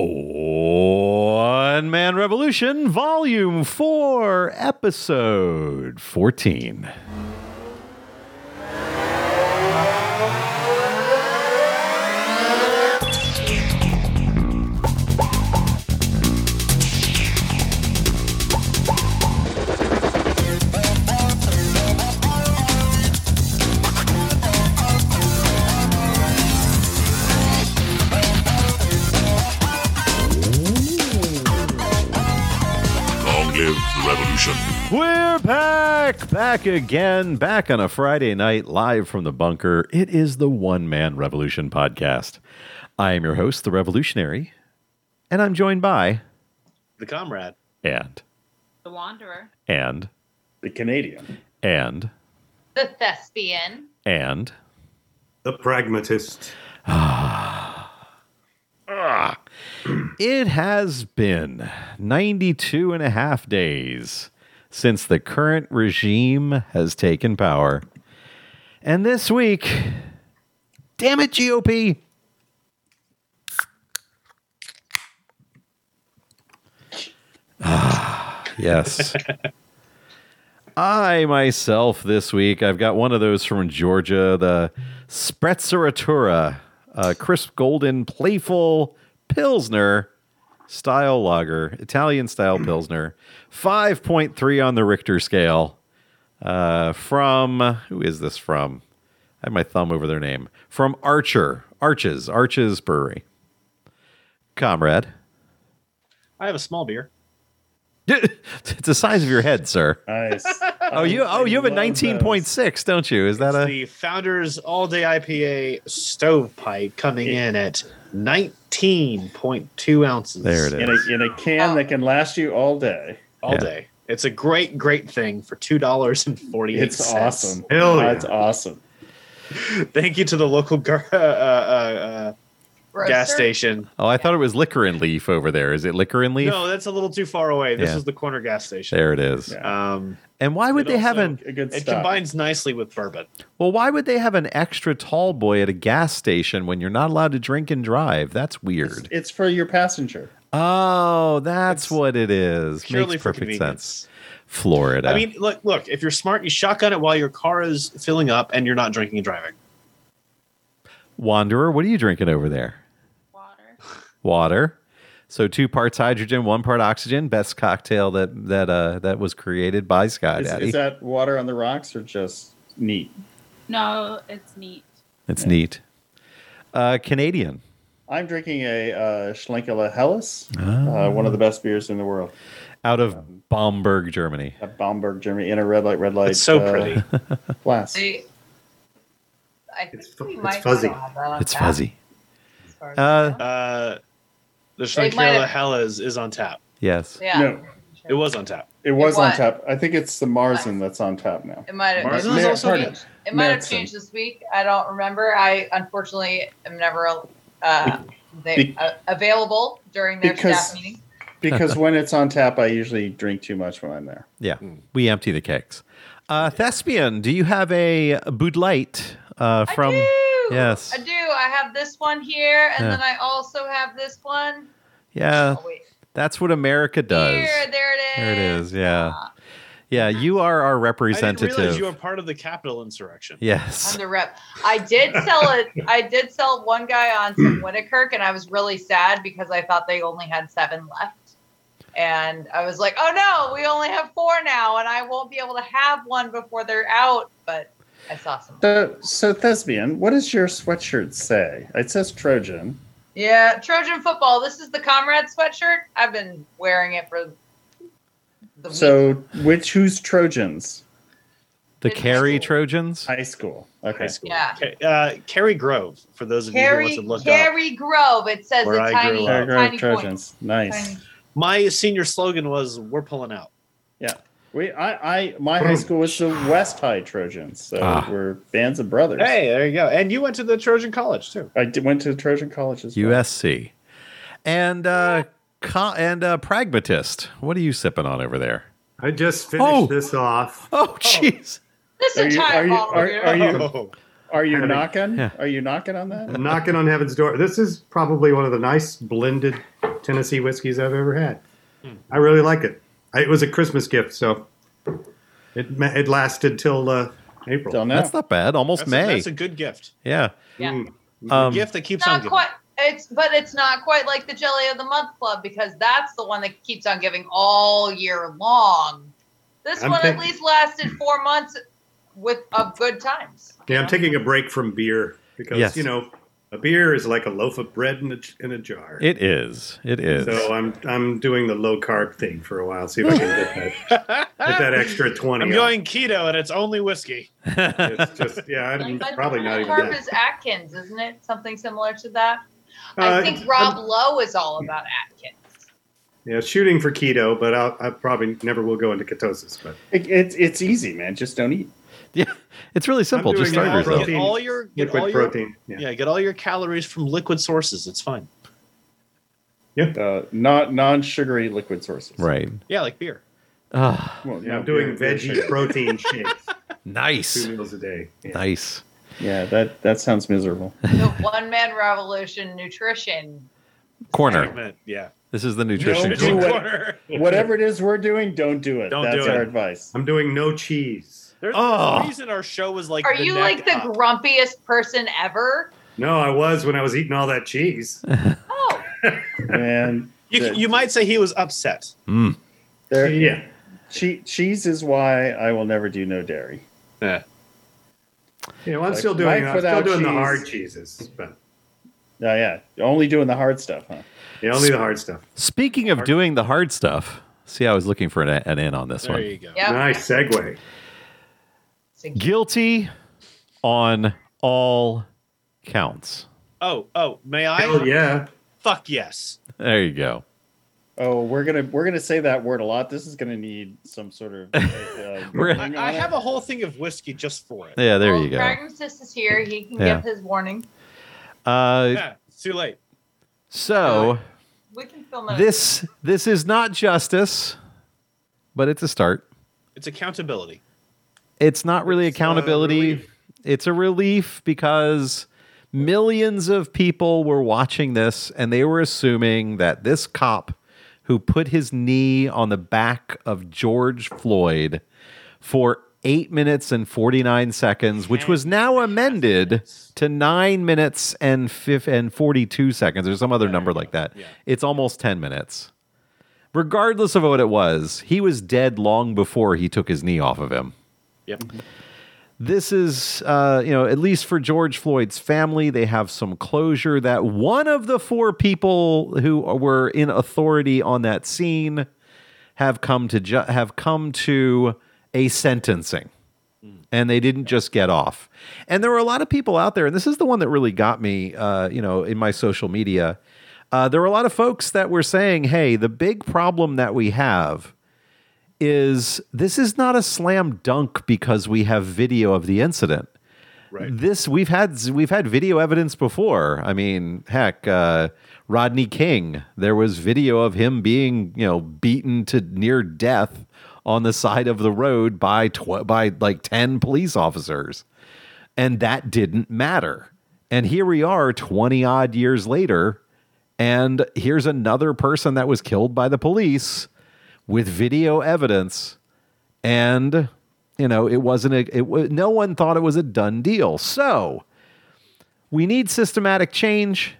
One Man Revolution, Volume 4, Episode 14. Back, back again, back on a Friday night, live from the bunker. It is the One Man Revolution podcast. I am your host, the Revolutionary, and I'm joined by the comrade. and The Wanderer. and The Canadian. and The Thespian. and The pragmatist. Ah. It has been 92 and a half days since the current regime has taken power. And this week, damn it, GOP. Ah, yes. I myself this week, I've got one of those from Georgia, the Spretzeratura, uh, crisp golden, playful Pilsner style lager, Italian style Pilsner, 5.3 on the Richter scale. Uh, from, who is this from? I have my thumb over their name. From Archer, Arches, Arches Brewery. Comrade. I have a small beer. it's the size of your head, sir. Nice. Oh, you oh you have a 19.6, don't you? Is that It's a the Founders All Day IPA stovepipe coming in at 19.2 ounces. There it In a, in a can that can last you all day. All Yeah. day. It's a great, great thing for two dollars and forty. It's awesome. Hell yeah. That's awesome. Thank you to the local gar- uh, uh, uh, Roaster? gas station. Oh, I thought it was liquor and leaf over there. Is it liquor and leaf? No, that's a little too far away. This Yeah. is the corner gas station. There it is. Um, And why would It they have an A good it stuff. combines nicely with bourbon. well? Why would they have an extra tall boy at a gas station when you're not allowed to drink and drive? That's weird. it's for your passenger. Oh, that's It's what it is. Purely Makes for perfect convenience. sense. Florida. I mean, look, look. If you're smart, you shotgun it while your car is filling up and you're not drinking and driving. Wanderer, what are you drinking over there? Water. Water. So two parts hydrogen, one part oxygen. Best cocktail that that uh that was created by Sky Is, Daddy. is that water on the rocks or just neat? No, it's neat. it's neat. Uh, Canadian. I'm drinking a uh, Schlenkerla Helles, Ah. uh, one of the best beers in the world. Out of Bamberg, Germany. At Bamberg, Germany, in a red light, red light. It's so uh, pretty. Glass. They, I think It's fu- it's fuzzy. still that It's fuzzy. as far as I Uh. Uh, the They might Schlenkerla is on tap. Yes. yeah. no. It was on tap. It was It on was. tap. I think it's the Marzen that's on tap now. It might have. Mars It, is might have also changed- it might have Madsen. changed this week. I don't remember. I unfortunately am never uh, they, Be- uh, available during their Because- staff meeting. Because when it's on tap, I usually drink too much when I'm there. Yeah. We empty the kegs. Uh, Thespian, do you have a Bud Light uh, from? I do. Yes. I do. I have this one here, and Yeah. then I also have this one. Yeah, Oh wait. that's what America does. Here, there it is. There it is. Yeah. Ah, Yeah, you are our I didn't representative. realize you were part of the Capitol insurrection. yes. I'm the rep. I did sell it. I did sell one guy on some Winnikirk, and I was really sad because I thought they only had seven left. And I was like, "Oh no, we only have four now, and I won't be able to have one before they're out." But I saw some. So, so thespian, what does your sweatshirt say? It says Trojan. Yeah, Trojan football. This is the comrade sweatshirt. I've been wearing it for the week. So, which who's Trojans? The in Carry. Trojans. High school. Okay. High school. Yeah. Ca- Uh, Carrie Grove, for those of you who Carrie, want to look up. Carrie Grove. It says Where a I tiny, grew Fair up. Grove tiny point. Trojans. Nice. Tiny- My senior slogan was "We're pulling out." Yeah. We, I, I, my high school was the West High Trojans, so Ah. we're bands of brothers. Hey, there you go. And you went to the Trojan College too. I did, went to Trojan College as well. USC. And uh, co- and uh, pragmatist. What are you sipping on over there? I just finished Oh. this off. Oh, jeez. This Are you- entire are you- bottle are- here. are you- Oh. Are you knocking? Yeah. Are you knocking on that? Knocking on heaven's door. This is probably one of the nice blended Tennessee whiskeys I've ever had. I really like it. I, it was a Christmas gift, so it it lasted till uh, April. Till now. That's not bad. Almost That's, May. A, that's a good gift. yeah. Yeah. Mm. Um, gift that keeps It's on not giving. quite. It's but it's not quite like the Jelly of the Month Club because that's the one that keeps on giving all year long. This I'm one at least lasted four months with of good times. Yeah, I'm know? taking a break from beer because Yes. you know a beer is like a loaf of bread in a, in a jar. It is. It is. so I'm I'm doing the low carb thing for a while. See if I can get that get that extra twenty. I'm off. going keto and it's only whiskey. It's just yeah, I'm But probably not even Low Carb that. is Atkins, isn't it? Something similar to that. Uh, I think Rob I'm- Lowe is all about Atkins. Yeah, shooting for keto, but I'll, I probably never will go into ketosis. But It, it's it's easy, man. Just don't eat. yeah. It's really simple. Just it start all protein. Get all your get liquid all your, protein. Yeah. Yeah, get all your calories from liquid sources. It's fine. Uh, not non-sugary liquid sources. Right. Yeah, like beer. Ah, Well, Yeah, I'm doing beer- beer veggie sugar. protein shakes, nice. two meals a day. Yeah. Nice. Yeah, that that sounds miserable. The one man revolution nutrition. Corner. Yeah. This is the nutrition. Don't corner. it. Corner. Whatever it is we're doing, don't do it. Don't That's do our it. advice. I'm doing no cheese. There's, Oh. there's a reason our show was like. Are you like the up. grumpiest person ever? No, I was when I was eating all that cheese. Oh, And You, the- you might say he was upset. Mm. there, Yeah, che- cheese is why I will never do no dairy. Yeah. yeah. Well, I'm Like, still doing. I'm still without doing the hard cheeses, but Oh yeah, only doing the hard stuff, huh? yeah, only the hard stuff. Speaking of doing the hard stuff, see, I was looking for an, an in on this There one. There you go. yeah. Nice segue. Guilty on all counts. Oh, oh, may I? Hell yeah. Fuck yes. There you go. Oh, we're gonna we're gonna say that word a lot. This is gonna need some sort of. Uh, I, I have a whole thing of whiskey just for it. Yeah, there well, you go. Pragmatist is here. He can Yeah. give his warning. Uh, Yeah, it's too late. so We can film it. this this is not justice, but it's a start. It's accountability. It's not really It's, accountability. relief. it's a relief because millions of people were watching this and they were assuming that this cop who put his knee on the back of George Floyd for eight minutes and 49 seconds, which was now amended to nine minutes and, fif- and 42 seconds or some other number like that. It's almost 10 minutes. Regardless of what it was, he was dead long before he took his knee off of him Yep. this is uh, you know at least for george floyd's family they have some closure that one of the four people who were in authority on that scene have come to ju- have come to a sentencing. And they didn't just get off. And there were a lot of people out there and this is the one that really got me uh, you know in my social media. Uh, there were a lot of folks that were saying hey the big problem that we have is this is not a slam dunk because we have video of the incident. Right. This we've had we've had video evidence before. I mean, heck, uh, Rodney King. There was video of him being you know beaten to near death on the side of the road by tw- by like ten police officers, and that didn't matter. And here we are, twenty odd years later, and here's another person that was killed by the police with video evidence and you know it wasn't a it wa- no one thought it was a done deal. So we need systematic change.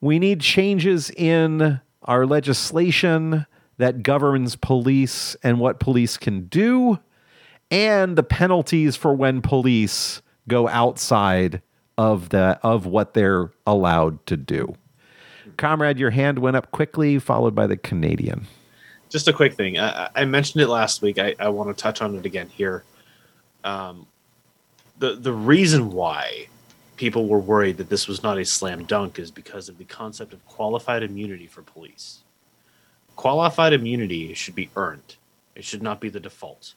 We need changes in our legislation that governs police and what police can do and the penalties for when police go outside of the of what they're allowed to do. Comrade your hand went up quickly followed by the canadian just a quick thing. I, I mentioned it last week. I, I want to touch on it again here. Um, the the reason why people were worried that this was not a slam dunk is because of the concept of qualified immunity for police. Qualified immunity should be earned. It should not be the default.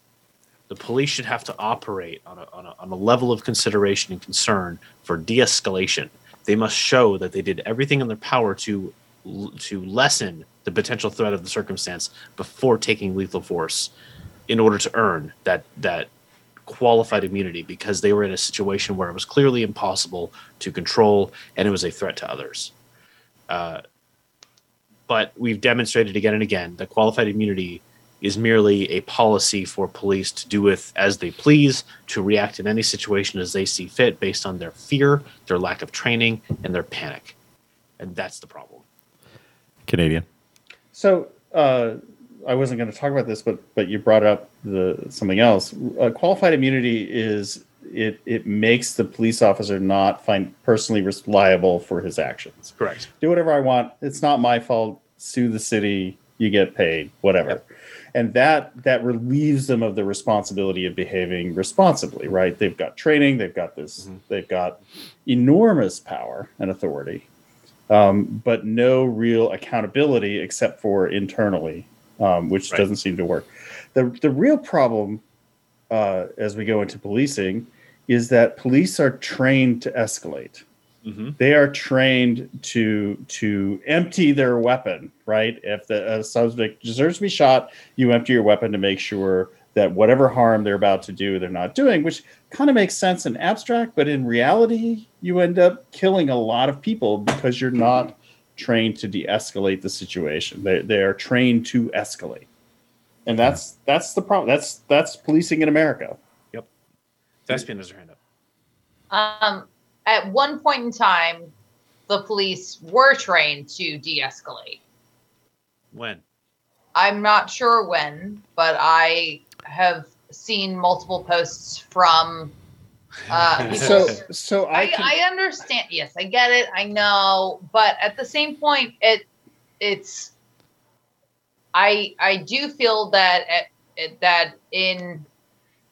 The police should have to operate on a, on a, on a level of consideration and concern for de-escalation. They must show that they did everything in their power to to lessen the potential threat of the circumstance before taking lethal force in order to earn that that qualified immunity because they were in a situation where it was clearly impossible to control and it was a threat to others. Uh, but we've demonstrated again and again that qualified immunity is merely a policy for police to do with as they please, to react in any situation as they see fit based on their fear, their lack of training, and their panic. And that's the problem. Canadian. So uh, I wasn't going to talk about this, but but you brought up the something else. Uh, qualified immunity is it it makes the police officer not find personally liable for his actions. Correct. Do whatever I want. It's not my fault. Sue the city. You get paid. Whatever. Yep. And that that relieves them of the responsibility of behaving responsibly. Right? They've got training. They've got this. Mhm. They've got enormous power and authority um, but no real accountability except for internally, um, which Right. doesn't seem to work. the The real problem, uh, as we go into policing, is that police are trained to escalate. Mm-hmm. They are trained to to empty their weapon. Right? If the a suspect deserves to be shot, you empty your weapon to make sure that whatever harm they're about to do, they're not doing, which kind of makes sense in abstract, but in reality, you end up killing a lot of people because you're not trained to de-escalate the situation. They they are trained to escalate, and that's that's the problem. That's that's policing in America. Yep. Thespian has her hand up. Um, at one point in time, the police were trained to de-escalate. When? I'm not sure when, but I have seen multiple posts from. Uh, So so I I, can, I understand. Yes, I get it. I know, but at the same point, it it's. I I do feel that at, at- that in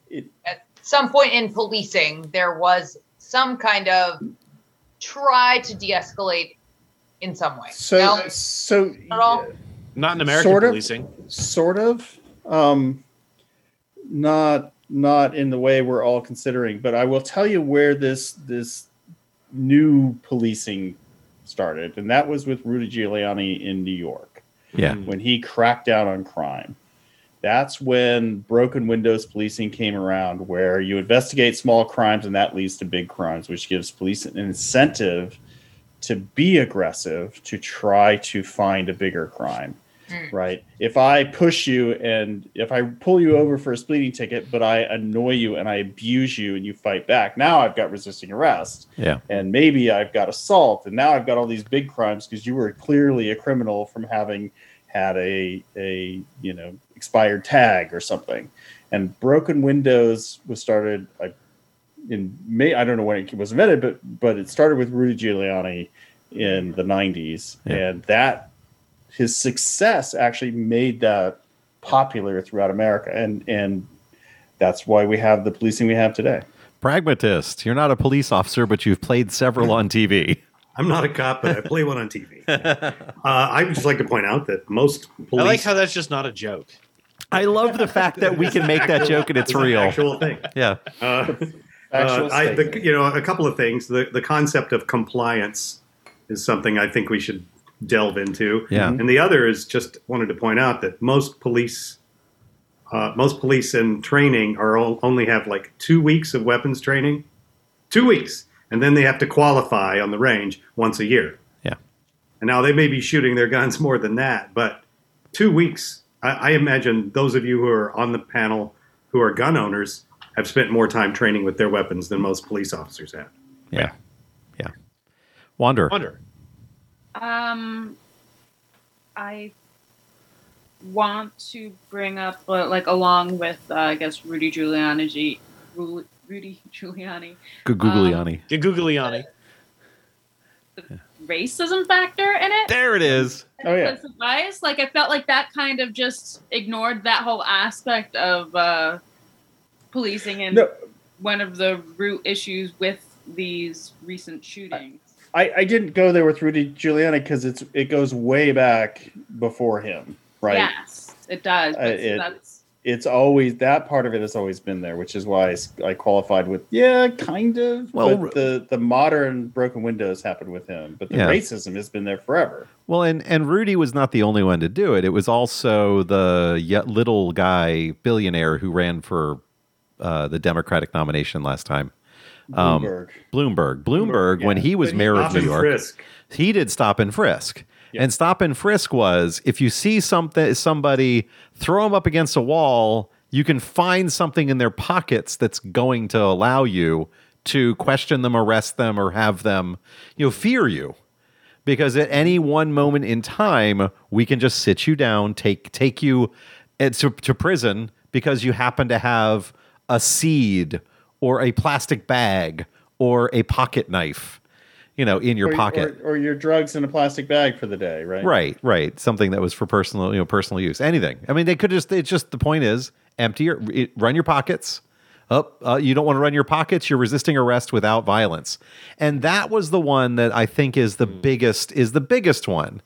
It- at some point in policing there was some kind of try to de-escalate in some way. so No? so At all? Not in American Sort of. policing. sort of um not not in the way we're all considering but i will tell you where this this new policing started and that was with rudy giuliani in new york. Yeah. When he cracked down on crime. That's when broken windows policing came around where you investigate small crimes and that leads to big crimes which gives police an incentive to be aggressive to try to find a bigger crime Mm. right if i push you and if i pull you over for a speeding ticket but i annoy you and i abuse you and you fight back now i've got resisting arrest Yeah. and maybe i've got assault and now i've got all these big crimes because you were clearly a criminal from having had a a you know expired tag or something and broken windows was started like in may i don't know when it was invented but but it started with rudy giuliani in the 90s Yeah. and that his success actually made that popular throughout america and and that's why we have the policing we have today Pragmatist. You're not a police officer, but you've played several on TV. I'm not a cop, but I play one on TV. Uh, I would just like to point out that most police. I like how that's just not a joke. I love the fact that we can make that joke and it's It's an real. actual thing. Yeah. Uh, Actual uh, I, the, you know, a couple of things. The the concept of compliance is something I think we should delve into. Yeah. And the other is just wanted to point out that most police, uh, most police in training are all, only have like two weeks of weapons training, two weeks, and then they have to qualify on the range once a year. Yeah. And now they may be shooting their guns more than that, but two weeks. I, I imagine those of you who are on the panel who are gun owners have spent more time training with their weapons than most police officers have. Yeah. Yeah. Wander. Wonder. Um, I want to bring up, uh, like, along with, uh, I guess, Rudy Giuliani, Ru- Rudy Giuliani, Gugliani. Get Gugliani. racism factor in it. there it is. oh yeah Implicit bias. Like, I felt like that kind of just ignored that whole aspect of uh, policing and no one of the root issues with these recent shootings. I, I didn't go there with Rudy Giuliani because it's it goes way back before him, right? Yes, it does. But Uh, it- that's It's always that part of it has always been there, which is why I qualified with yeah, kind of. Well, but the the modern broken windows happened with him, but the Yeah. racism has been there forever. Well, and, and Rudy was not the only one to do it. It was also the yet little guy billionaire who ran for uh, the Democratic nomination last time. Um, Bloomberg. Bloomberg. Bloomberg, when he was But mayor of New York, frisk. he did stop and frisk. Yeah. And stop and frisk was if you see something somebody throw them up against a wall, you can find something in their pockets that's going to allow you to question them, arrest them, or have them, you know, fear you. Because at any one moment in time, we can just sit you down, take take you uh, to, to prison because you happen to have a seed or a plastic bag or a pocket knife, you know, in your or, pocket. or, or your drugs in a plastic bag for the day, right? Right, right. Something that was for personal, you know, personal use. Anything. I mean, they could just. It's just the point is empty your, it- run your pockets. Up, uh, you don't want to run your pockets. You're resisting arrest without violence, and that was the one that I think is the biggest. Is the biggest one.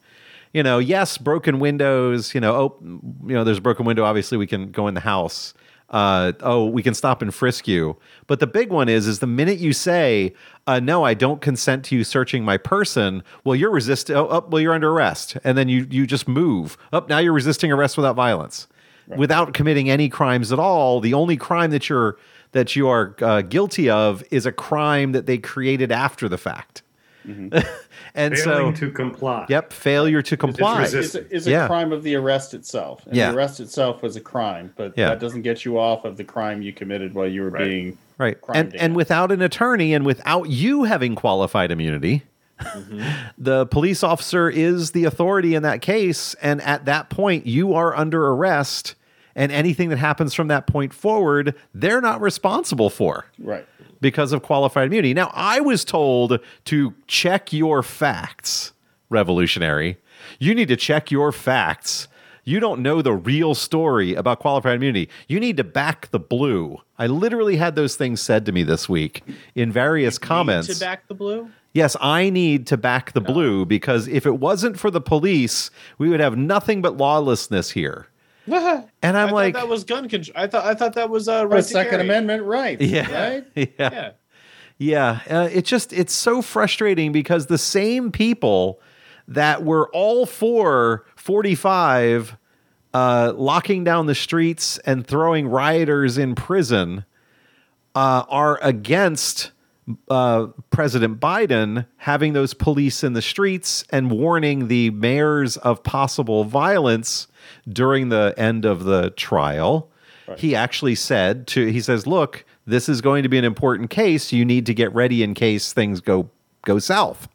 You know, yes, broken windows. You know, oh, you know, there's a broken window. Obviously, we can go in the house. Uh, oh, we can stop and frisk you. But the big one is, is the minute you say, uh, "No, I don't consent to you searching my person," well, you're resisting. Oh, oh, well, you're under arrest, and then you you just move. Up now, you're resisting arrest without violence, without committing any crimes at all. The only crime that you're that you are uh, guilty of is a crime that they created after the fact. and Failing so, to comply. yep, failure to comply. resist- Is a, is a Yeah. crime of the arrest itself. And Yeah. The arrest itself was a crime, but Yeah. that doesn't get you off of the crime you committed while you were Right. being Right. And data. and without an attorney and without you having qualified immunity, mm-hmm. the police officer is the authority in that case and at that point you are under arrest and anything that happens from that point forward, they're not responsible for right. Because of qualified immunity. Now, I was told to check your facts, revolutionary. You need to check your facts. You don't know the real story about qualified immunity. You need to back the blue. I literally had those things said to me this week in various comments. to back the blue. Yes, I need to back the blue because if it wasn't for the police, we would have nothing but lawlessness here. And I I'm thought like, that was gun control. I thought I thought that was uh, But right Second carry. Amendment rights. yeah, Right? yeah. Yeah. Yeah, uh, it just it's so frustrating because the same people that were all for 45 uh, locking down the streets and throwing rioters in prison uh, are against uh, President Biden having those police in the streets and warning the mayors of possible violence during the end of the trial. He actually said to he says, "Look, this is going to be an important case. You need to get ready in case things go go south."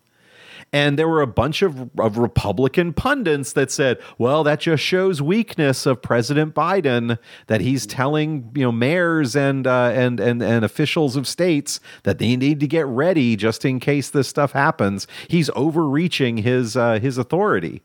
And there were a bunch of, of Republican pundits that said, well, that just shows weakness of President Biden that he's telling you know mayors and uh, and and and officials of states that they need to get ready just in case this stuff happens. He's overreaching his uh, his authority.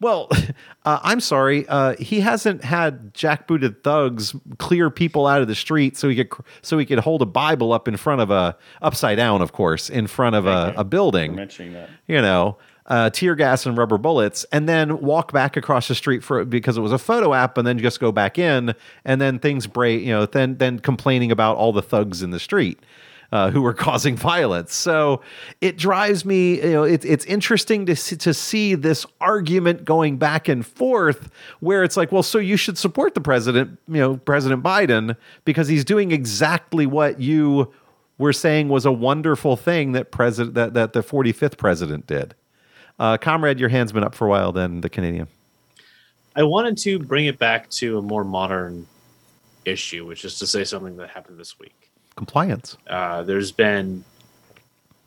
Well, uh, I'm sorry. Uh, he hasn't had jackbooted thugs clear people out of the street so he could so he could hold a Bible up in front of a upside down, of course, in front of a, a building mentioning that. you know, uh, tear gas and rubber bullets, and then walk back across the street for because it was a photo app, and then just go back in, and then things break. You know, then then complaining about all the thugs in the street. Uh, who were causing violence? So it drives me. You know, it's it's interesting to see, to see this argument going back and forth, where it's like, well, so you should support the president, you know, President Biden, because he's doing exactly what you were saying was a wonderful thing that president that, that the 45th president did. Uh, comrade, your hand's been up for a while. Then the Canadian. I wanted to bring it back to a more modern issue, which is to say something that happened this week. Compliance. Uh, there's been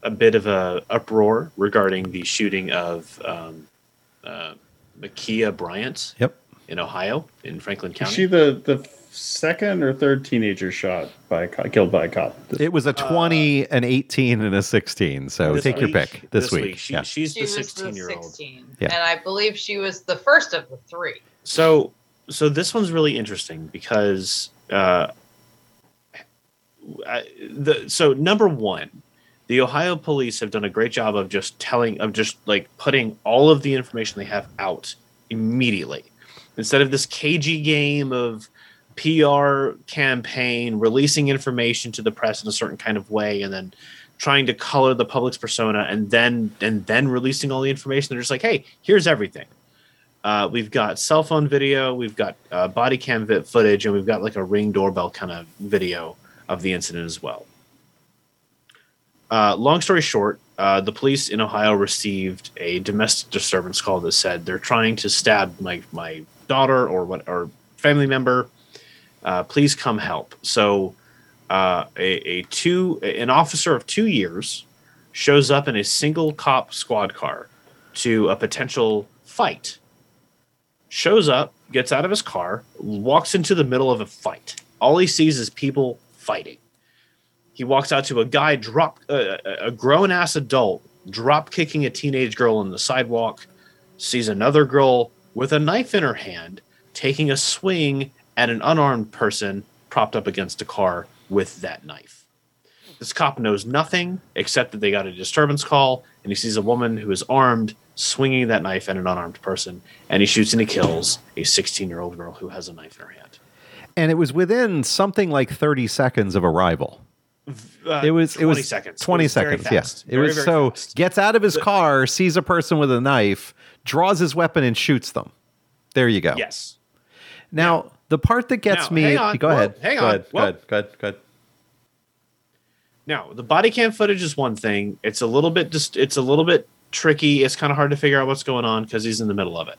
a bit of a uproar regarding the shooting of um, uh, Ma'Khia Bryant Yep. in Ohio, in Franklin County. Is County. she the, the second or third teenager shot by a co- killed by a cop? It was a 20, an 18, and a 16. So This take your pick this, week. She, yeah. She's She the 16 the year old. 16. Yeah. And I believe she was the first of the three. So, so this one's really interesting because uh, The so number one, the Ohio police have done a great job of just telling of just like putting all of the information they have out immediately. Instead of this cagey game of PR campaign releasing information to the press in a certain kind of way and then trying to color the public's persona and then and then releasing all the information they're just like hey here's everything. Uh, we've got cell phone video, we've got uh, body cam footage, and we've got like a ring doorbell kind of video of the incident as well. uh, long story short, uh, the police in Ohio received a domestic disturbance call that said they're trying to stab my my daughter or what or family member. Uh, please come help. So, uh, a, a two an officer of two years shows up in a single cop squad car to a potential fight. Shows up, gets out of his car, walks into the middle of a fight. All he sees is people fighting. He walks out to a guy drop uh, a grown ass adult drop kicking a teenage girl on the sidewalk. Sees another girl with a knife in her hand taking a swing at an unarmed person propped up against a car with that knife. This cop knows nothing except that they got a disturbance call and he sees a woman who is armed swinging that knife at an unarmed person and he shoots and he kills a 16 year old girl who has a knife in her hand. And it was within something like 30 seconds of arrival. Uh, It was it was seconds. It 20 was seconds. Yes. fast. It Very, was very so fast. gets out of his car, sees a person with a knife, draws his weapon and shoots them. There you go. Yes. Now, the part that gets Now, me hang on. go Whoa, ahead. hang go on. ahead. Go Whoa. ahead. Go ahead. Go ahead. Now, the body cam footage is one thing. It's a little bit just it's a little bit tricky. It's kind of hard to figure out what's going on because he's in the middle of it.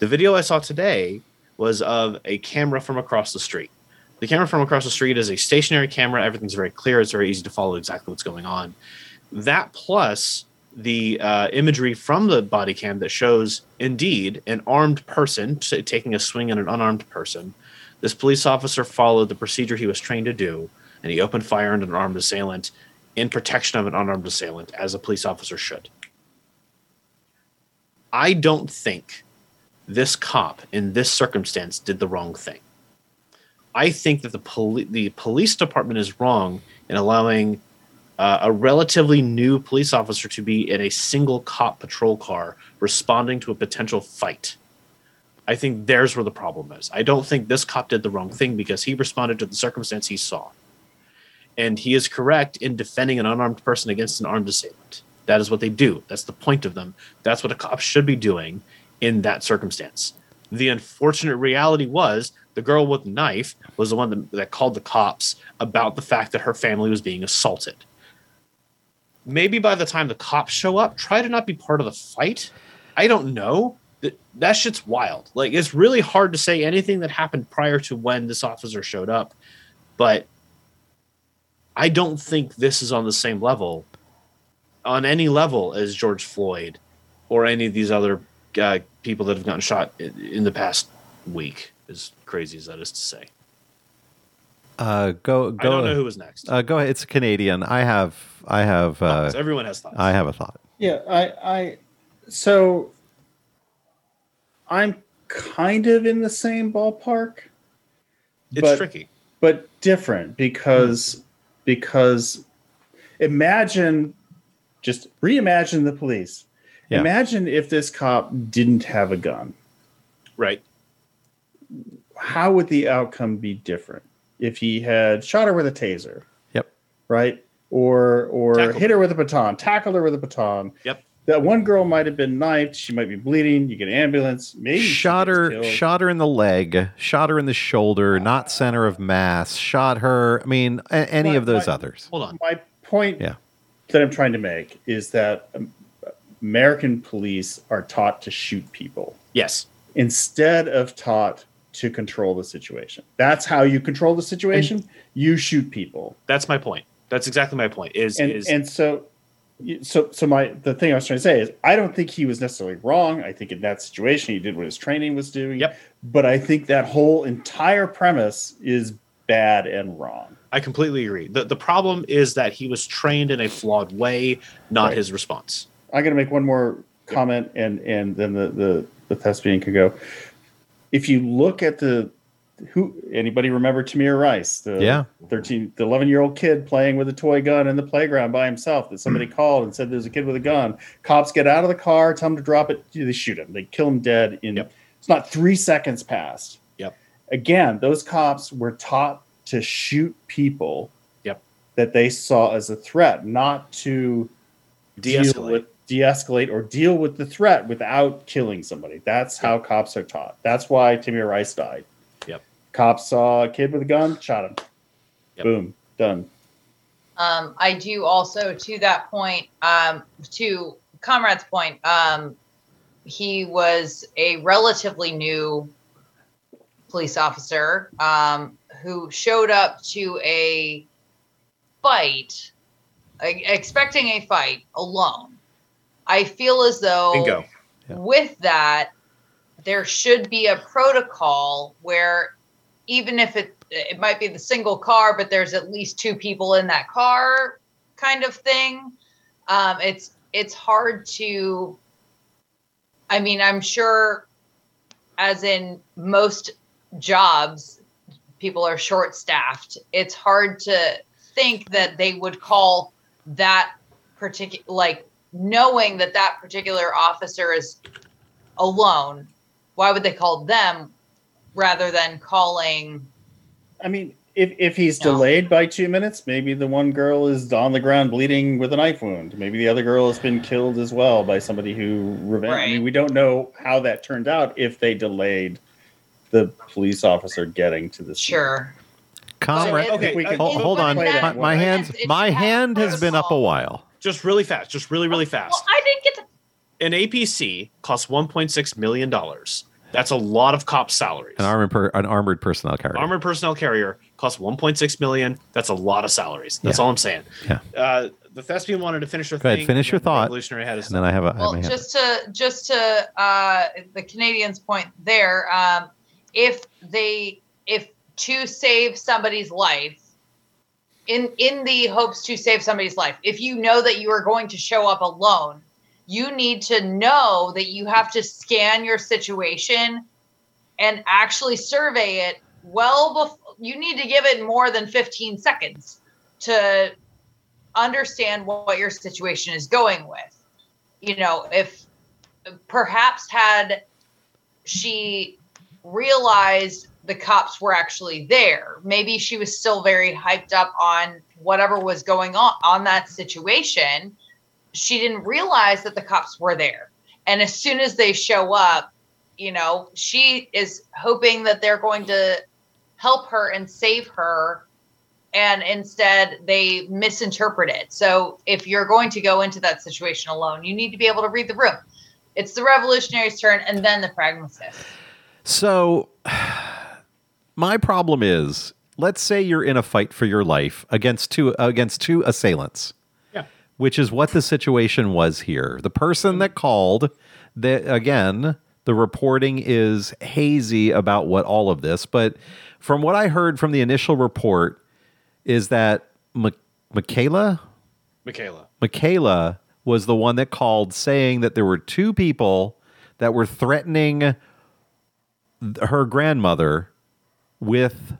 The video I saw today was of a camera from across the street. The camera from across the street is a stationary camera. Everything's very clear. It's very easy to follow exactly what's going on. That plus the uh, imagery from the body cam that shows indeed an armed person t- taking a swing at an unarmed person. This police officer followed the procedure he was trained to do, and he opened fire on an armed assailant in protection of an unarmed assailant, as a police officer should. I don't think this cop in this circumstance did the wrong thing. I think that the poli- the police department is wrong in allowing uh, a relatively new police officer to be in a single cop patrol car responding to a potential fight. I think there's where the problem is. I don't think this cop did the wrong thing because he responded to the circumstance he saw. And he is correct in defending an unarmed person against an armed assailant. That is what they do. That's the point of them. That's what a cop should be doing in that circumstance. The unfortunate reality was the girl with the knife was the one that, that called the cops about the fact that her family was being assaulted. Maybe by the time the cops show up, try to not be part of the fight. I don't know. That, that shit's wild. Like, it's really hard to say anything that happened prior to when this officer showed up. But I don't think this is on the same level, on any level, as George Floyd or any of these other uh, people that have gotten shot in, in the past week. As crazy as that is to say, Uh, go I go. don't know who was next. uh, go ahead. It's a Canadian. I have I have uh, Thoughts. Everyone has thoughts. I have a thought. Yeah, I, I, so I'm kind of in the same ballpark, it's but- tricky. but different because because imagine just reimagine the police. Yeah. Imagine if this cop didn't have a gun. Right. How would the outcome be different if he had shot her with a taser? Yep. Right? Or or Tackled hit her with a baton, tackled her with a baton. Yep. That one girl might have been knifed. She might be bleeding. You get an ambulance. Maybe shot her killed. shot her in the leg shot her in the shoulder not center of mass shot her i mean a- any My- of those my- others Hold on. my point Yeah. that I'm trying to make is that um, American police are taught to shoot people Yes. instead of taught to control the situation. That's how you control the situation. you shoot people, That's my point. That's exactly my point. Is and is and so. So, so my the thing I was trying to say is I don't think he was necessarily wrong. I think in that situation he did what his training was doing. Yep. But I think that whole entire premise is bad and wrong. I completely agree. The the problem is that he was trained in a flawed way, not Right. his response. I'm going to make one more comment, and and then the the the thespian can go. If you look at the who anybody remember Tamir Rice, the Yeah. 13, the 11 year old kid playing with a toy gun in the playground by himself that somebody mm. called and said there's a kid with a gun. Cops get out of the car, tell him to drop it. They shoot him. They kill him dead in. Yep. It's not three seconds past. Yep. Again, those cops were taught to shoot people. Yep. That they saw as a threat, not to deal De-escalate. with de-escalate or deal with the threat without killing somebody. That's how cops are taught. That's why Timmy Rice died. Yep. Cops saw a kid with a gun, shot him. Yep. Boom, done. Um, I do also, to that point, um, to Comrade's point, um, he was a relatively new police officer um, who showed up to a fight, expecting a fight alone. I feel as though. Yeah. with that, there should be a protocol where even if it it might be the single car, but there's at least two people in that car, kind of thing. Um, it's it's hard to. I mean, I'm sure, as in most jobs, people are short staffed. It's hard to think that they would call that particular like knowing that that particular officer is alone. Why would they call them rather than calling? I mean, if, if he's No. delayed by two minutes, maybe the one girl is on the ground bleeding with a knife wound. Maybe the other girl has been killed as well by somebody who revenge. I mean, we don't know how that turned out if they delayed the police officer getting to the scene. Sure. Comrade, So Okay, we uh, can hold, hold on. that My, my hands, my hand has been up a while. Just really fast. Just really, really fast. Well, I didn't get to. An APC costs 1.6 million dollars. That's a lot of cop salaries. An armored, per, an armored personnel carrier. Armored personnel carrier costs 1.6 million. That's a lot of salaries. That's Yeah. all I'm saying. Yeah. Uh, the thespian wanted to finish her Go ahead, thing. finish your thought. Revolutionary had his and then I have a. I have Well, my hand. just to just to uh, the Canadians' point there, um, if they if to save somebody's life, in in the hopes to save somebody's life, if you know that you are going to show up alone, you need to know that you have to scan your situation and actually survey it well before you need to give it more than 15 seconds to understand what your situation is going with. You know if perhaps had she realized the cops were actually there. Maybe she was still very hyped up on whatever was going on on that situation. She didn't realize that the cops were there. And as soon as they show up you know she is hoping that they're going to help her and save her. And instead they misinterpret it so if you're going to go into that situation alone you need to be able to read the room. It's the revolutionary's turn and then the pragmatist So, my problem is, let's say you're in a fight for your life against two against two assailants. Yeah. Which is what the situation was here. The person that called, that again, the reporting is hazy about what all of this, but from what I heard from the initial report, is that Mi- Michaela Michaela. Michaela was the one that called saying that there were two people that were threatening th- her grandmother with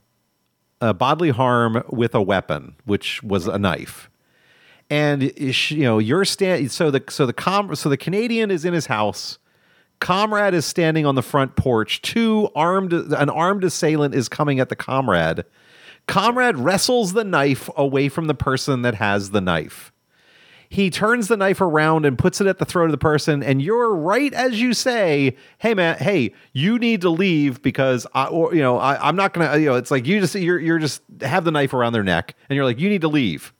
uh, bodily harm with a weapon, which was a knife. And you know, you're stand so the so the com so the Canadian is in his house. Comrade is standing on the front porch. Two armed an armed assailant is coming at the comrade. Comrade wrestles the knife away from the person that has the knife he turns the knife around and puts it at the throat of the person and you're right as you say hey man hey you need to leave because i or you know I, i'm not gonna you know it's like you just you're, you're just have the knife around their neck and you're like you need to leave.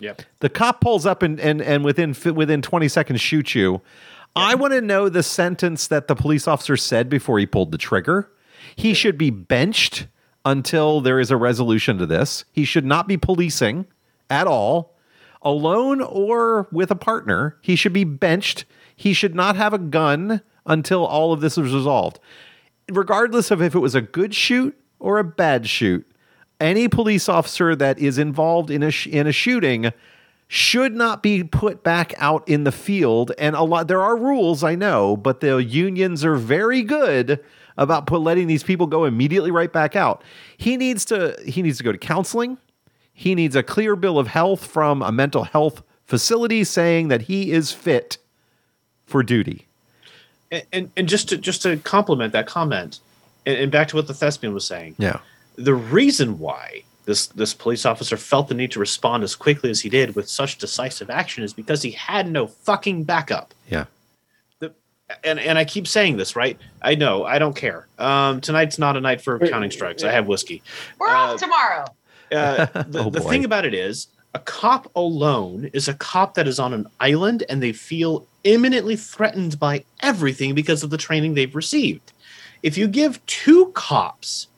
Yep. the cop pulls up and and, and within within 20 seconds shoots you. I want to know the sentence that the police officer said before he pulled the trigger. He should be benched until there is a resolution to this. He should not be policing at all alone or with a partner. He should be benched. He should not have a gun until all of this is resolved. Regardless of if it was a good shoot or a bad shoot, any police officer that is involved in a sh- in a shooting should not be put back out in the field and a lot there are rules I know but the unions are very good about put, letting these people go immediately right back out. He needs to he needs to go to counseling. He needs a clear bill of health from a mental health facility saying that he is fit for duty. And, and and just to just to complement that comment, and, and back to what the thespian was saying, Yeah. the reason why this this police officer felt the need to respond as quickly as he did with such decisive action is because he had no fucking backup. Yeah. And and I keep saying this, right? I know, I don't care. Um, tonight's not a night for counting strikes. I have whiskey. we're Uh, off tomorrow Uh, the Oh, the thing about it is, A cop alone is a cop that is on an island and they feel imminently threatened by everything because of the training they've received. If you give two cops,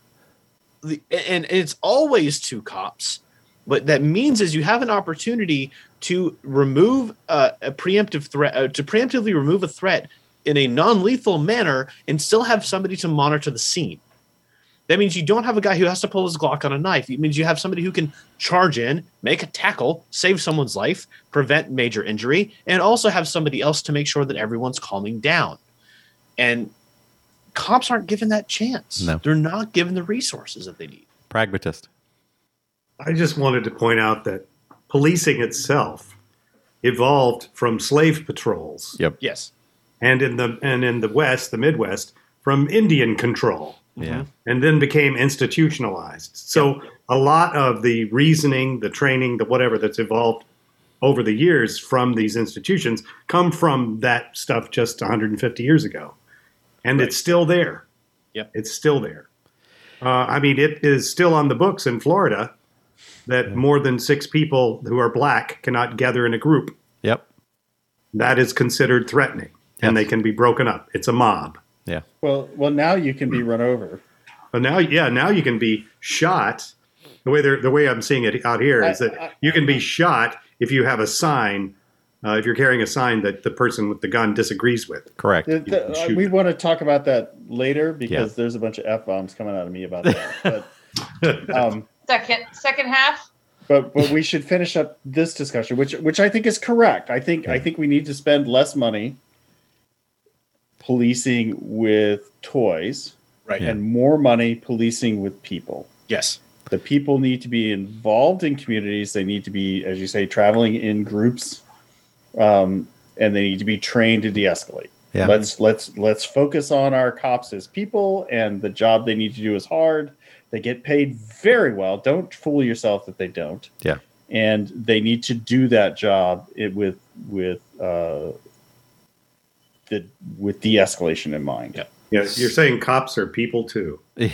the, and it's always two cops, what that means is you have an opportunity to remove uh, a preemptive threat, uh, to preemptively remove a threat in a non-lethal manner, and still have somebody to monitor the scene. That means you don't have a guy who has to pull his Glock on a knife. It means you have somebody who can charge in, make a tackle, save someone's life, prevent major injury, and also have somebody else to make sure that everyone's calming down. And cops aren't given that chance. No. They're not given the resources that they need. Pragmatist. I just wanted to point out that policing itself evolved from slave patrols, Yep. Yes. and in the and in the West, the Midwest, from Indian control. Yeah. and then became institutionalized. So a lot of the reasoning, the training, the whatever that's evolved over the years from these institutions come from that stuff just 150 years ago, and Right. it's still there. Yep. it's still there. Uh, I mean, it is still on the books in Florida that more than six people who are black cannot gather in a group. Yep. That is considered threatening, and Yes. they can be broken up. It's a mob. Yeah. Well, well, now you can be run over. But now, yeah, now you can be shot. The way they're, the way I'm seeing it out here is I- that I- you can be shot if you have a sign, uh, if you're carrying a sign that the person with the gun disagrees with. Correct. The- the- uh, we want to talk about that later because Yeah. there's a bunch of f bombs coming out of me about that. But um, Second second half. but but we should finish up this discussion, which which I think is correct. I think I think we need to spend less money policing with toys Right. Yeah. and more money policing with people. Yes. The people need to be involved in communities. They need to be, as you say, traveling in groups, um, and they need to be trained to de-escalate. Yeah. Let's let's let's focus on our cops as people, and the job they need to do is hard. They get paid very well. Don't fool yourself that they don't. Yeah. And they need to do that job it, with with uh, the with de-escalation in mind. Yeah. Yeah, you're saying cops are people too. Yeah.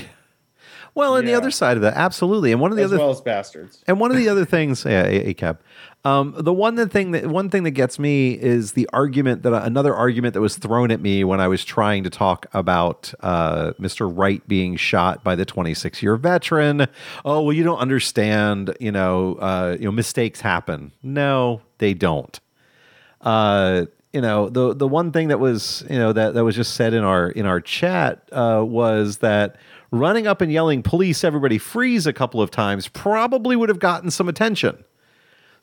Well, and the other side of that, absolutely. And one of the As other well as bastards. And one of the other things, yeah, a, a cab. Um, the one that thing that one thing that gets me is the argument that another argument that was thrown at me when I was trying to talk about uh, Mr. Wright being shot by the 26 year veteran. Oh well, you don't understand. You know, uh, you know, mistakes happen. No, they don't. Uh, you know, the the one thing that was you know that that was just said in our in our chat uh, was that running up and yelling "police, everybody freeze" a couple of times probably would have gotten some attention.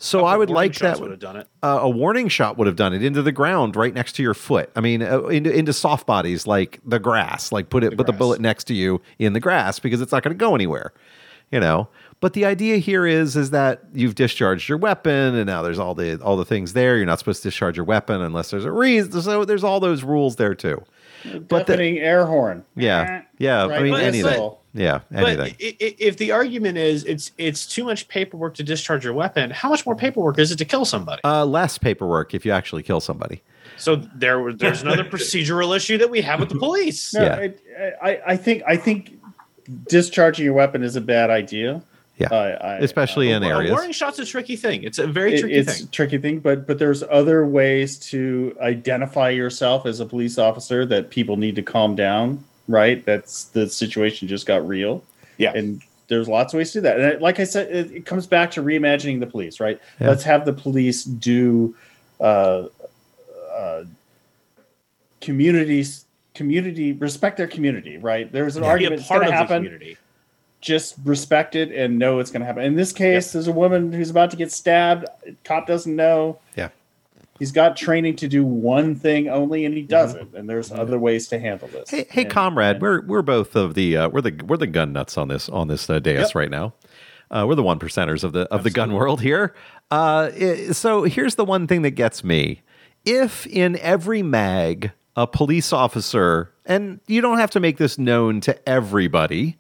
So I would like that. would have done it. Uh, a warning shot would have done it into the ground right next to your foot. I mean, uh, into into soft bodies like the grass. Like put it put the bullet next to you in the grass because it's not going to go anywhere. You know. But the idea here is is that you've discharged your weapon, and now there's all the all the things there. You're not supposed to discharge your weapon unless there's a reason. So there's all those rules there too. But the, air horn. yeah, yeah. I mean but- anything. but- yeah, anything. i- i- if the argument is it's it's too much paperwork to discharge your weapon, how much more paperwork is it to kill somebody? Uh, less paperwork if you actually kill somebody. so there there's another procedural issue that we have with the police. No, Yeah. I, I, I think I think discharging your weapon is a bad idea. Yeah. I, I, Especially in A areas. warning shot's a tricky thing. It's a very it- tricky it's thing. a tricky thing, but but there's other ways to identify yourself as a police officer that people need to calm down. Right, that's the situation just got real. Yeah. and there's lots of ways to do that. And like I said, it, it comes back to reimagining the police. Right, Yeah. let's have the police do uh, uh, communities community respect their community. Right, there's an Be a argument that's part going of to the happen community. Just respect it and know it's going to happen. In this case, there's a woman who's about to get stabbed. Cop doesn't know. Yeah. He's got training to do one thing only, and he does it. And there's other ways to handle this. Hey, hey, And- comrade, and- we're we're both of the uh, we're the we're the gun nuts on this on this uh, dais Yep. right now. Uh, we're the one percenters of the of the gun world here. Uh, i- so here's the one thing that gets me: if in every mag a police officer, and you don't have to make this known to everybody,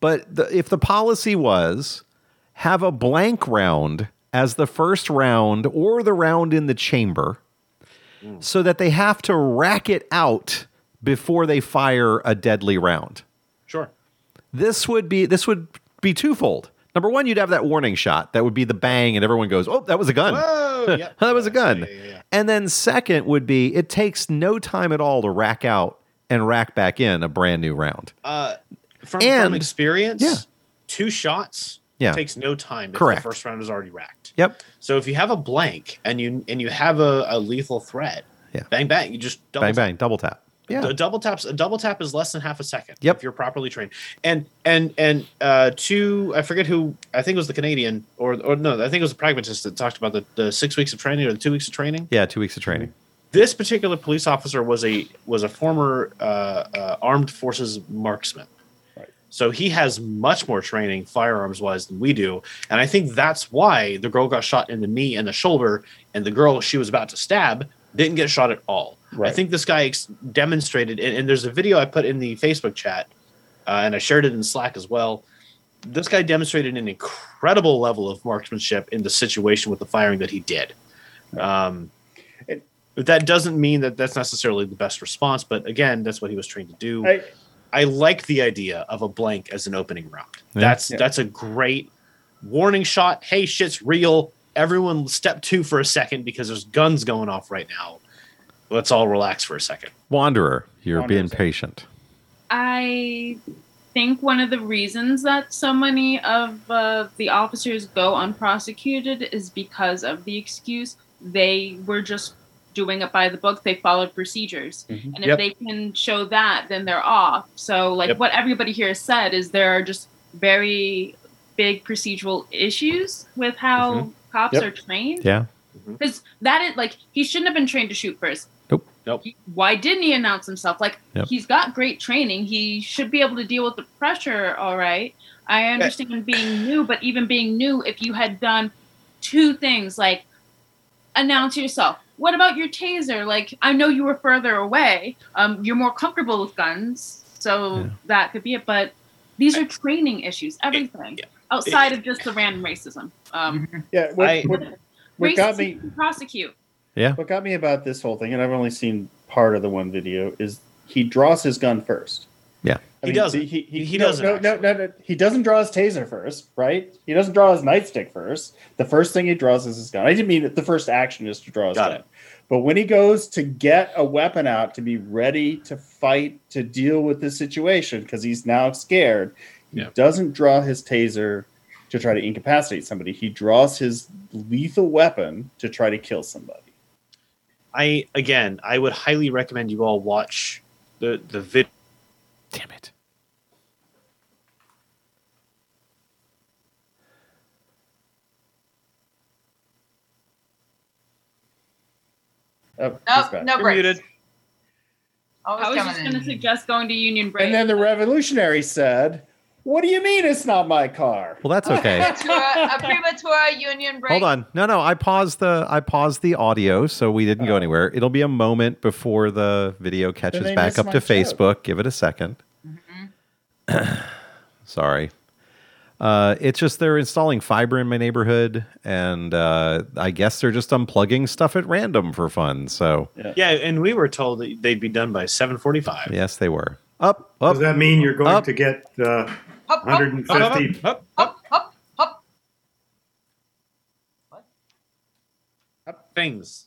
but the, if the policy was have a blank round as the first round or the round in the chamber so that they have to rack it out before they fire a deadly round. Sure. This would be this would be twofold. Number one, you'd have that warning shot. That would be the bang, and everyone goes, "Oh, that was a gun." Whoa, yep, That was a gun. yeah, yeah, yeah. And then second would be it takes no time at all to rack out and rack back in a brand new round. Uh, from, And- from experience, Yeah. two shots Yeah. takes no time. If Correct. The first round is already racked. Yep. So if you have a blank and you and you have a, a lethal threat, Yeah. bang bang, you just double bang tap. bang, double tap. Yeah. A double taps a double tap is less than half a second. Yep. If you're properly trained. And and and uh two I forget who I think it was the Canadian or or no, I think it was the pragmatist that talked about the, the six weeks of training or the two weeks of training. Yeah, two weeks of training. This particular police officer was a was a former uh, uh, armed forces marksman. Right. So he has much more training firearms wise than we do, and I think that's why the girl got shot in the knee and the shoulder, and the girl she was about to stab didn't get shot at all. I think this guy ex- demonstrated, and, and there's a video I put in the Facebook chat, uh, and I shared it in Slack as well. This guy demonstrated an incredible level of marksmanship in the situation with the firing that he did. Um, It- but that doesn't mean that that's necessarily the best response, but again, that's what he was trained to do. I, I like the idea of a blank as an opening round. Yeah. That's Yeah. that's a great warning shot. Hey, shit's real. Everyone step two for a second because there's guns going off right now. Let's all relax for a second. Wanderer, you're being patient. I think one of the reasons that so many of uh, the officers go unprosecuted is because of the excuse they were just doing it by the book. They followed procedures, Mhm. and if Yep. they can show that, then they're off. So, like Yep. what everybody here has said is there are just very big procedural issues with how Mhm. cops Yep. are trained. Yeah. Because that is like he shouldn't have been trained to shoot first. Nope. Nope. He- why didn't he announce himself? Like Yep. he's got great training. He should be able to deal with the pressure. All right. I understand being new, but even being new, if you had done two things like announce yourself. What about your taser? Like I know you were further away. Um, you're more comfortable with guns, so Yeah. that could be it. But these are training issues. Everything yeah. outside of just the random racism. Um, yeah, what, I- what, what got me can prosecute. what got me about this whole thing, and I've only seen part of the one video, is he draws his gun first. Yeah. I He mean, doesn't. He, he, He no, doesn't, No, no, no, no. He doesn't draw his taser first, right? He doesn't draw his nightstick first. The first thing he draws is his gun. I didn't mean that the first action is to draw his Got gun. it. But when he goes to get a weapon out to be ready to fight to deal with this situation because he's now scared, he Yeah. doesn't draw his taser to try to incapacitate somebody. He draws his lethal weapon to try to kill somebody. I again, I would highly recommend you all watch the the vid. Damn it. Oh, he's Nope, no You're breaks. muted. Always I was just going to suggest going to Union Break. And then the revolutionary said, What do you mean it's not my car? Well, that's okay. Premature- a premature union break. Hold on. No, no. I paused the I paused the audio, so we didn't go Oh. anywhere. It'll be a moment before the video catches back up to joke. Facebook. Give it a 2nd mm-hmm. Sorry. Uh, it's just they're installing fiber in my neighborhood, and uh, I guess they're just unplugging stuff at random for fun. So Yeah, and we were told that they'd be done by seven forty-five. yes, they were up, up. Does that mean you're going Up. to get uh, Hop, hop, 150? Up, up, hop, hop, hop. things.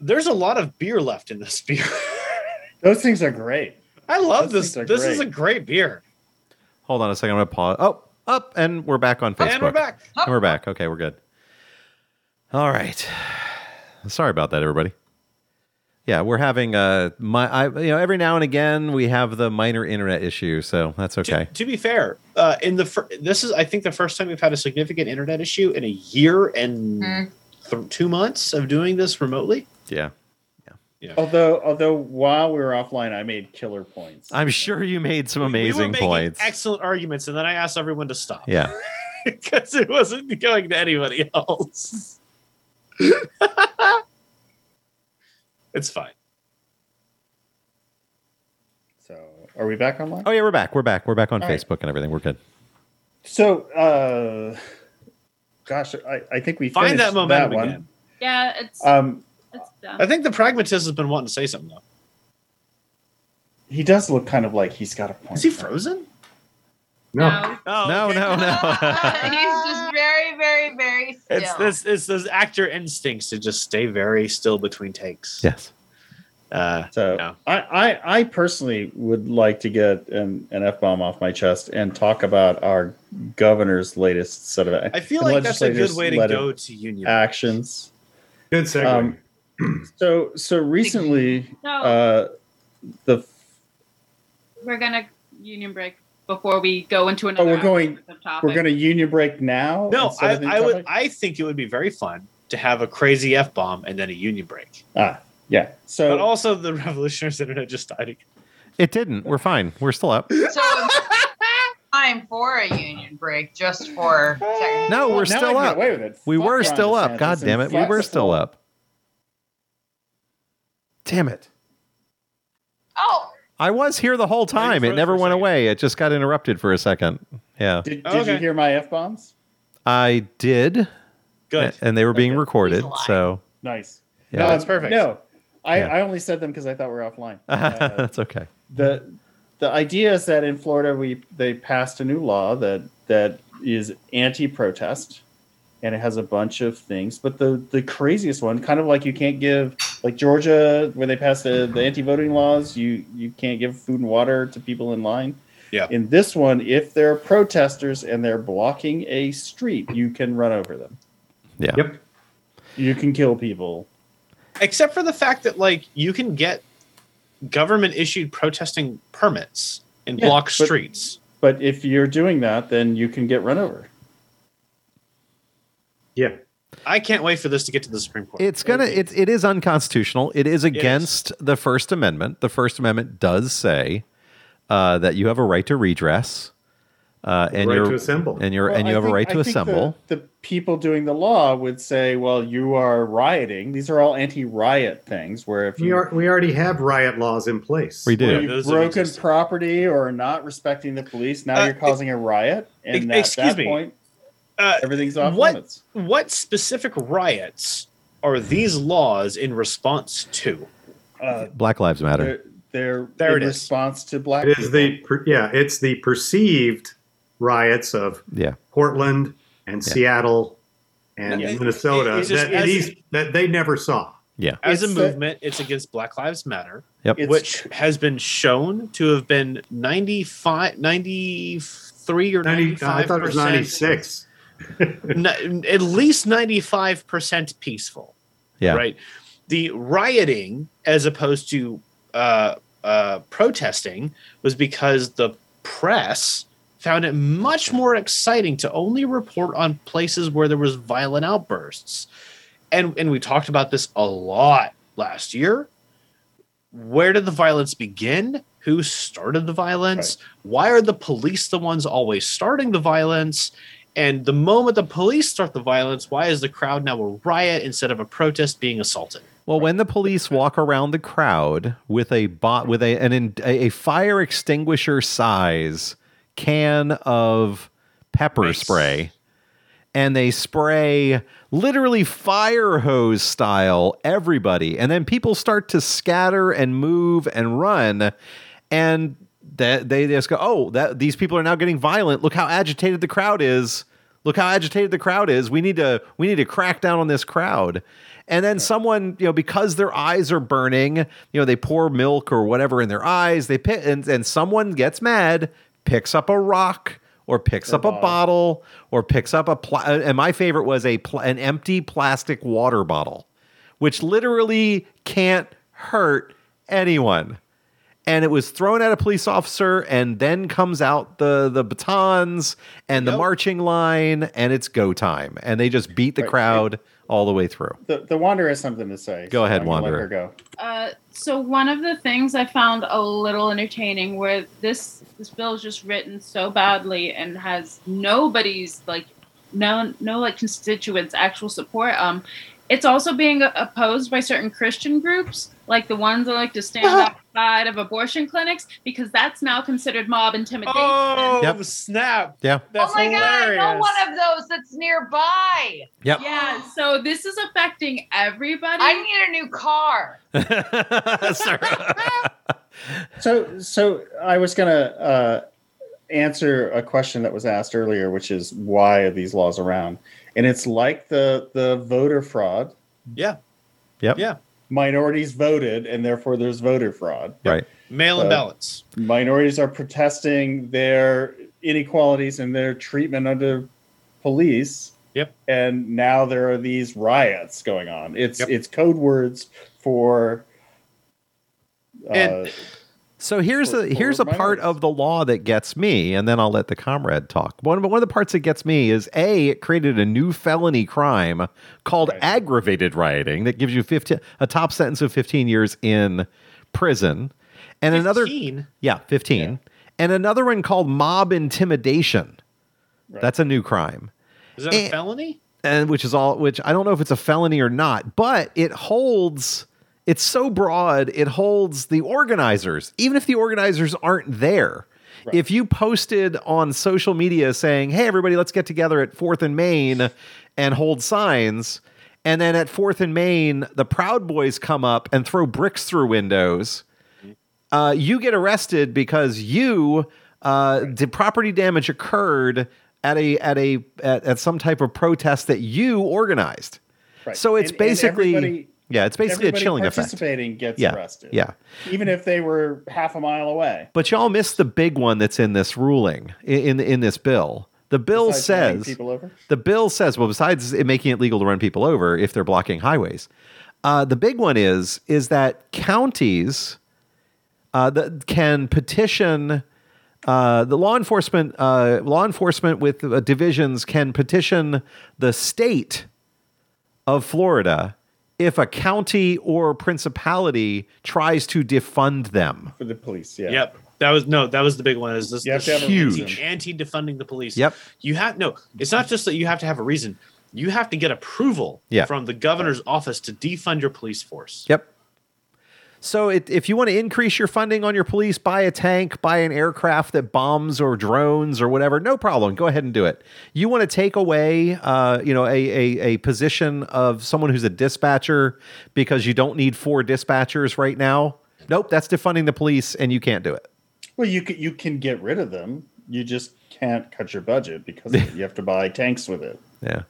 There's a lot of beer left in this beer. Those things are great. I love Those this. things are This is a great. great beer. Hold on a second. I'm gonna pause. Oh, up, and we're back on Facebook. And we're back. And we're back. Okay, we're good. All right. Sorry about that, everybody. Yeah, we're having a my I you know every now and again we have the minor internet issue, so that's okay. To, to be fair, uh, in the fir- this is I think the first time we've had a significant internet issue in a year and Hmm. th- two months of doing this remotely. Yeah. Although, although while we were offline, I made killer points. I'm sure you made some we were amazing making points. excellent arguments, and then I asked everyone to stop. yeah. because it wasn't going to anybody else. it's fine. So, are we back online? Oh yeah, we're back. We're back. We're back on All right. Facebook and everything. We're good. So, uh, gosh, I, I think we Find finished that momentum one. again. yeah, it's Um, it's done. I think the pragmatist has been wanting to say something though. he does look kind of like he's got a point. Is he frozen? No. No, okay. no, no. He's just very, very, very still. It's this. It's those actor instincts to just stay very still between takes. yes. Uh, So No. I, I, I personally would like to get an, an F bomb off my chest and talk about our governor's latest set of I feel like that's a good way to go to union. actions. Good segue. Um, so so recently, No, uh, the we're gonna union break before we go into another oh another. we're going topic. we're going to union break now. no, I, I would. I think it would be very fun to have a crazy f bomb and then a union break. ah yeah. So But also, the revolutionaries internet just died. again. It didn't. We're fine. We're still up. so time for a union break just for technical- No, we're Now still up. away with it. We Fuck were still up. God damn it. We were still up. Damn it. Oh, I was here the whole time. It never went away. It just got interrupted for a second. Yeah. Did, did Okay. you hear my f bombs? I did. Good. And they were being Okay. recorded. So Nice. Yeah. No, That's perfect. No, I, Yeah. I only said them because I thought we were offline. Uh, that's okay. the the idea is that in Florida we they passed a new law that that is anti-protest and it has a bunch of things but the the craziest one kind of like you can't give like Georgia where they passed the, the anti-voting laws you you can't give food and water to people in line Yeah. in this one if they're protesters and they're blocking a street you can run over them Yeah. Yep. you can kill people Except for the fact that like you can get government issued protesting permits and Yeah, block but- streets. but if you're doing that then you can get run over Yeah. I can't wait for this to get to the Supreme Court. It's gonna. It's it is unconstitutional. It is against the First Amendment. The First Amendment does say uh, that you have a right to redress, uh, and right you're to assemble. and you're Well, and you I have a think- right I to think assemble. The, the people doing the law would say, "Well, you are rioting." These are all anti-riot things. Where if we you are we already have riot laws in place. We do. Yeah, you've broken property or not respecting the police, now Uh, you're causing a riot, and ex- at excuse that me. point, Uh, everything's off what- limits. what specific riots are these laws in response to? Uh, Black Lives Matter. they're they're There in it is. response to black. It is the per- yeah, it's the perceived riots of Yeah. Portland and Yeah. Seattle and Yeah. Minnesota It's just- that, as- these, that they never saw. Yeah. As a movement, it's against Black Lives Matter, Yep. Which has been shown to have been 95, 93 or 90, 95 I thought it was 96. At least 95% peaceful. Yeah. Right. The rioting, as opposed to uh, uh, protesting, was because the press found it much more exciting to only report on places where there was violent outbursts. And and we talked about this a lot last year. Where did the violence begin? Who started the violence? Why are the police the ones always starting the violence? And the moment the police start the violence, why is the crowd now a riot instead of a protest being assaulted? Well, when the police walk around the crowd with a bot with a an in, a fire extinguisher size can of pepper Nice. spray, and they spray literally fire hose style everybody, and then people start to scatter and move and run, and that they just go, oh, that these people are now getting violent. Look how agitated the crowd is. Look how agitated the crowd is. We need to we need to crack down on this crowd. And then someone, you know, because their eyes are burning, you know, they pour milk or whatever in their eyes. They pick, and, and someone gets mad, picks up a rock or picks Or up a bottle. bottle or picks up a pla- uh, and my favorite was a pl- an empty plastic water bottle, which literally can't hurt anyone and it was thrown at a police officer and then comes out the the batons and the marching line and it's go time and they just beat the Right. crowd all the way through The, the Wanderer has something to say. Go ahead, I'm let Wanderer. her go. Uh, so one of the things I found a little entertaining where this this bill is just written so badly and has nobody's like no no like constituents actual support. Um, it's also being opposed by certain Christian groups, like the ones that like to stand outside of abortion clinics, because that's now considered mob intimidation. Oh, Yep. snap. yeah That's oh my god, I know one of those that's nearby. yep Yeah, so this is affecting everybody. I need a new car. Sorry. So, so I was going to uh, answer a question that was asked earlier, which is why are these laws around? And it's like the the voter fraud. Yeah. Yep. Yeah. Minorities voted, and therefore there's voter fraud. Right. Mail in Uh, ballots. Minorities are protesting their inequalities and their treatment under police. Yep. And now there are these riots going on. It's Yep. it's code words for. Uh, And- So here's a here's a part of the law that gets me, and then I'll let the comrade talk. One of, one of the parts that gets me is a it created a new felony crime called Right. aggravated rioting that gives you 15 a top sentence of 15 years in prison, and another 15? yeah 15, and another one called mob intimidation. Right. That's a new crime Is that a felony? and which is all which I don't know if it's a felony or not, but it holds it's so broad, it holds the organizers, even if the organizers aren't there. Right. If you posted on social media saying, "Hey everybody, let's get together at 4th and Main and hold signs," and then at 4th and Main, the Proud Boys come up and throw bricks through windows, uh, you get arrested because you uh, the property damage occurred at a at a at, at some type of protest that you organized. Right. So it's And- and basically everybody- yeah, it's basically a everybody chilling effect. participating gets Yeah, arrested. yeah. even if they were half a mile away. But y'all missed the big one that's in this ruling in in, in this bill. The bill Besides says people over. the bill says well besides it making it legal to run people over if they're blocking highways uh, the big one is is that counties uh, that can petition uh, the law enforcement uh, law enforcement with uh, divisions can petition the state of Florida if a county or principality tries to defund them. for the police. Yeah. Yep. That was no. That was the big one. Is this You this to have a Huge. anti defunding the police? Yep. You have no. It's not just that you have to have a reason. You have to get approval Yeah. from the governor's office to defund your police force. Yep. So it, if you want to increase your funding on your police, buy a tank, buy an aircraft that bombs or drones or whatever, no problem. Go ahead and do it. You want to take away, uh, you know, a, a a position of someone who's a dispatcher because you don't need four dispatchers right now. Nope, that's defunding the police, and you can't do it. Well, you can, you can get rid of them. You just can't cut your budget because you have to buy tanks with it. Yeah.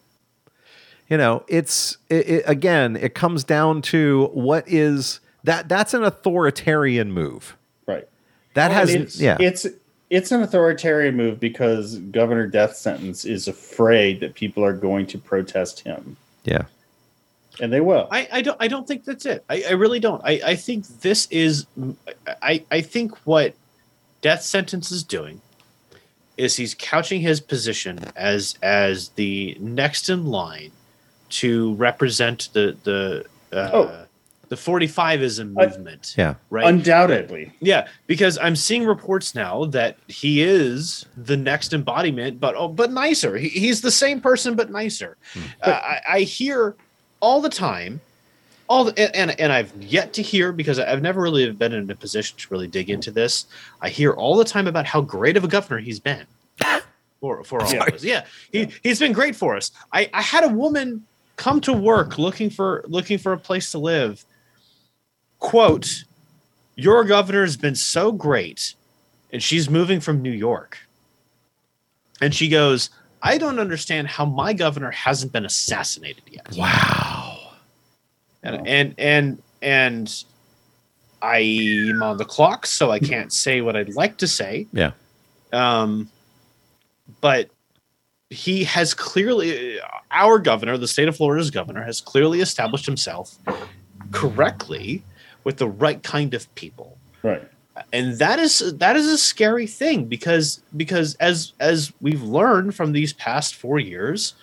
You know, it's it, it, again, it comes down to what is that that's an authoritarian move. Right. That And has it's, yeah. It's it's an authoritarian move because Governor Death Sentence is afraid that people are going to protest him, yeah. and they will. I, I don't I don't think that's it. I, I really don't. I, I think this is I, I think what death sentence is doing is he's couching his position as as the next in line to represent the the uh, Oh. The 45ism I- movement. Yeah. Right. Undoubtedly. Yeah, because I'm seeing reports now that he is the next embodiment, but oh, but nicer. He, he's the same person, but nicer. Uh, I, I hear all the time, all the, and, and and I've yet to hear because I've never really been in a position to really dig into this. I hear all the time about how great of a governor he's been for for all Yeah. of us. Yeah, he he's been great for us. I I had a woman come to work looking for looking for a place to live. Quote your governor's been so great and she's moving from new york and she goes i don't understand how my governor hasn't been assassinated yet Wow. and and and, and i'm on the clock so i can't say what i'd like to say Yeah. um but he has clearly our governor the state of florida's governor has clearly established himself correctly with the right kind of people Right. and that is that is a scary thing because because as as we've learned from these past four years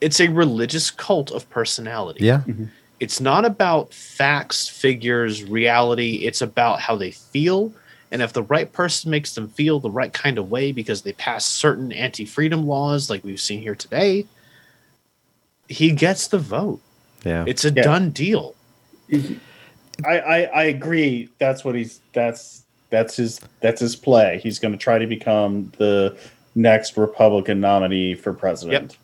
it's a religious cult of personality Yeah. Mm-hmm. it's not about facts figures reality it's about how they feel and if the right person makes them feel the right kind of way because they pass certain anti-freedom laws like we've seen here today he gets the vote Yeah. it's a Yeah. done deal I, I I agree. That's what he's. That's that's his. That's his play. He's going to try to become the next Republican nominee for president.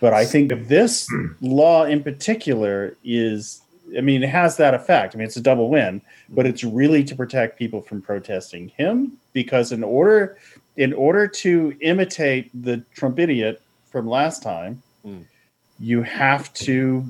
But I think this law in particular is I mean, it has that effect. I mean, it's a double win, but it's really to protect people from protesting him because in order in order to imitate the Trump idiot from last time, Mm. you have to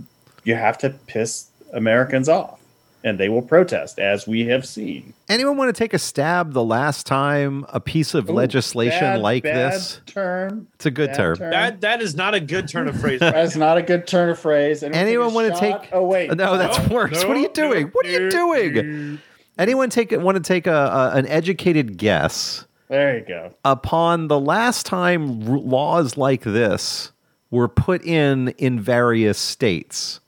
you have to piss Americans off, and they will protest, as we have seen. Anyone want to take a stab the last time a piece of Ooh, legislation bad- like bad this? term. It's a good bad term. That that is not a good turn of phrase. That's not a good turn of phrase. Anyone want wanna take- Oh wait, No, that's No, worse. what are you doing? no, what are you doing? Anyone take want to take a, a an educated guess There you go. upon the last time r- laws like this were put in in various states?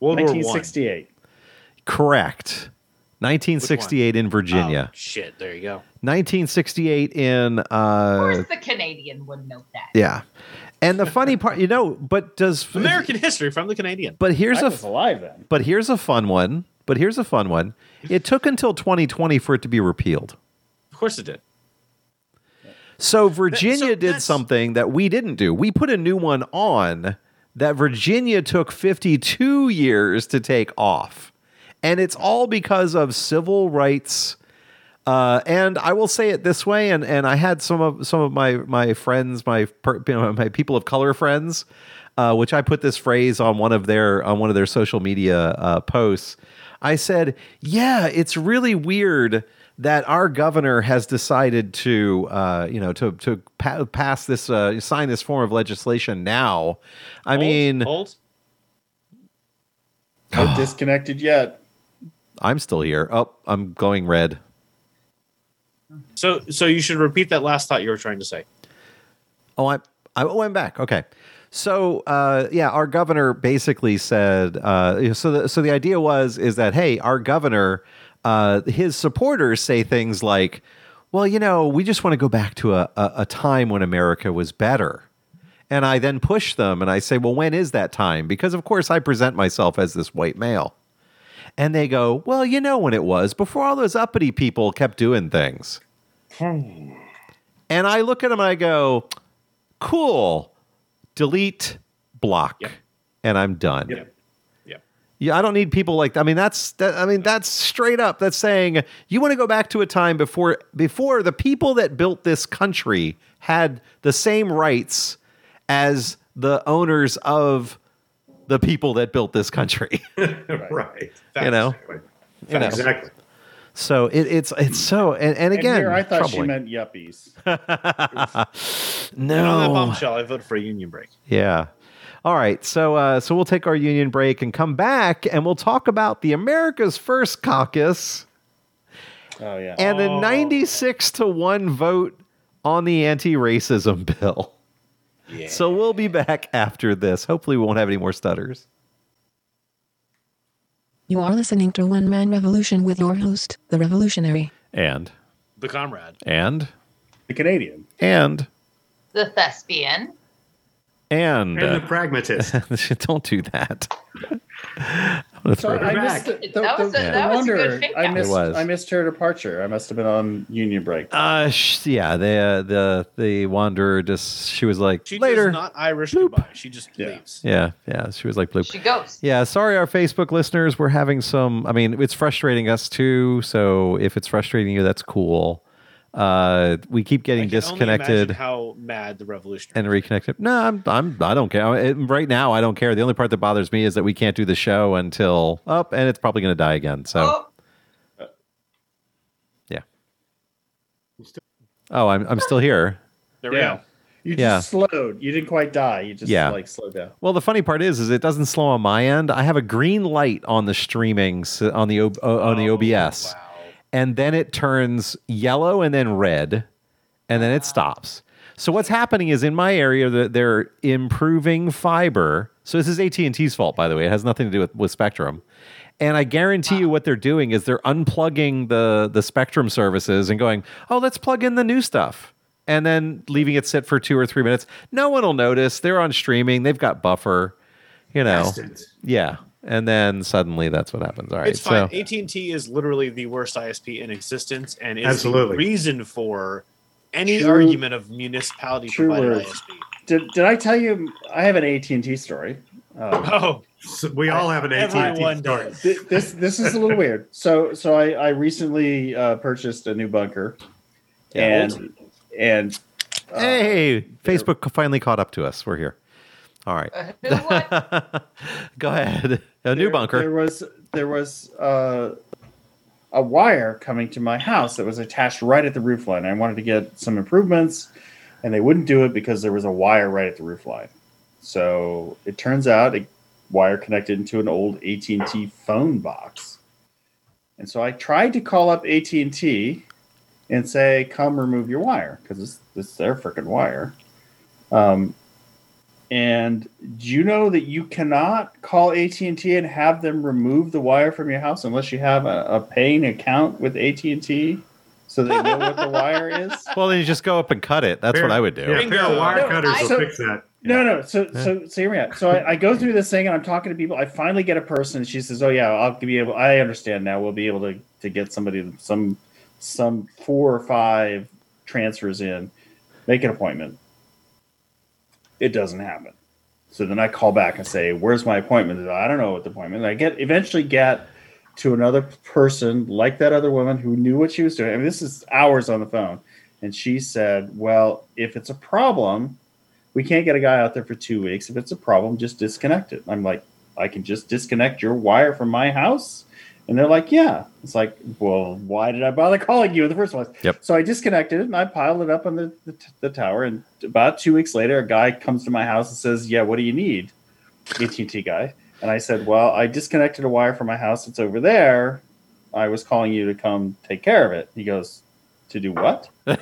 World 1968. Correct. 1968 in Virginia. Oh, shit, there you go. 1968 in Of uh course, the Canadian would know that. yeah. And the funny part, you know, but does American history from the Canadian. But here's I a was alive then. but here's a fun one. But here's a fun one. It took until 2020 for it to be repealed. Of course it did. So Virginia so did something that we didn't do. We put a new one on that Virginia took 52 years to take off. And it's all because of civil rights. Uh, and I will say it this way, and, and I had some of some of my my friends, my per, you know, my people of color friends, uh, which I put this phrase on one of their on one of their social media uh, posts. I said, "Yeah, it's really weird that our governor has decided to, uh, you know, to to pa- pass this, uh, sign this form of legislation now. I Hold, mean, hold. Not disconnected yet. I'm still here. Oh, I'm going red. So so you should repeat that last thought you were trying to say. Oh, I I went back. Okay. So uh, yeah, our governor basically said. Uh, so the, so the idea was is that hey, our governor, uh, his supporters say things like, "Well, you know, we just want to go back to a, a, a time when America was better." And I then push them and I say, "Well, when is that time?" Because of course I present myself as this white male. And they go, "Well, you know when it was before all those uppity people kept doing things." Hmm. and I look at them and I go, "Cool." Delete, block, Yep. and I'm done. Yep. Yep. Yeah, I don't need people like. I mean, that's. That, I mean, that's straight up. That's saying you want to go back to a time before before the people that built this country had the same rights as the owners of the people that built this country. right. you know. Exactly. You know. Exactly. So it, it's it's so and, and And again, here I thought she meant yuppies. And on that no. bombshell, I voted for a union break. Yeah. All right. So uh, so we'll take our union break and come back and we'll talk about the America's First Caucus Oh yeah. and the Oh. 96 to 1 vote on the anti-racism bill. Yeah. So we'll be back after this. Hopefully we won't have any more stutters. You are listening to One Man Revolution with your host, The Revolutionary. And the comrade. and the Canadian. and The thespian. And, And the uh, pragmatist. don't do that. I'm throw So I back. missed the, the, That was the- a- the was wonder- I missed. I missed her departure. I must have been on union break. Uh, sh- yeah, the uh, the the wanderer just she was like She later. not Irish goodbye. She just Yeah. leaves. yeah, yeah, she was like bloop. She goes. Yeah, sorry, our Facebook listeners. We're having some. I mean, it's frustrating us too. So if it's frustrating you, that's cool. Uh, we keep I getting can disconnected imagine how mad the revolution and reconnected. No, I'm, I'm, I don't care. It, right now, I don't care. The only part that bothers me is that we can't do the show until up, and it's probably going to die again. So Oh, yeah. Oh, I'm, I'm still here. There we Yeah. go. You Yeah. just slowed. You didn't quite die. You just Yeah. like slowed down. Well, the funny part is, is it doesn't slow on my end. I have a green light on the streaming on the O- o- on the Oh, OBS. wow. And then it turns yellow and then red and then it ah. stops. So what's happening is in my area that they're improving fiber. So this is at&t's fault by the way. It has nothing to do with, with spectrum. And i guarantee you what they're doing is they're unplugging the the spectrum services and going oh let's plug in the new stuff and then leaving it sit for two or three minutes. No one will notice. They're on streaming. They've got buffer you know. Bastards. yeah and then suddenly that's what happens all right It's fine. so AT and T is literally the worst ISP in existence, and is Absolutely. the reason for any True- argument of municipality true provided words. ISP. Did, did I tell you I have an AT and T story? Um, Oh, So we all have an AT&T Everyone store. does. This this is a little weird. So so I, I recently uh, purchased a new bunker, and and uh, hey, Facebook finally caught up to us. We're here. All right. Uh, who what? Go ahead. A new there- bunker. There was there was uh, a wire coming to my house that was attached right at the roof line. I wanted to get some improvements, and they wouldn't do it because there was a wire right at the roof line. So it turns out a wire connected into an old AT and T phone box, and so I tried to call up AT and T and say, "Come remove your wire," because this this is their freaking wire. Um, and do you know that you cannot call AT and T and have them remove the wire from your house unless you have a, a paying account with AT and T, so they know what the wire is? well, then you just go up and cut it. That's what I would do. Yeah, a pair of wire No, cutters I- will so- fix that. No, no. So, so, so hear me out. So I, I go through this thing and I'm talking to people. I finally get a person. And she says, "Oh yeah, I'll be able. I understand now. We'll be able to to get somebody some some four or five transfers in. Make an appointment." It doesn't happen. So then I call back and say, "Where's my appointment?" I don't know what the appointment. I get eventually get to another person like that other woman who knew what she was doing. I mean, this is hours on the phone, and she said, "Well, if it's a problem." we can't get a guy out there for two weeks. If it's a problem, just disconnect it. I'm like, I can just disconnect your wire from my house. And they're like, yeah. It's like, well, why did I bother calling you in the first place? Yep. So I disconnected it and I piled it up on the, the, the tower. And about two weeks later, a guy comes to my house and says, yeah, what do you need? AT&T guy. And I said, well, I disconnected a wire from my house. It's over there. I was calling you to come take care of it. He goes, to do what? the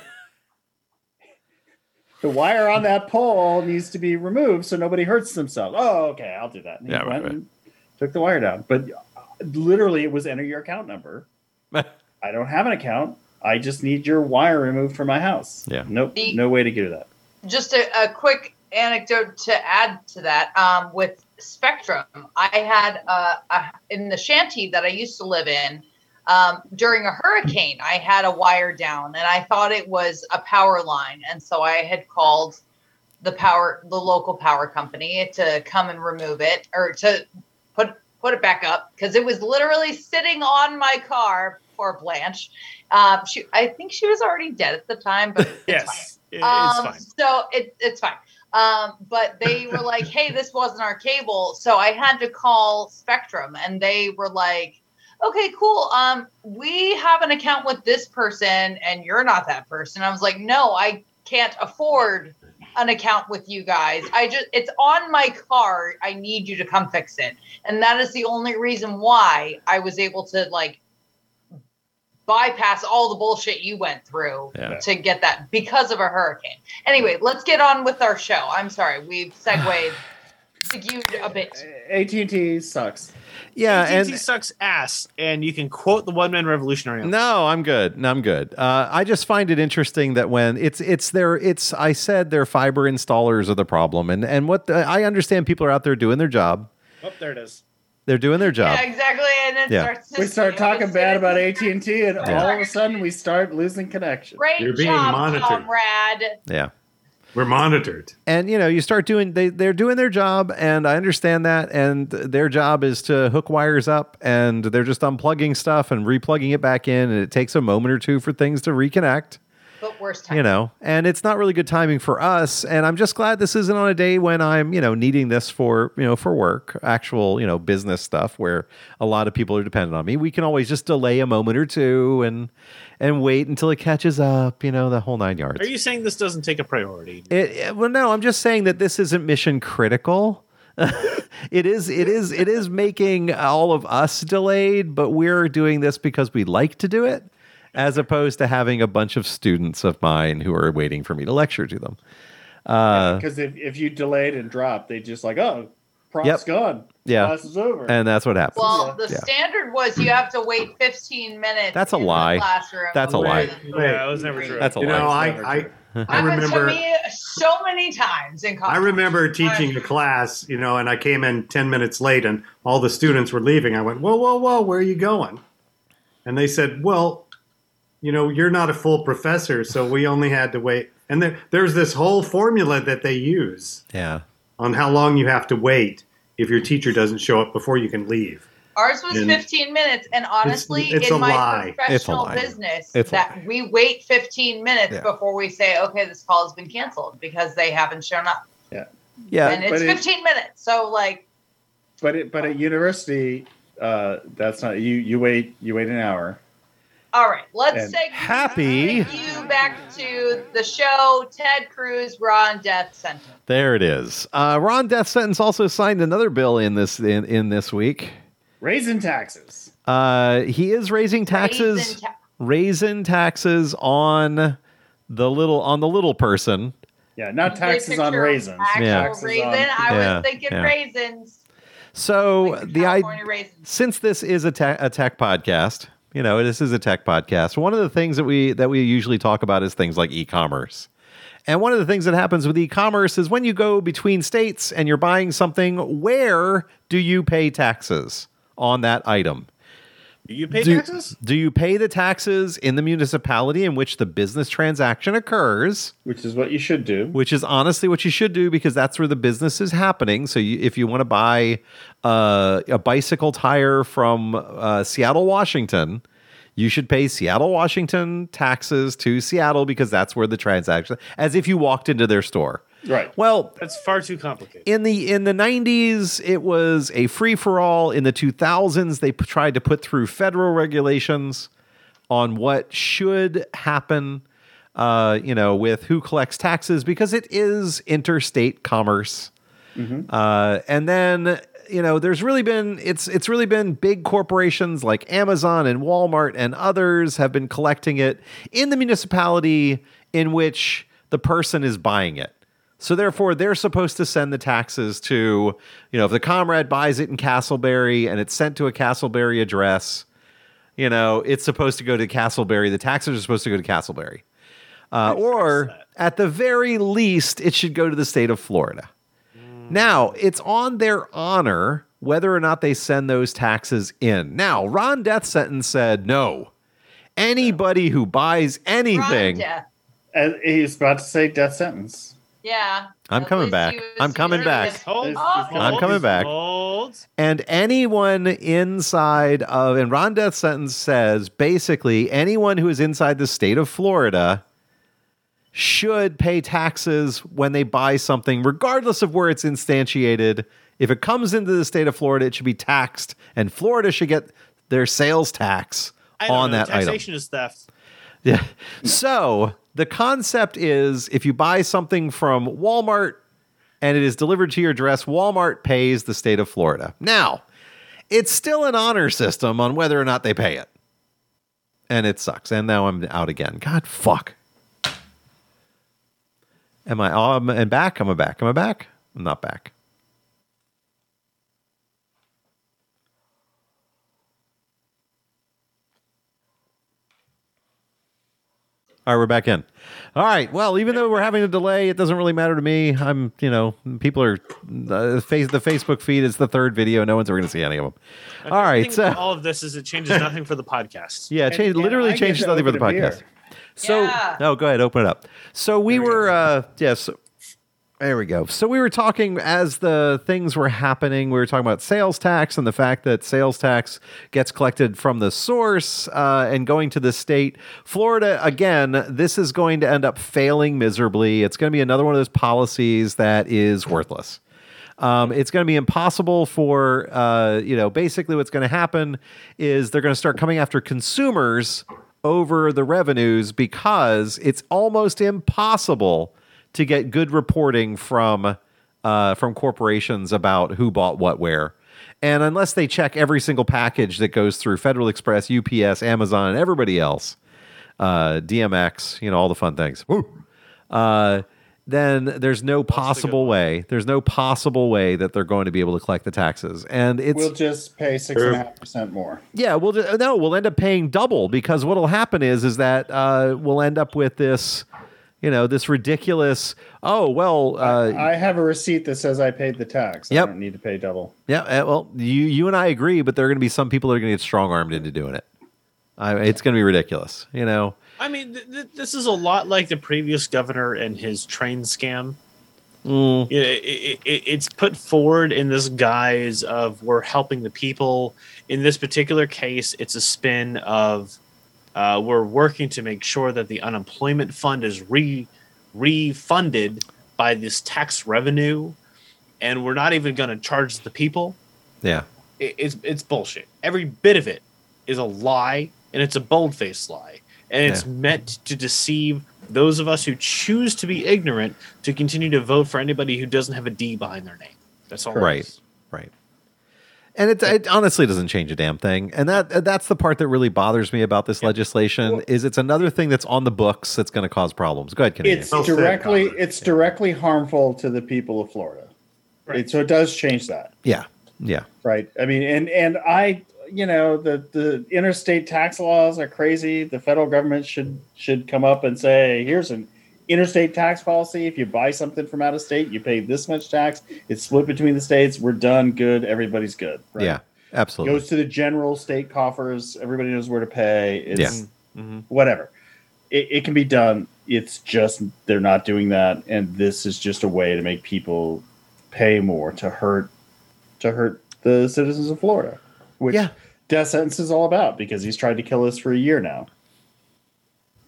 wire on that pole needs to be removed so nobody hurts themselves. Oh, okay, I'll do that. And he Yeah, right, went and took the wire down. But literally, it was enter your account number. I don't have an account. I just need your wire removed from my house. Yeah. Nope. The- no way to do that. just a, a quick anecdote to add to that um, with spectrum i had uh, a, in the shanty that i used to live in um, during a hurricane i had a wire down and i thought it was a power line and so i had called the power the local power company to come and remove it or to put put it back up because it was literally sitting on my car for blanche uh, she, i think she was already dead at the time but it's fine. Yes, it- it's Um, fine. So it, it's fine. Um, but they were like, hey, this wasn't our cable. So I had to call Spectrum and they were like, okay, cool. Um, we have an account with this person and you're not that person. I was like, no, I can't afford an account with you guys. I just, it's on my car. I need you to come fix it. And that is the only reason why I was able to like bypass all the bullshit you went through Yeah. to get that because of a hurricane. Anyway, let's get on with our show. I'm sorry, we've segued skewed a bit. AT and T sucks. Yeah, AT&T and sucks ass, and you can quote the one man revolutionary. no, I'm good. No, I'm good. Uh, I just find it interesting that when it's it's their it's I said their fiber installers are the problem, and and what the, I understand people are out there doing their job. Oh, there it is. They're doing their job. Yeah, exactly. And it Yeah. starts to We start talking bad about AT and T, and all of a sudden we start losing connection. Great You're being job, monitored. comrade. Yeah. We're monitored. and you know you start doing they, they're doing their job and i understand that and their job is to hook wires up and they're just unplugging stuff and replugging it back in and it takes a moment or two for things to reconnect But worst time. you know and it's not really good timing for us and i'm just glad this isn't on a day when i'm you know needing this for you know for work actual you know business stuff where a lot of people are dependent on me we can always just delay a moment or two and and wait until it catches up you know the whole nine yards Are you saying this doesn't take a priority? it, it- well, no, I'm just saying that this isn't mission critical. it is. It is. It is making all of us delayed, but we're doing this because we like to do it, as opposed to having a bunch of students of mine who are waiting for me to lecture to them. Uh, Because if, if you delayed and dropped, they just like, oh, prompt's Yep. gone. Yeah. Class is over. and that's what happens. Well, the Yeah. standard was you have to wait 15 minutes. That's a in the lie. classroom That's a lie. Wait, Yeah, it was never true. That's a you know, lie. I, Never I, true. I Happened remember. to me so many times in college. I remember teaching a class, you know, and I came in 10 minutes late and all the students were leaving. I went, Whoa, whoa, whoa, where are you going? And they said, Well, you know, you're not a full professor, so we only had to wait. And there, there's this whole formula that they use Yeah. On how long you have to wait. if your teacher doesn't show up before you can leave. Ours was And 15 minutes, and honestly, it's a in my lie. It's a professional lie. business, It's that we wait 15 minutes Yeah. before we say, "Okay, this call has been canceled" because they haven't shown up, Yeah, yeah, and it's but it- 15 minutes. So, like, But it, but at university, uh, that's not you. You wait. You wait an hour. All right, let's And take happy. you back to the show. Ted Cruz, Ron Death Sentence. There it is. Uh, Ron Death Sentence also signed another bill in this in, in this week. Raising taxes. Uh, he is raising taxes, Raisin ta- raising taxes on the little on the little person. Yeah, not taxes on raisins. Actual Yeah. Taxes raisin. on- I Yeah, was thinking yeah. raisins. So like the I, California since this is a, te- a tech podcast, you know, this is a tech podcast. One of the things that we that we usually talk about is things like e-commerce. And one of the things that happens with e-commerce is when you go between states and you're buying something, where do you pay taxes on that item? Do you pay do, taxes? Do you pay the taxes in the municipality in which the business transaction occurs? which is what you should do. which is honestly what you should do because that's where the business is happening. So you, if you want to buy uh, a bicycle tire from uh, Seattle, Washington, you should pay Seattle, Washington taxes to Seattle because that's where the transaction. As if you walked into their store. Right. Well, That's far too complicated. in the in the 90s it was a free for all in the 2000s they p- tried to put through federal regulations on what should happen uh, you know with who collects taxes because it is interstate commerce uh, and then you know there's really been it's it's really been big corporations like Amazon and Walmart and others have been collecting it in the municipality in which the person is buying it so therefore, they're supposed to send the taxes to, you know, if the comrade buys it in Castleberry and it's sent to a Castleberry address, you know, it's supposed to go to Castleberry. The taxes are supposed to go to Castleberry. Uh, or at the very least, it should go to the state of Florida. Now, it's on their honor whether or not they send those taxes in. Now, Ron Death Sentence said no. Anybody who buys Ron anything. Death. And he's about to say death sentence. Yeah. I'm coming back. was I'm coming back. serious. Oh, I'm coming back. Hold. And anyone inside of, and Ron Death Sentence says basically anyone who is inside the state of Florida should pay taxes when they buy something, regardless of where it's instantiated. If it comes into the state of Florida, it should be taxed, and Florida should get their sales tax I don't on know. that item. Taxation is theft. Yeah. So the concept is if you buy something from Walmart and it is delivered to your address, Walmart pays the state of Florida. Now, it's still an honor system on whether or not they pay it. And it sucks. And now I'm out again. God fuck. Am I oh, I'm and back? Am I back? Am I back? I'm not back. All right, we're back in. All right. Well, even though we're having a delay, it doesn't really matter to me. I'm, you know, people are uh, face the Facebook feed is the third video. No one's ever going to see any of them. All The right. So all of this is it changes nothing for the podcast. yeah, it change, And- and literally I changes nothing for the open a beer. podcast. So Yeah. no, go ahead, open it up. So we were, uh, yes. There we go. So we were talking as the things were happening. We were talking about sales tax and the fact that sales tax gets collected from the source uh, and going to the state. Florida, again, this is going to end up failing miserably. It's going to be another one of those policies that is worthless. Um, it's going to be impossible for, uh, you know, basically what's going to happen is they're going to start coming after consumers over the revenues because it's almost impossible to get good reporting from uh, from corporations about who bought what where. And unless they check every single package that goes through Federal Express, UPS, Amazon, and everybody else, uh, DMX, you know, all the fun things. Uh, then there's no possible way. There's no possible way that they're going to be able to collect the taxes, and it's We'll just pay six and a half percent more. yeah. We'll ju- no, we'll end up paying double because what'll happen is is that uh, we'll end up with this, you know, this ridiculous. Oh well, uh, I have a receipt that says I paid the tax. Yep. I don't need to pay double. yeah. uh, Well, you you and I agree, but there are going to be some people that are going to get strong armed into doing it. I, it's going to be ridiculous, you know. I mean, th- th- this is a lot like the previous governor and his train scam. Mm, you know, it, it, it's put forward in this guise of we're helping the people. In this particular case, it's a spin of uh, we're working to make sure that the unemployment fund is re refunded by this tax revenue, and we're not even going to charge the people. yeah. It, it's it's bullshit. Every bit of it is a lie, and it's a bold faced lie, and it's Yeah. meant to deceive those of us who choose to be ignorant to continue to vote for anybody who doesn't have a D behind their name. That's all. Right. Is. Right. And it, it honestly doesn't change a damn thing. And that that's the part that really bothers me about this legislation is it's another thing that's on the books that's going to cause problems. Go ahead, Canadian. It's Well said, directly Connor. it's directly harmful to the people of Florida. Right. It- so it does change that, yeah. Yeah. right? I mean, and and I, you know, the the interstate tax laws are crazy. The federal government should should come up and say, here's an interstate tax policy. If you buy something from out of state, you pay this much tax. It's split between the states. We're done. Good. Everybody's good. Right? Yeah. Absolutely. Goes to the general state coffers. Everybody knows where to pay. It's Yeah. Mhm. whatever. It, it can be done. It's just they're not doing that, and this is just a way to make people pay more to hurt to hurt the citizens of Florida, which Yeah. death sentence is all about because he's tried to kill us for a year now.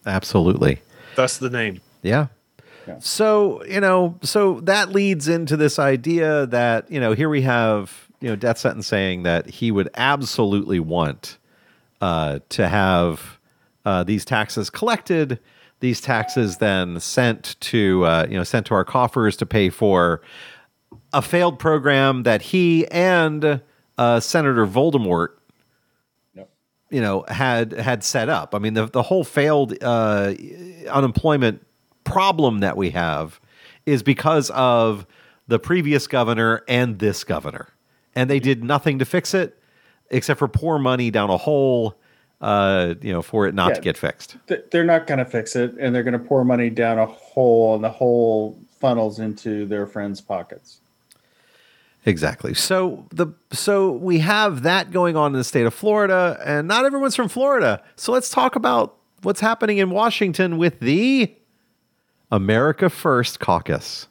Absolutely. That's the name. Yeah. Yeah. So, you know, so that leads into this idea that, you know, here we have, you know, death sentence saying that he would absolutely want uh, to have uh, these taxes collected, these taxes then sent to, uh, you know, sent to our coffers to pay for a failed program that he and uh, Senator Voldemort you know had had set up. I mean, the the whole failed uh, unemployment problem that we have is because of the previous governor and this governor, and they did nothing to fix it except for pour money down a hole, uh, you know, for it not Yeah. to get fixed. Th- They're not going to fix it, and they're going to pour money down a hole, and the hole funnels into their friends' pockets. Exactly. So the so we have that going on in the state of Florida, and not everyone's from Florida. So let's talk about what's happening in Washington with the America First Caucus,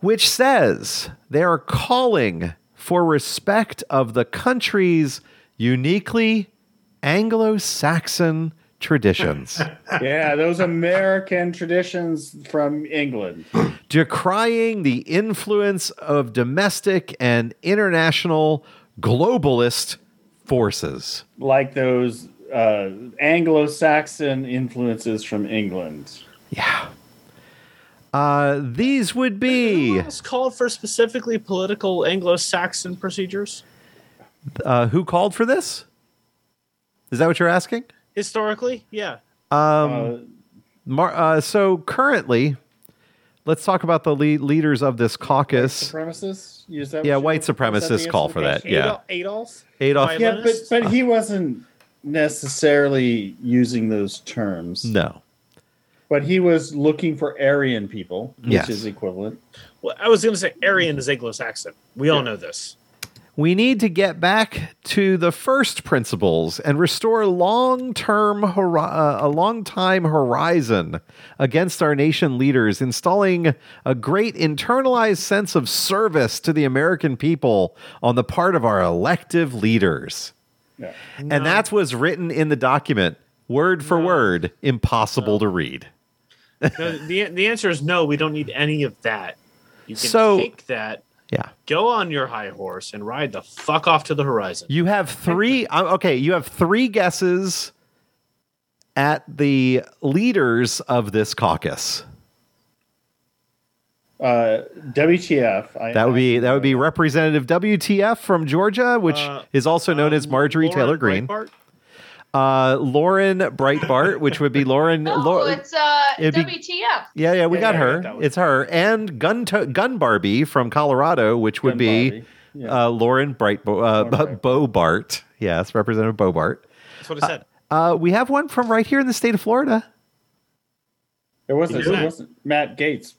which says they are calling for respect of the country's uniquely Anglo-Saxon traditions. yeah, those American traditions from England. decrying the influence of domestic and international globalist forces. like those uh, Anglo-Saxon influences from England. Yeah. Uh, these would be It's called for specifically political Anglo-Saxon procedures. uh, who called for this? Is that what you're asking? Historically, yeah. Uh, Mar- uh, so currently, let's talk about the lead- leaders of this caucus. supremacists? That Yeah, white you- that supremacists call for that. Yeah. Adolf. Adolf. Why- Yeah, but but he wasn't necessarily using those terms. No. But he was looking for Aryan people, which Yes. is equivalent. Well, I was going to say Aryan is Anglo-Saxon. We all know this. We need to get back to the first principles and restore long-term hori- uh, a long-time horizon against our nation leaders, installing a great internalized sense of service to the American people on the part of our elective leaders. Yeah. And that's what's written in the document, word for word, impossible to read. No, the the answer is no. We don't need any of that. You can So- take that, Yeah. go on your high horse, and ride the fuck off to the horizon. You have three. uh, Okay, you have three guesses at the leaders of this caucus. Uh, WTF? I, That would be that would be Representative WTF from Georgia, which Uh, is also known as Marjorie Lauren Taylor Greene. Breitbart? Uh, Lauren Breitbart, which would be Lauren. No, Lau- it's uh, it'd be- WTF. yeah, yeah, we Yeah, got yeah, her. got it's her and Gun to- Gun Barbie from Colorado, which would Gun be Yeah. uh, Lauren Breitbo- uh, Lauren Bo- Boebert. Yes, Representative Boebert. That's what I said. Uh, we have one from right here in the state of Florida. It wasn't. It wasn't Matt Gaetz.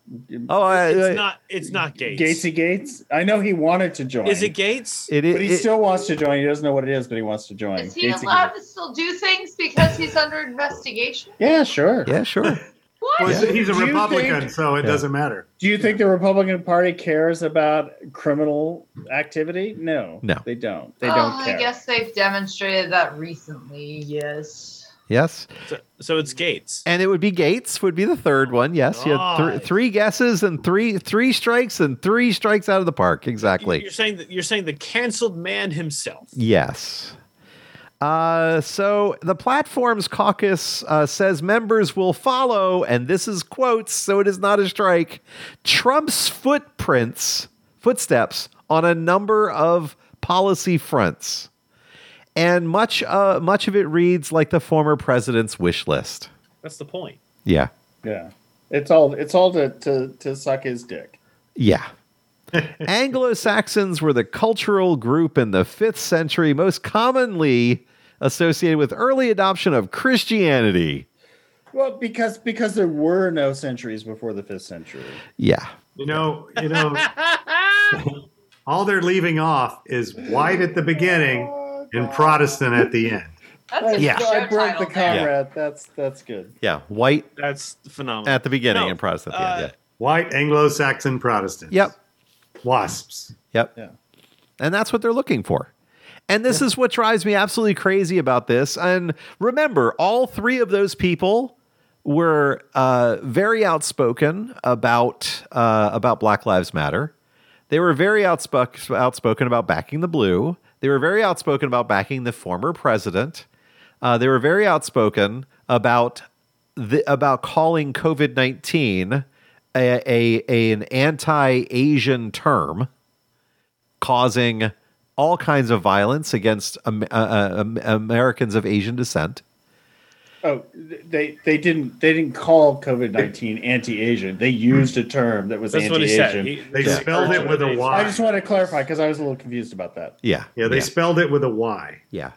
Oh, uh, it's not. It's not Gaetz. Gatesy Gaetz. I know he wanted to join. Is it Gaetz? It is. But he it- still wants to join. He doesn't know what it is, but he wants to join. Is he Gatesy allowed Gaetz. to still do things because he's under investigation? Yeah, sure. Yeah, sure. Well, What? he's a Republican, think- so it Yeah. doesn't matter. Do you think the Republican Party cares about criminal activity? No, No. they don't. They Oh, don't care. I guess they've demonstrated that recently. Yes. Yes. So, so it's Gaetz. And it would be Gaetz would be the third one. Yes, you had th- three guesses and three three strikes and three strikes out of the park. Exactly. You're saying that you're saying the canceled man himself. Yes. Uh, so the platform's caucus uh, says members will follow, and this is quotes, so it is not a strike. Trump's footprints, footsteps on a number of policy fronts, and much, uh, much of it reads like the former president's wish list. That's the point. Yeah, Yeah, it's all it's all to to, to suck his dick. yeah. Anglo Saxons were the cultural group in the fifth century most commonly associated with early adoption of Christianity. Well, because because there were no centuries before the fifth century. Yeah. You know, you know, all they're leaving off is white at the beginning and Protestant at the end. That's Yeah. show I broke the title there. comrade. That's that's good. Yeah. White That's phenomenal. at the beginning No, and Protestant at the uh, end. White Anglo-Saxon Protestants. Yep. Wasps. Yep. Yeah. And that's what they're looking for. And this is what drives me absolutely crazy about this. And remember, all three of those people were uh, very outspoken about uh, about Black Lives Matter. They were very outspoken outspoken about backing the blue. They were very outspoken about backing the former president. Uh, they were very outspoken about the, about calling COVID nineteen a, a, a an anti Asian term, causing all kinds of violence against Am- uh, Am- Americans of Asian descent. Oh, they they didn't they didn't call COVID nineteen anti Asian. They used a term that was anti Asian. They Yeah. spelled it with a Y. I just want to clarify because I was a little confused about that. Yeah, Yeah, they yeah. spelled it with a Y. Yeah.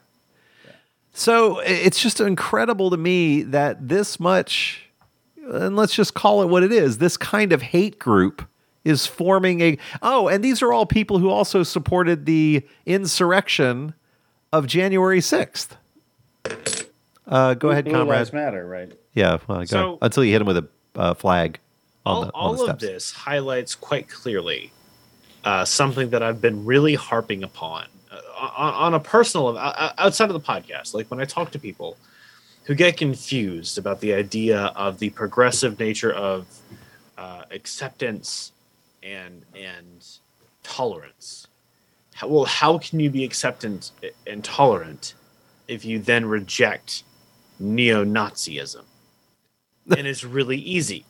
So it's just incredible to me that this much, and let's just call it what it is, this kind of hate group is forming a. Oh, and these are all people who also supported the insurrection of January 6th. Uh, go ahead, Blue comrade. Lives Matter, right? Yeah, well, go So- until you hit him with a uh, flag on all, the, on all the of this highlights quite clearly uh, something that I've been really harping upon uh, on, on a personal level, outside of the podcast. Like when I talk to people who get confused about the idea of the progressive nature of uh, acceptance and and tolerance. How, well, how can you be acceptant and tolerant if you then reject neo-Nazism? and it's really easy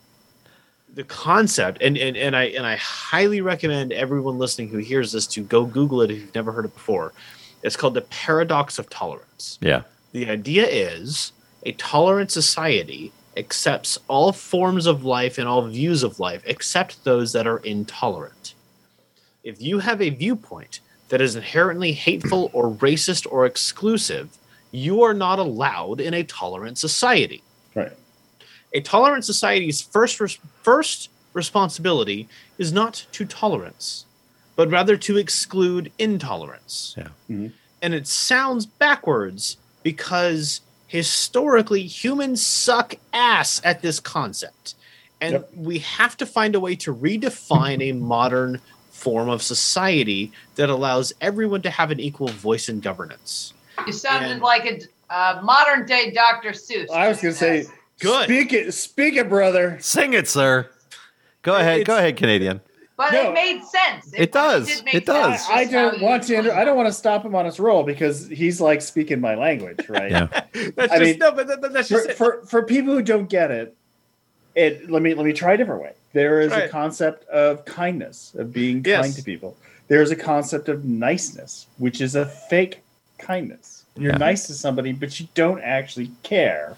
the concept and, and and i and i highly recommend everyone listening who hears this to go google it if you've never heard it before it's called the paradox of tolerance Yeah. the idea is a tolerant society accepts all forms of life and all views of life except those that are intolerant if you have a viewpoint that is inherently hateful or racist or exclusive you are not allowed in a tolerant society Right. a tolerant society's first res- first responsibility is not to tolerance, but rather to exclude intolerance. Yeah. Mhm. And it sounds backwards because historically humans suck ass at this concept. And Yep. we have to find a way to redefine a modern form of society that allows everyone to have an equal voice in governance. You sounded And- like a uh, modern day Dr. Seuss. I was gonna say, Good. Speak it, speak it, brother. Sing it, sir. Go ahead. Go ahead, Canadian. but No. it made sense. It does. really did make It does. sense, I just how don't you want to. explained Inter- I don't want to stop him on his roll because he's like speaking my language, right? Yeah. That's I just mean, no, but, that- that's for, just it. for for people who don't get it, it let me let me try a different way. There is a Right. concept of kindness, of being Yes. kind to people. There is a concept of niceness, which is a fake kindness. You're Yeah. nice to somebody, but you don't actually care,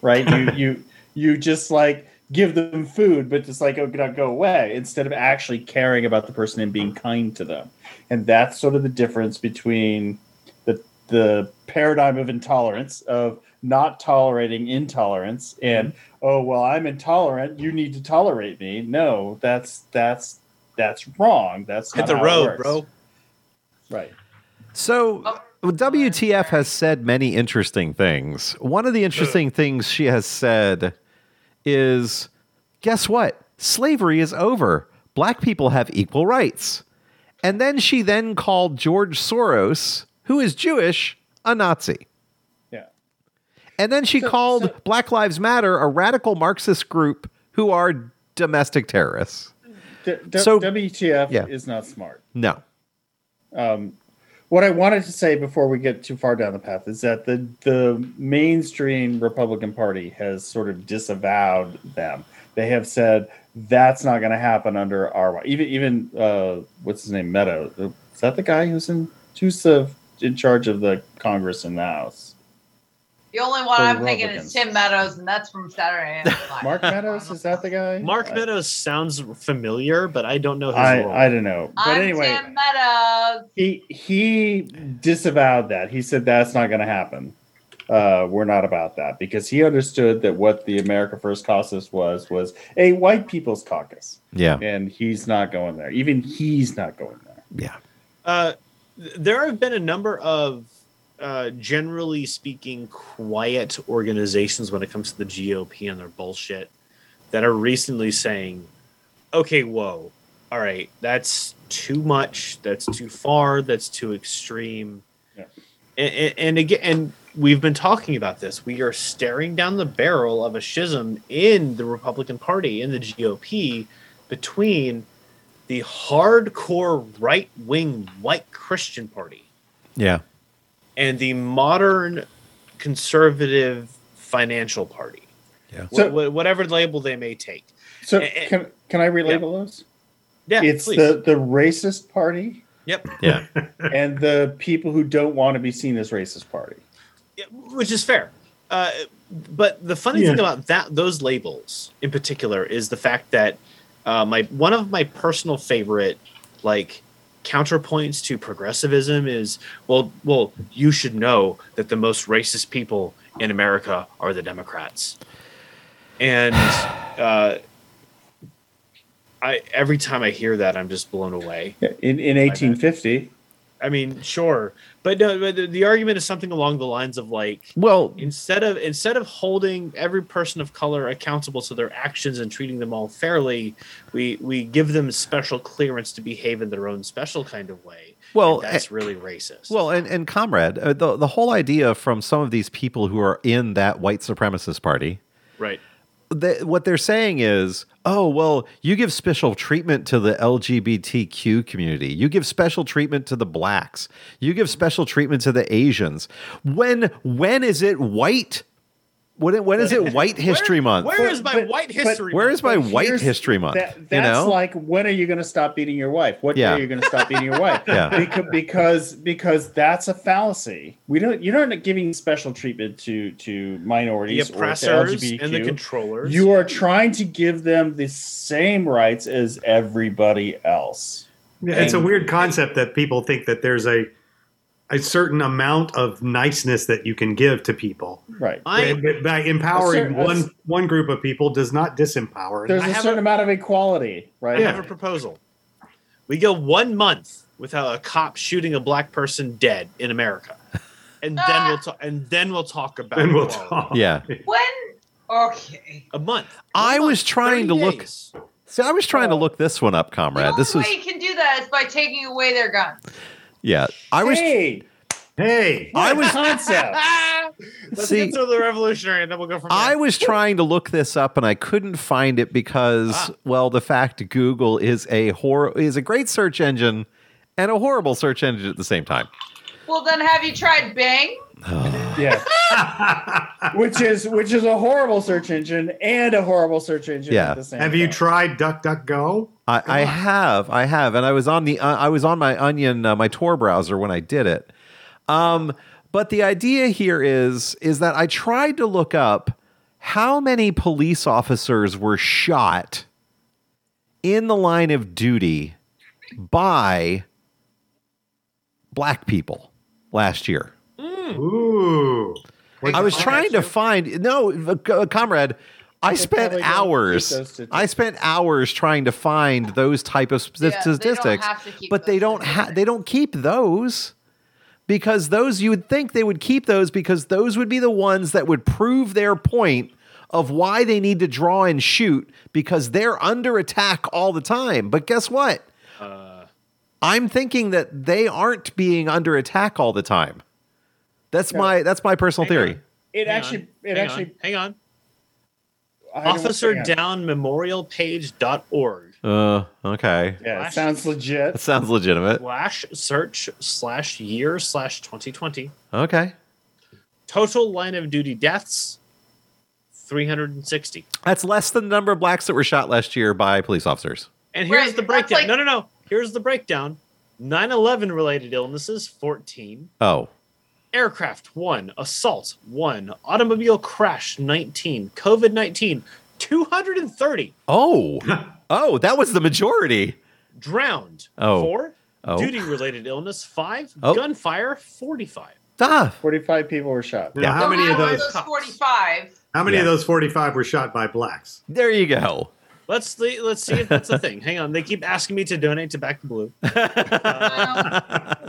right? You you you just like give them food, but just like oh, go go away instead of actually caring about the person and being kind to them. And that's sort of the difference between the the paradigm of intolerance of not tolerating intolerance and mm-hmm. oh well I'm intolerant you need to tolerate me no that's that's that's wrong that's Hit the how it road, works. bro. right So oh, WTF has said many interesting things. One of the interesting things she has said is guess what? Slavery is over. Black people have equal rights. And then she then called George Soros, who is Jewish, a Nazi. Yeah. And then she So- called so- Black Lives Matter a radical Marxist group who are domestic terrorists. D- D- So- WTF yeah. is not smart. No. Um, what I wanted to say before we get too far down the path is that the the mainstream Republican Party has sort of disavowed them. They have said that's not going to happen under our even even uh, what's his name Meadows is that the guy who's in who's the in charge of the Congress and the House? The only one I'm thinking is Tim Meadows, and that's from Saturday Night Live. Mark Meadows is that the guy? Mark I- Meadows sounds familiar, but I don't know his I, role. I don't know, but I'm anyway, Tim Meadows. he he disavowed that. He said that's not going to happen. Uh, we're not about that because he understood that what the America First caucus was was a white people's caucus, Yeah. and he's not going there. Even he's not going there. Yeah. Uh, there have been a number of, uh, generally speaking, quiet organizations when it comes to the GOP and their bullshit that are recently saying, okay, whoa, all right, that's too much, that's too far, that's too extreme. Yeah. And, and, and again, and we've been talking about this. We are staring down the barrel of a schism in the Republican Party, in the GOP, between the hardcore right wing white Christian party Yeah. And the modern conservative financial party. Yeah. So- wh- whatever label they may take. So eh, can can I relabel those? Yeah, it's please. the the racist party yep. Yeah. and the people who don't want to be seen as racist party. Yeah, which is fair. Uh, but the funny Yeah. thing about that those labels in particular is the fact that uh, my one of my personal favorite like counterpoints to progressivism is well well you should know that the most racist people in America are the Democrats. And uh, I every time I hear that I'm just blown away. In in eighteen fifty, I mean, sure, but no, but the, the argument is something along the lines of like Well, instead of instead of holding every person of color accountable to their actions and treating them all fairly, we we give them special clearance to behave in their own special kind of way. Well, And that's really racist. Well, and, and comrade, uh, the the whole idea from some of these people who are in that white supremacist party, right. They, what they're saying is, oh well, you give special treatment to the LGBTQ community, you give special treatment to the blacks, you give special treatment to the Asians. When when is it white? When, when is it White History Where- Month? Where is my But- white history? Where Month? is my White History Month? That, you that's know, like when are you going to stop beating your wife? What Yeah. day are you going to stop beating your wife? Yeah. because, because because that's a fallacy. We don't. You're not giving special treatment to to the minorities or to LGBTQ. and the controllers. you are trying to give them the same rights as everybody else. Yeah, it's a weird concept that people think that there's a a certain amount of niceness that you can give to people. Right. I And by empowering certain- one one group of people does not disempower. There's I a have certain a- amount of equality, right? I have a proposal. We go one month without a cop shooting a black person dead in America, and then we'll talk. And then we'll talk about. and we'll talk. yeah. When? Okay. A month. I One was trying 30 to look- days. So I was trying to Oh. look this one up, The comrade. only This was way you can do that is by taking away their guns. Yeah. I was Hey, Hey, I was concept. Let's See- get to the revolutionary, and then we'll go from there. I was trying to look this up and I couldn't find it because, Ah. well, the fact Google is a hor- is a great search engine and a horrible search engine at the same time. Well, then have you tried Bing? Yeah. which is which is a horrible search engine and a horrible search engine Yeah. at the same have you time. tried DuckDuckGo? I, I have, I have, and I was on the uh, I was on my Onion uh, my Tor browser when I did it. Um, but the idea here is is that I tried to look up how many police officers were shot in the line of duty by black people last year. Ooh. I was trying to find no, uh, comrade. I spent probably don't keep hours. I spent hours trying to find those type of Yeah, st- they statistics, have to keep but they don't have. They don't keep those because those you would think they would keep those because those would be the ones that would prove their point of why they need to draw and shoot because they're under attack all the time. But guess what? Uh, I'm thinking that they aren't being under attack all the time. That's Yeah. my that's my personal Hang on. theory. It hang actually, on, it hang actually, on, hang on. I don't- Officer hang on. Down Memorial Page.org Uh, okay. Yeah, it sounds legit. That sounds legitimate. slash search slash year slash 2020. Okay. Total line of duty deaths 360. That's less than the number of blacks that were shot last year by police officers. And here's Right, the breakdown. like- no, no, no. Here's the breakdown 9 11 related illnesses 14. Oh. Aircraft 1. Assault 1. Automobile crash 19. COVID 19 230. Oh. oh, that was the majority. Drowned Oh. 4. Oh. Duty related illness 5. Oh. Gunfire 45. Ah. 45 people were shot. Now, how So many of those? those- 45. How many Yeah. of those forty-five were shot by blacks? There you go. Let's see, let's see if that's a thing. Hang on, they keep asking me to donate to Back to Blue.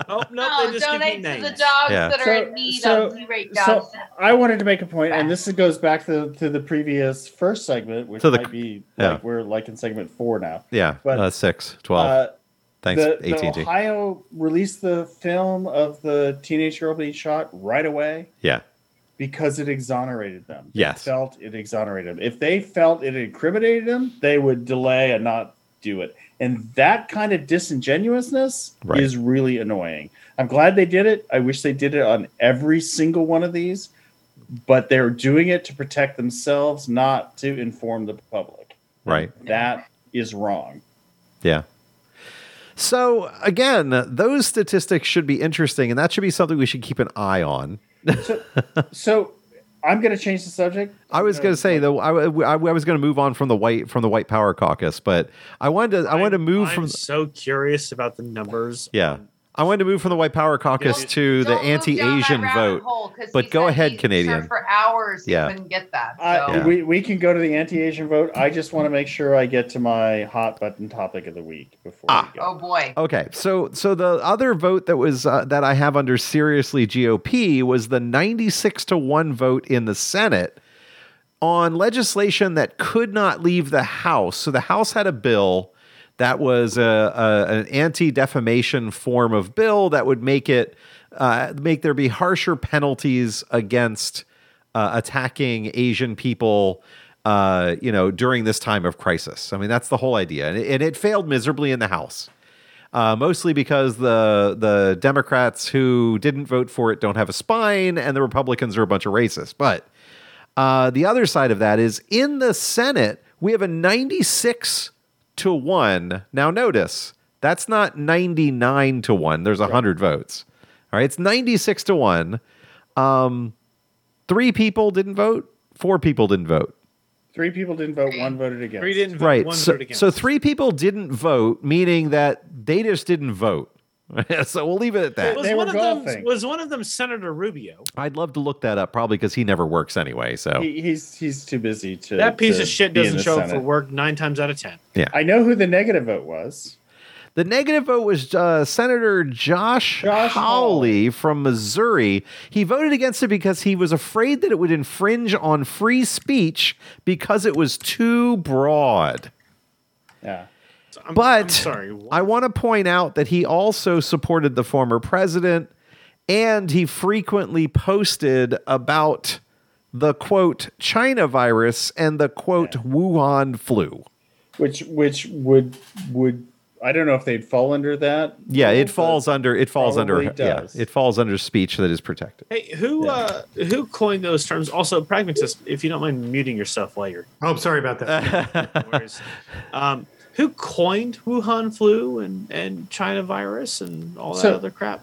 Oh no, No, they just donate to names. the dogs Yeah. that are So- in need so- of E-rate So. I wanted to make a point, and this goes back to, to the previous first segment, which To the- might be yeah. like we're like in segment four now. Yeah. But- uh, 6, 12. Uh, Thanks, the, the Ohio released the film of the teenage girl being shot right away yeah. Because it exonerated them. They Yes. felt it exonerated them. If they felt it incriminated them, they would delay and not do it. And that kind of disingenuousness Right. is really annoying. I'm glad they did it. I wish they did it on every single one of these, but they're doing it to protect themselves, not to inform the public. Right. That is wrong. Yeah. So again, those statistics should be interesting, and that should be something we should keep an eye on. So I'm going to change the subject. I was going to say though, I, I, I was going to move on from the white from the White Power Caucus, but I wanted to I wanted to I'm- move I'm from so curious about the numbers. yeah on- I wanted to move from the White Power Caucus Don't- to the Don't move anti-Asian vote. hole, 'cause But go ahead, he Canadian. For hours, Yeah. he couldn't get that. So. I, Yeah. we, we can go to the anti-Asian vote. I just want to make sure I get to my hot button topic of the week before Ah. we go. oh boy. Okay, so so the other vote that was uh, that I have under seriously GOP was the 96 to 1 vote in the Senate on legislation that could not leave the House. So the House had a bill that was a, a an anti-defamation form of bill that would make it uh, make there be harsher penalties against uh, attacking Asian people, uh, you know, during this time of crisis. I mean, that's the whole idea, and it, and it failed miserably in the House, uh, mostly because the the Democrats who didn't vote for it don't have a spine, and the Republicans are a bunch of racists. But uh, the other side of that is in the Senate, we have a 96 to 1. Now, notice that's not 99 to 1. There's 100 votes. All right, it's 96 to 1. Um, three people didn't vote, four people didn't vote. Three people didn't vote. One voted against. Three didn't vote. Right. One So, voted against. so three people didn't vote, meaning that they just didn't vote. so we'll leave it at that. was They one were of them was one of them Senator Rubio? I'd love to look that up, probably because he never works anyway. So He, he's he's too busy to. That piece to of shit doesn't the show up for work nine times out of ten. Yeah, I know who the negative vote was. The negative vote was uh, Senator Josh, Josh Hawley from Missouri. He voted against it because he was afraid that it would infringe on free speech because it was too broad. Yeah. So I'm, But I'm sorry. what? I want to point out that he also supported the former president and he frequently posted about the quote China virus and the quote Wuhan flu. Which which would would I don't know if they'd fall under that. Yeah, rule, it falls under it falls under probably yeah, does. it falls under speech that is protected. Hey, who Yeah. uh, who coined those terms? Also, pragmatist. If you don't mind muting yourself while you're Oh, sorry about that. um, who coined Wuhan flu and and China virus and all that So- other crap?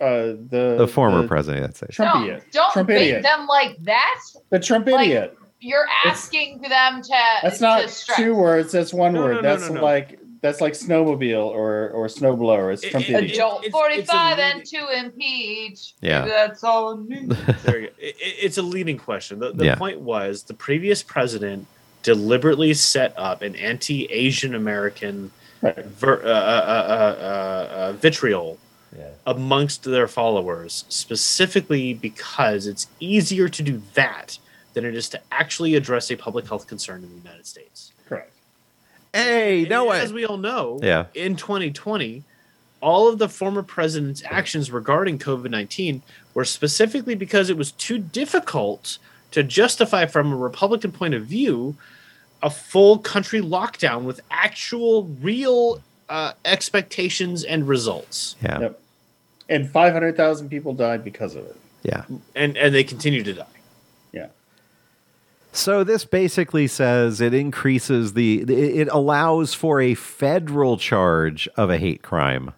Uh, the the former the president, I'd say. Trump Don't, idiot. don't Trump bait idiot. them like that. The Trump Like, idiot. You're It's- asking them to. That's not stress. two words. That's one No, word. no, no, that's no, no. like that's like snowmobile or or snowblower. It's It- Trump it- idiot. Adult it's- 45 a and to impeach. Yeah. That's all. There you go. It, it- it's a leading question. The, the Yeah. point was the previous president deliberately set up an anti-Asian American Right. ver, uh, uh, uh, uh, uh, vitriol Yeah. amongst their followers, specifically because it's easier to do that than it is to actually address a public health concern in the United States. Correct. Hey, And no way. As we all know, Yeah. in 2020, all of the former president's actions regarding COVID 19 were specifically because it was too difficult to justify from a Republican point of view a full country lockdown with actual, real uh, expectations and results. Yeah. Yep. And 500,000 people died because of it. Yeah. And, and they continue to die. Yeah. So this basically says it increases the it allows for a federal charge of a hate crime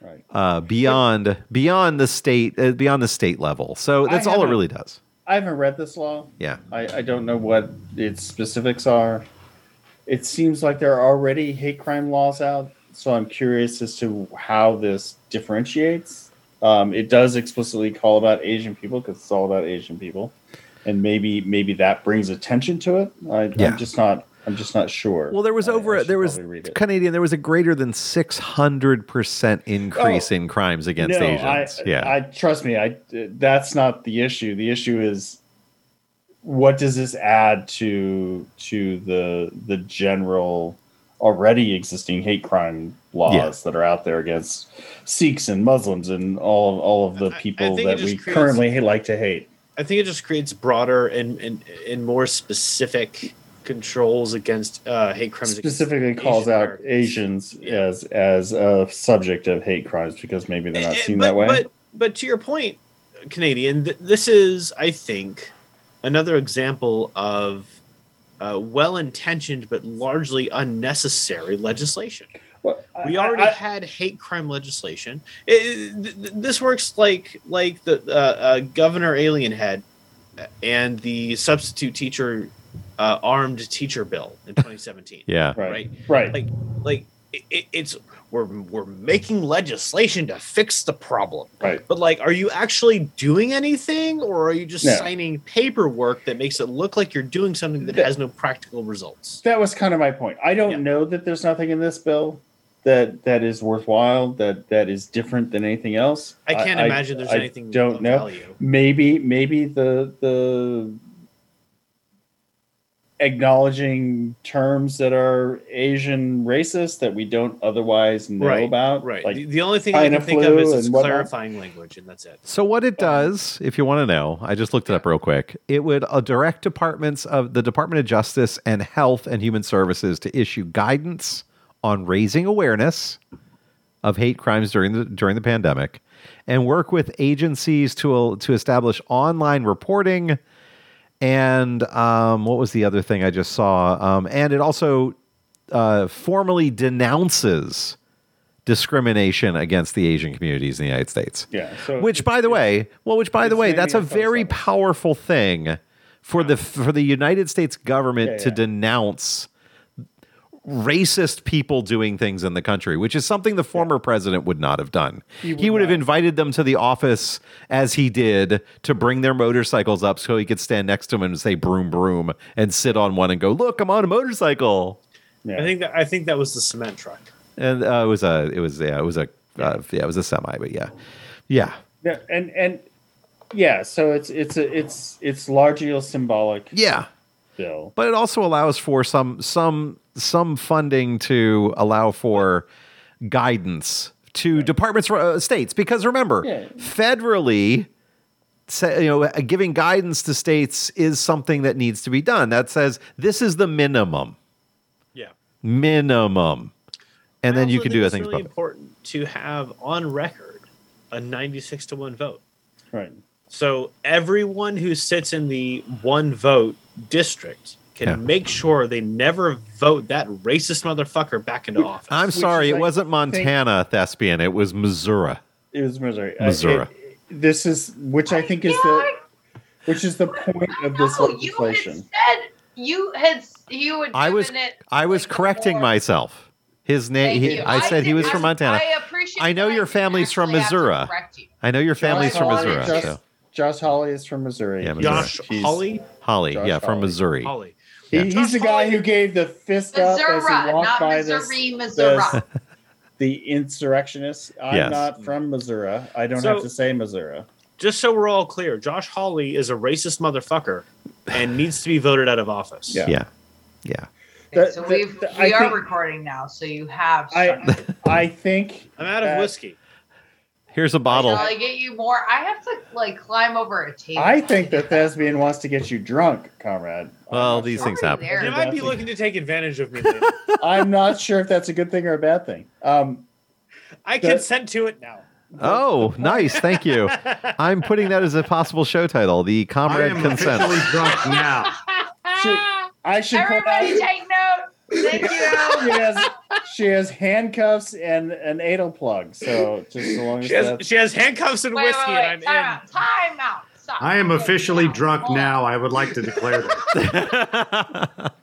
Right. uh, beyond beyond the state uh, beyond the state level. So that's all it haven't- really does. I haven't read this law. Yeah. I, I don't know what its specifics are. It seems like there are already hate crime laws out, so I'm curious as to how this differentiates. Um, it does explicitly call about Asian people because it's all about Asian people, and maybe maybe that brings attention to it. I, Yeah. I'm just not. I'm just not sure. Well, there was I- over I a should there was probably read it. Canadian there was a greater than six hundred percent increase Oh. in crimes against no, Asians. I, yeah. I trust me. I that's not the issue. The issue is what does this add to to the the general already existing hate crime laws Yeah. that are out there against Sikhs and Muslims and all all of the I- I people that we creates- currently like to hate. I think it just creates broader and, and, and more specific controls against uh, hate crimes. Specifically calls Asian out Americans. Asians Yeah. as as a subject of hate crimes because maybe they're not Eh, seen but, that way. But but to your point, Canadian, th- this is, I think, another example of uh, well-intentioned but largely unnecessary legislation. Well, We I- already I- had hate crime legislation. It- th- th- this works like like the uh, uh, Governor Alien had and the substitute teacher uh, armed teacher bill in 2017. yeah. right, right. right. Like like it, it, it's we're we're making legislation to fix the problem. Right. But like, are you actually doing anything, or are you just No. signing paperwork that makes it look like you're doing something that That- has no practical results? that was kind of my point. I don't Yeah. know that there's nothing in this bill that that is worthwhile that that is different than anything else. I can't imagine there's I anything Don't of know. value. Maybe maybe the the acknowledging terms that are Asian racist that we don't otherwise know Right, about. Right. Like the, the only thing I can think of is it's whatnot. clarifying language, and that's it. So what it does, if you want to know, I just looked it up real quick. It would uh, direct departments of the Department of Justice and Health and Human Services to issue guidance on raising awareness of hate crimes during the during the pandemic, and work with agencies to to establish online reporting. And um, what was the other thing I just saw? Um, and it also uh, formally denounces discrimination against the Asian communities in the United States. yeah. So Which, by the way, well, which by the way, that's a very powerful thing for the for the United States government Yeah, to denounce racist people doing things in the country, which is something the former president would not have done. He would would, have invited them to the office as he did to bring their motorcycles up so he could stand next to him and say broom broom and sit on one and go, "Look, I'm on a motorcycle." yeah. I think that I think that was the cement truck. And uh, it was a it was yeah, it was a uh, yeah, it was a semi, but yeah. Yeah. Yeah, and and yeah, so it's it's a it's it's largely a symbolic Yeah. bill. but it also allows for some some some funding to allow for guidance to departments uh, states because remember Yeah. federally say, you know uh, giving guidance to states is something that needs to be done that says this is the minimum Yeah. minimum and then you can do it's things It's really important to have on record a 96 to 1 vote. Right. So everyone who sits in the one vote district can Yeah. make sure they never vote that racist motherfucker back into office. i'm sorry it I wasn't think- montana thespian it was missouri It was Missouri. Uh, Missouri. it- this is which I think is the which is the point of this No, you had legislation. said you had you had. i was it, i was like, correcting more- myself his name he, you. i said he did- was from montana I appreciate. I know that your family's from actually have to Missouri. I know your family's Josh from Hawley- Missouri. Josh, so. Josh Hawley is from Missouri. Yeah, He's- Josh he's- Holly? Holly, Josh yeah, from Hawley. Missouri. Holly. He, he's the guy who gave the fist up as he walked not by Missouri, this, Missouri. the insurrectionists. I'm Yes. not from Missouri. I don't So- have to say Missouri. Just so we're all clear, Josh Hawley is a racist motherfucker and needs to be voted out of office. Yeah. Yeah. Yeah. Okay, The- so the- we've the- we I are think- recording now, so you have. I started. I think I'm out of whiskey. Here's a bottle. Shall I get you more? I have to like climb over a table. I think that Thespian wants to get you drunk, comrade. Well, these sure. things happen. There. You might be looking to take advantage of me. I'm not sure if that's a good thing or a bad thing. Um, I That- consent to it now. Oh, nice. Thank you. I'm putting that as a possible show title. The I Comrade am Consent. drunk now. Should- I should Everybody take note. Thank you. she has she has handcuffs and an anal plug. So just so long as She has, that's she has handcuffs and Wait, whiskey, wait, wait. and I'm in. out. Time out. Stop. I am officially Hold drunk Hold on. now. I would like to declare that.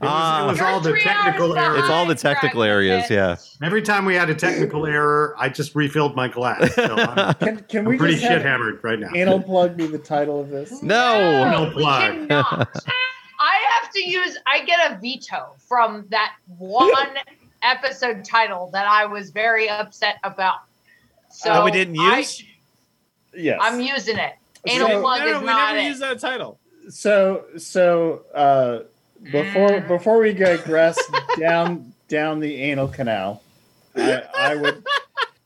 It was, Ah. it was all the technical hours errors. It's all the technical Brad areas, yeah. Every time we had a technical error, I just refilled my glass. So I'm, can, can I'm we pretty shit hammered right now. anal plug be the title of this? No. No we plug. Cannot. I have to use. I get a veto from that one episode title that I was very upset about. So That we didn't I- use? Yes. I'm using it. So- Anal no, plug no, is we not never it. used that title. so so uh before Mm. before we digress down down the anal canal, I, I would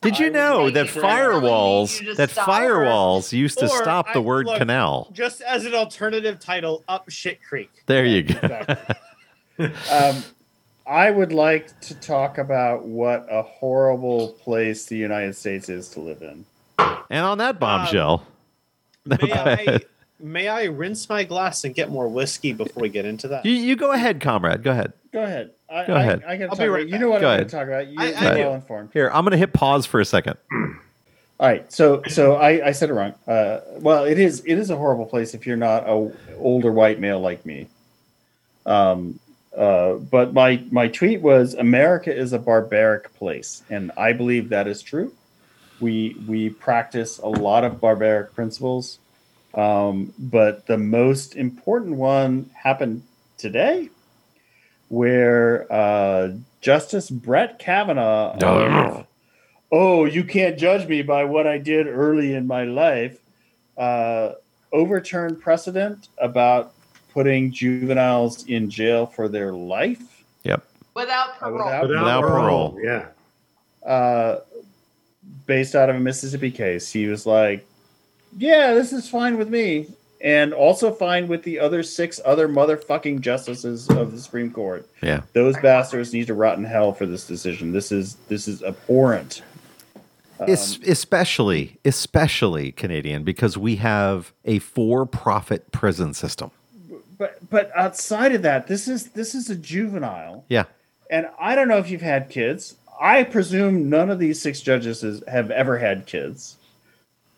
Did you know that you for telling me firewalls that firewalls used to Or stop the I- word look, canal? Just as an alternative title, Up Shit Creek. There you go. exactly. um, I would like to talk about what a horrible place the United States is to live in. And on that bombshell, May Go I, ahead. May I rinse my glass and get more whiskey before we get into that? you, you go ahead, comrade. Go ahead. Go ahead. I, Go ahead. I, I can I'll talk be about, right You know what Go I'm going to talk about. You're, I- I you're do. well informed. Here, I'm going to hit pause for a second. All right, so so I, I said it wrong. Uh, well, it is it is a horrible place if you're not a older white male like me. Um, uh, but my my tweet was America is a barbaric place, and I believe that is true. We we practice a lot of barbaric principles, um, but the most important one happened today, where uh, Justice Brett Kavanaugh. Oh. oh, you can't judge me by what I did early in my life. Uh, overturned precedent about putting juveniles in jail for their life. Yep. Without Uh, parole. without- Without parole. Yeah. Uh, based out of a Mississippi case, he was like, "Yeah, this is fine with me." And also fine with the other six other motherfucking justices of the Supreme Court. Yeah. Those bastards need to rot in hell for this decision. This is this is abhorrent. Um, Es- especially, especially Canadian, because we have a for-profit prison system. but but outside of that, this is this is a juvenile, Yeah. and I don't know if you've had kids. I presume none of these six judges have ever had kids,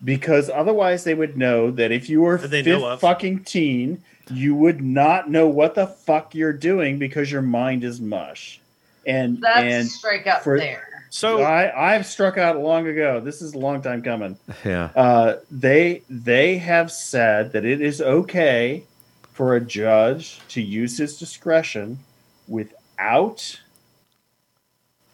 because otherwise they would know that if you were That they know fifth fucking teen, you would not know what the fuck you're doing because your mind is mush. And That's and strike up for- there. So I I've struck out long ago. This is a long time coming. Yeah. Uh, they they have said that it is okay for a judge to use his discretion without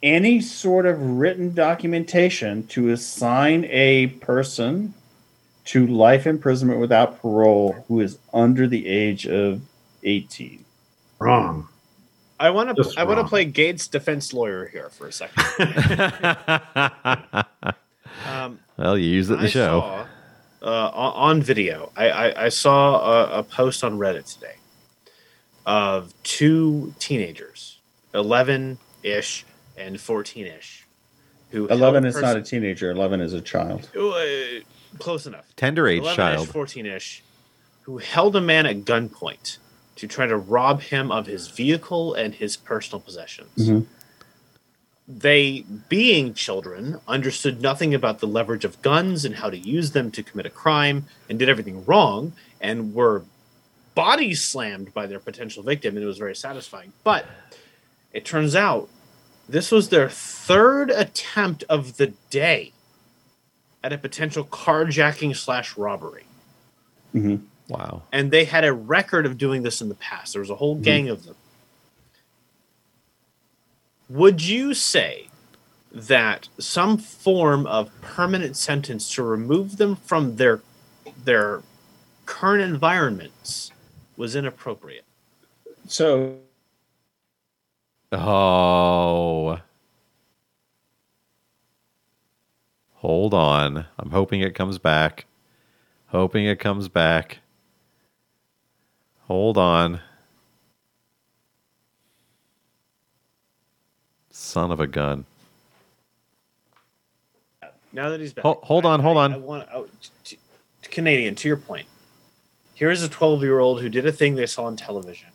any sort of written documentation to assign a person to life imprisonment without parole who is under the age of 18. Wrong. I want to I want to play Gaetz' defense lawyer here for a second. Um, well, you used it in the I show. saw, uh, on, on video. I, I, I saw a, a post on Reddit today of two teenagers, eleven ish and fourteen ish, who 11 held is not a teenager, 11 is a child. Uh, close enough. Tender age 11-ish, child. 14-ish, who held a man at gunpoint to try to rob him of his vehicle and his personal possessions. Mhm. They, being children, understood nothing about the leverage of guns and how to use them to commit a crime, and did everything wrong, and were body slammed by their potential victim, and it was very satisfying. But it turns out this was their third attempt of the day at a potential carjacking slash robbery. Mhm. Wow. And they had a record of doing this in the past. There was a whole gang of them. Would you say that some form of permanent sentence to remove them from their their current environments was inappropriate. So Oh. Hold on. I'm hoping it comes back. Hoping it comes back. Hold on. Son of a gun. Now that he's back, Hol- hold on, I- hold on. I want oh, t- t- Canadian. To your point, here is a 12 year old who did a thing they saw on television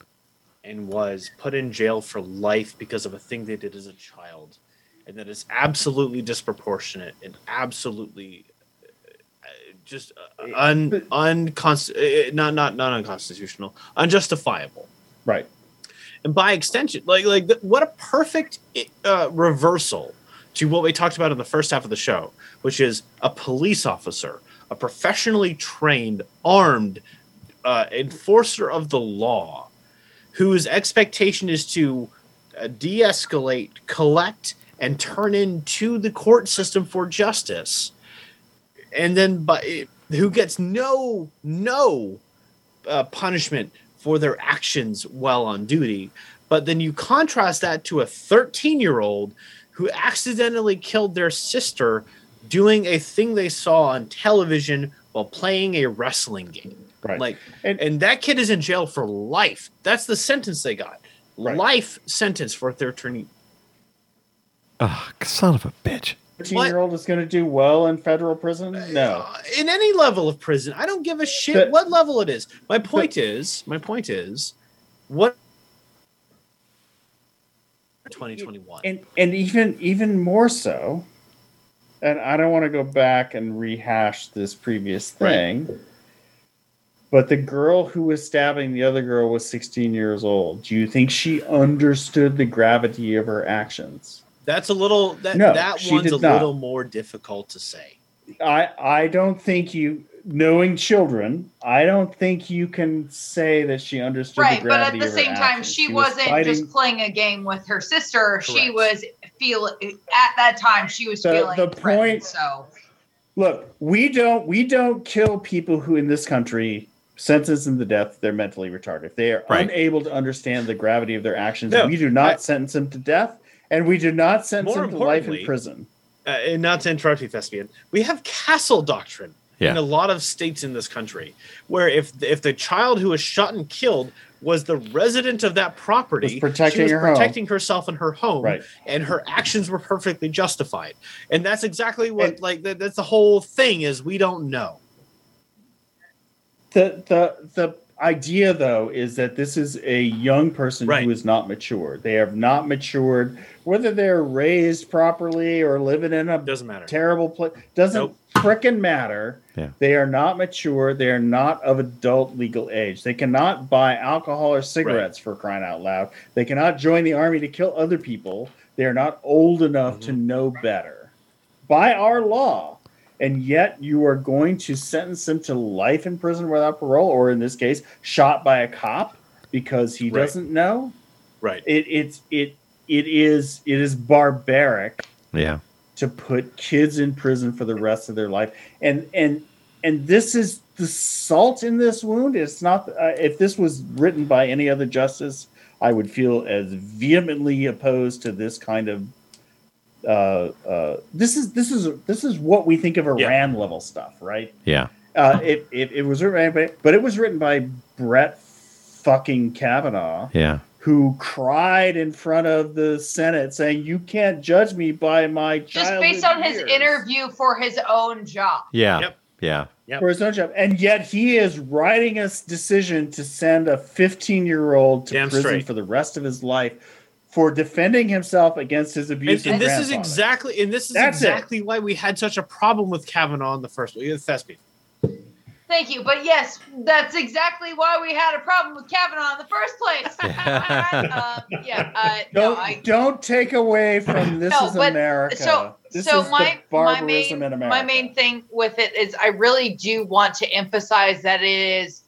and was put in jail for life because of a thing they did as a child, and that is absolutely disproportionate and absolutely uh, just uh, un unconst uh, not not not unconstitutional, unjustifiable. right. and by extension like like th- what a perfect uh, reversal to what we talked about in the first half of the show which is a police officer a professionally trained armed uh, enforcer of the law whose expectation is to uh, de-escalate collect and turn into the court system for justice and then by who gets no no uh, punishment for their actions while on duty. But then you contrast that to a 13 year old who accidentally killed their sister doing a thing they saw on television while playing a wrestling game. Right. Like, And- and, that kid is in jail for life. That's the sentence they got. Right. Life sentence for a 13 Ugh, son of a bitch. 13 year old is going to do well in federal prison? No. Uh, in any level of prison. I don't give a shit But- what level it is. My point is, my point is, what 2021. And and even even more so, and I don't want to go back and rehash this previous Right. Thing. But the girl who was stabbing the other girl was 16 years old. Do you think she understood the gravity of her actions? That's a little that No, that she one's did a not. little more difficult to say. I I don't think you knowing children, I don't think you can say that she understood right the but at the same time actions. she, was wasn't fighting- just playing a game with her sister she was feel at that time she was The- feeling the point- so Look, we don't we don't kill people who in this country sentence them to death. They're mentally retarded. They are Right. unable to understand the gravity of their actions. No, we do not I- sentence them to death, and we do not sentence them to life in prison. Uh, and not to interrupt you, thespian, we have castle doctrine in a lot of states in this country, where if if the child who was shot and killed was the resident of that property, Was protecting she was her home. herself and her home, Right. and her actions were perfectly justified. And that's exactly what And- like that, that's the whole thing is we don't know. The the the idea though is that this is a young person Right. who is not mature. They have not matured, whether they're raised properly or living in a Doesn't matter. terrible place doesn't Nope. frickin' matter. Yeah. They are not mature. They are not of adult legal age. They cannot buy alcohol or cigarettes for crying out loud. They cannot join the army to kill other people. They are not old enough to Mm-hmm. know better by our law. And yet you are going to sentence him to life in prison without parole, or in this case, shot by a cop because he Right. doesn't know. Right. It it's it it is it is barbaric Yeah. to put kids in prison for the rest of their life and and and this is the salt in this wound it's not uh, if this was written by any other justice i would feel as vehemently opposed to this kind of uh uh this is this is this is what we think of iran level stuff right Yeah. uh it, it it was written by, but it was written by brett fucking kavanaugh Yeah. who cried in front of the Senate saying, "You can't judge me by my just based on his interview for his own job Yeah. Yep. Yeah. for his own job," and yet he is writing a decision to send a 15 year old to Damn prison straight. for the rest of his life for defending himself against his And, abusive and this is exactly and this is That's it. exactly why we had such a problem with Kavanaugh in the first place. Thespian. thank you but yes that's exactly why we had a problem with kavanaugh in the first place um, yeah uh, no, Don't I, don't take away from this No, is but- America. so this so is my the my barbarism main in America. my main thing with it is I really do want to emphasize that it is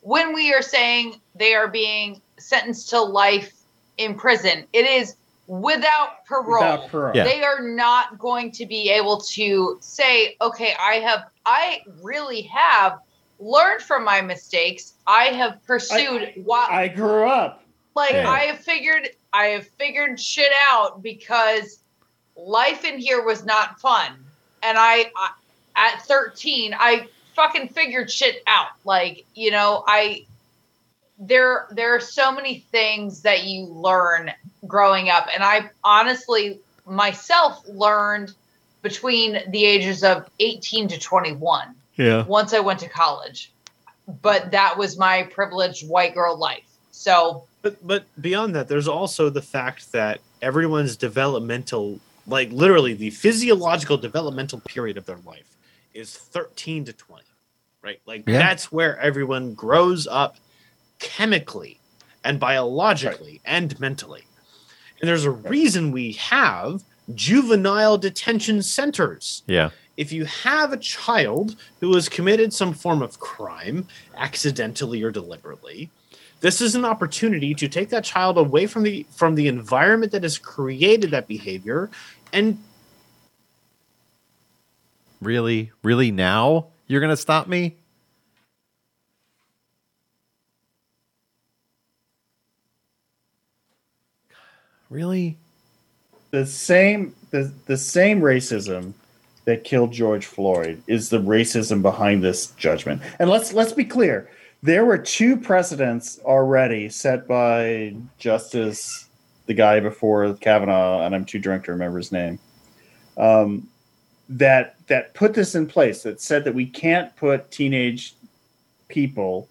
when we are saying they are being sentenced to life in prison, it is without parole. Without parole. Yeah. They are not going to be able to say, okay, I have I really have learned from my mistakes. I have pursued while I grew up. like Yeah. I have figured I have figured shit out because life in here was not fun. And I, I at 13, I fucking figured shit out. Like, you know, I there there are so many things that you learn growing up and I honestly myself learned between the ages of 18 to 21 Yeah. once I went to college. But that was my privileged white girl life. So But but beyond that, there's also the fact that everyone's developmental, like literally the physiological developmental period of their life, is 13 to 20, right? Like Yeah. that's where everyone grows up chemically and biologically and mentally. And there's a reason we have juvenile detention centers Yeah. if you have a child who has committed some form of crime, accidentally or deliberately, this is an opportunity to take that child away from the from the environment that has created that behavior and Really? Really now? You're going to stop me? Really? The same the, the same racism that killed George Floyd is the racism behind this judgment. And let's let's be clear. There were two precedents already set by Justice the guy before Kavanaugh, and I'm too drunk to remember his name. Um, that that put this in place that said that we can't put teenage people